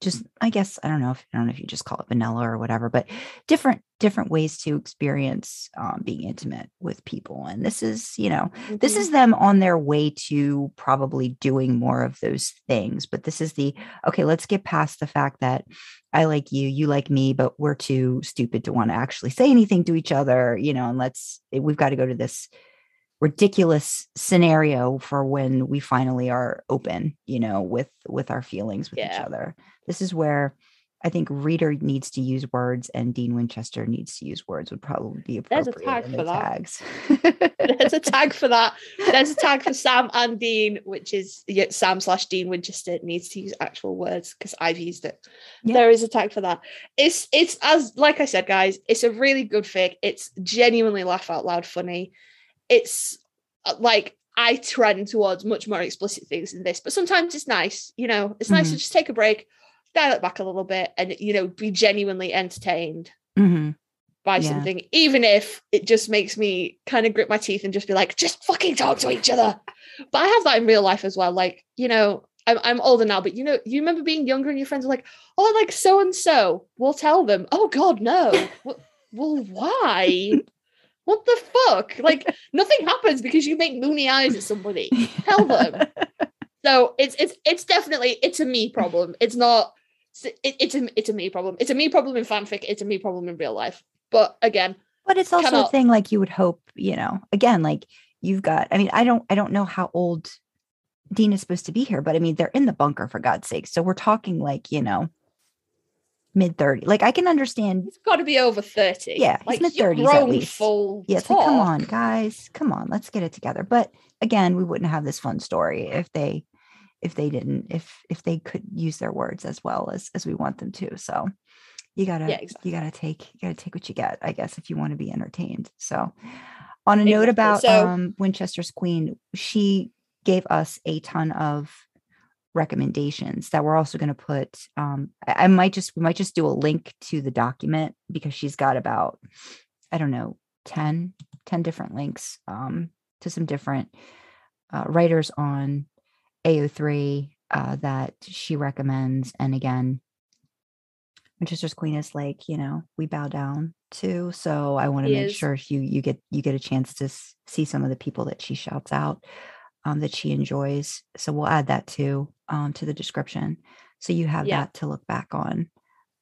just i guess i don't know if i don't know if you just call it vanilla or whatever but different different ways to experience um, being intimate with people and this is you know this Mhm. is them on their way to probably doing more of those things but this is the okay let's get past the fact that i like you you like me but we're too stupid to want to actually say anything to each other you know and let's we've got to go to this ridiculous scenario for when we finally are open you know with with our feelings with each other this is where i think reader needs to use words and dean winchester needs to use words would probably be appropriate There's a tag for that. tags There's a tag for that. There's a tag for Sam and Dean, which is yeah, Sam slash Dean Winchester needs to use actual words because I've used it. Yeah. There is a tag for that. It's it's as like I said, guys, it's a really good fic. It's genuinely laugh out loud funny. It's uh, like I trend towards much more explicit things than this, but sometimes it's nice, you know, it's nice to just take a break, dial it back a little bit, and you know, be genuinely entertained Mhm. by Yeah. something, even if it just makes me kind of grit my teeth and just be like, just fucking talk to each other. But I have that in real life as well. Like, you know, I'm, I'm older now, but you know, you remember being younger and your friends were like, oh, I like so and so. We'll tell them. Oh, God, no. Well, why? What the fuck? Like, nothing happens because you make moony eyes at somebody. Tell them. So it's it's it's definitely it's a me problem. It's not. It, it's a it's a me problem. It's a me problem in fanfic. It's a me problem in real life. But again, but it's also a thing like you would hope you know again like you've got i mean i don't i don't know how old dean is supposed to be here but i mean they're in the bunker for god's sake so we're talking like you know mid 30 like i can understand He's got to be over 30. Yeah, he's like mid-thirties you're at least. Full yeah like come on guys come on let's get it together but again we wouldn't have this fun story if they if they didn't if if they could use their words as well as as we want them to so you gotta Yeah, exactly. you gotta take you gotta take what you get i guess if you want to be entertained so on a note about So- um winchester's queen she gave us a ton of recommendations that we're also going to put um I, I might just we might just do a link to the document because she's got about i don't know 10 10 different links um to some different uh, writers on ao3 uh, that she recommends and again Winchester's Queen is like, you know, we bow down to. So I want to make is. sure you you get you get a chance to s- see some of the people that she shouts out, um, that she enjoys. So we'll add that too um, to the description, so you have Yeah. that to look back on.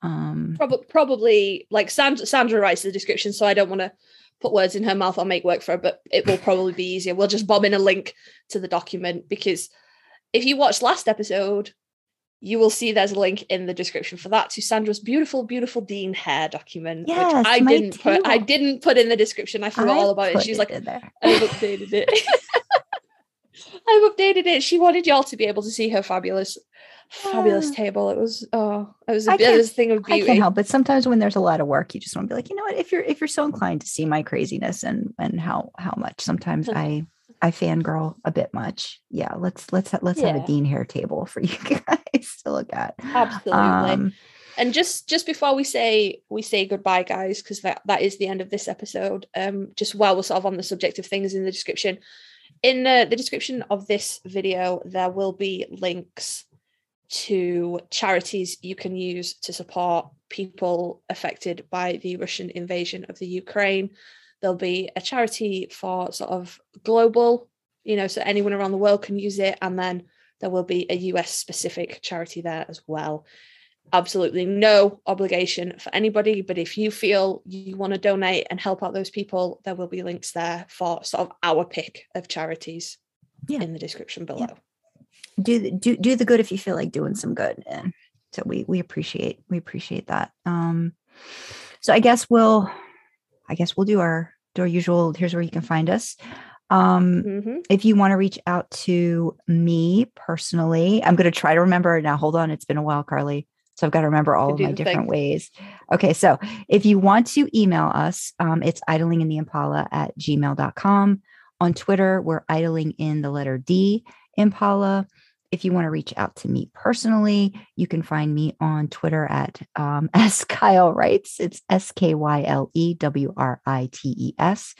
Um, Probably, probably like Sandra, Sandra writes the description, so I don't want to put words in her mouth or make work for her, but it will probably be easier. We'll just bomb in a link to the document because if you watched last episode, you will see there's a link in the description for that to Sandra's beautiful, beautiful Dean hair document, Yes, which I didn't put. I didn't put in the description. I forgot I all about it. She's like. I've updated it. I've updated it. She wanted y'all to be able to see her fabulous, fabulous table. It was oh, it was I a bit can't- of a thing of beauty. I can't help it. Sometimes when there's a lot of work, you just want to be like, you know what? If you're if you're so inclined to see my craziness and and how how much sometimes I I fangirl a bit much. Yeah, let's let's let's have a dean hair table for you guys to look at. Absolutely. Um, and just just before we say we say goodbye, guys, because that that is the end of this episode. Um, just while we're sort of on the subject of things in the description, in the, the description of this video, there will be links to charities you can use to support people affected by the Russian invasion of the Ukraine. There'll be a charity for sort of global, you know, so anyone around the world can use it, and then there will be a US specific charity there as well absolutely no obligation for anybody. But if you feel you want to donate and help out those people, there will be links there for sort of our pick of charities Yeah. in the description below. do the- do do the good if you feel like doing some good and so we we appreciate we appreciate that um so i guess we'll i guess we'll do our do our usual here's where you can find us um Mhm. if you want to reach out to me personally i'm going to try to remember now hold on it's been a while Karlee so i've got to remember all Could of my different thing. ways okay so if you want to email us um, it's idling in the impala at gmail.com on twitter we're idling in the letter d impala if you want to reach out to me personally, you can find me on Twitter at um, S Kyle Writes. It's S K Y L E W R I T E S.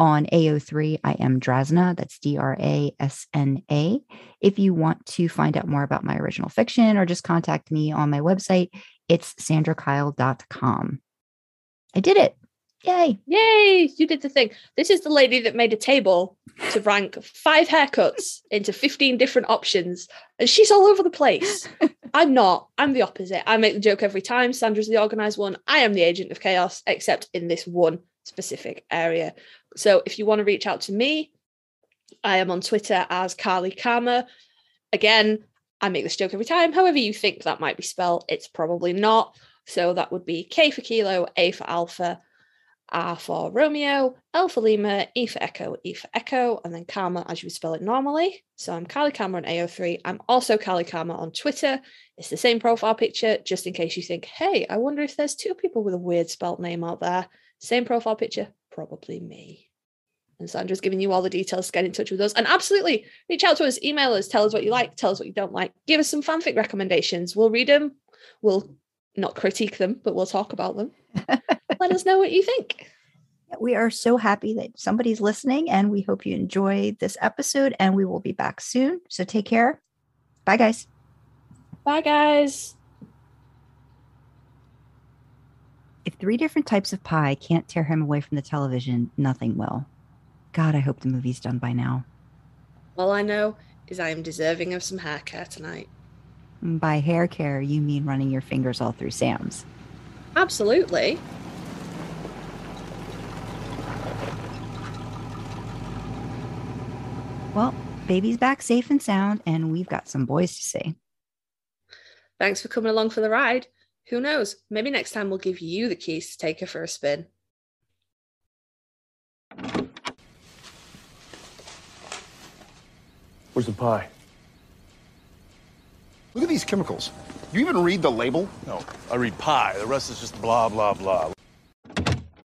On AO3, I am Drasna. That's D R A S N A. If you want to find out more about my original fiction or just contact me on my website, it's sandrakyle.com. I did it. Yay. Yay, you did the thing. This is the lady that made a table to rank five haircuts into 15 different options, and she's all over the place. I'm not. I'm the opposite. I make the joke every time. Sandra's the organized one. I am the agent of chaos, except in this one specific area. So if you want to reach out to me, I am on Twitter as Karlee Karma. Again, I make this joke every time. However, you think that might be spelled, it's probably not. So that would be K for Kilo, A for Alpha, R for Romeo, L for Lima, E for Echo, E for Echo, and then Karma as you would spell it normally. So I'm Karlee Karma on AO3. I'm also Karlee Karma on Twitter. It's the same profile picture, just in case you think, hey, I wonder if there's two people with a weird spelt name out there. Same profile picture, probably me. And Sandra's giving you all the details to get in touch with us. And absolutely reach out to us, email us, tell us what you like, tell us what you don't like, give us some fanfic recommendations. We'll read them. We'll not critique them, but we'll talk about them. Let us know what you think. We are so happy that somebody's listening and we hope you enjoy this episode and we will be back soon. So take care. Bye, guys. Bye, guys. If three different types of pie can't tear him away from the television, nothing will. God, I hope the movie's done by now. All I know is I am deserving of some hair care tonight. And by hair care, you mean running your fingers all through Sam's. Absolutely. Well, baby's back safe and sound, and we've got some boys to see. Thanks for coming along for the ride. Who knows? Maybe next time we'll give you the keys to take her for a spin. Where's the pie? Look at these chemicals. You even read the label? No, I read pie. The rest is just blah, blah, blah.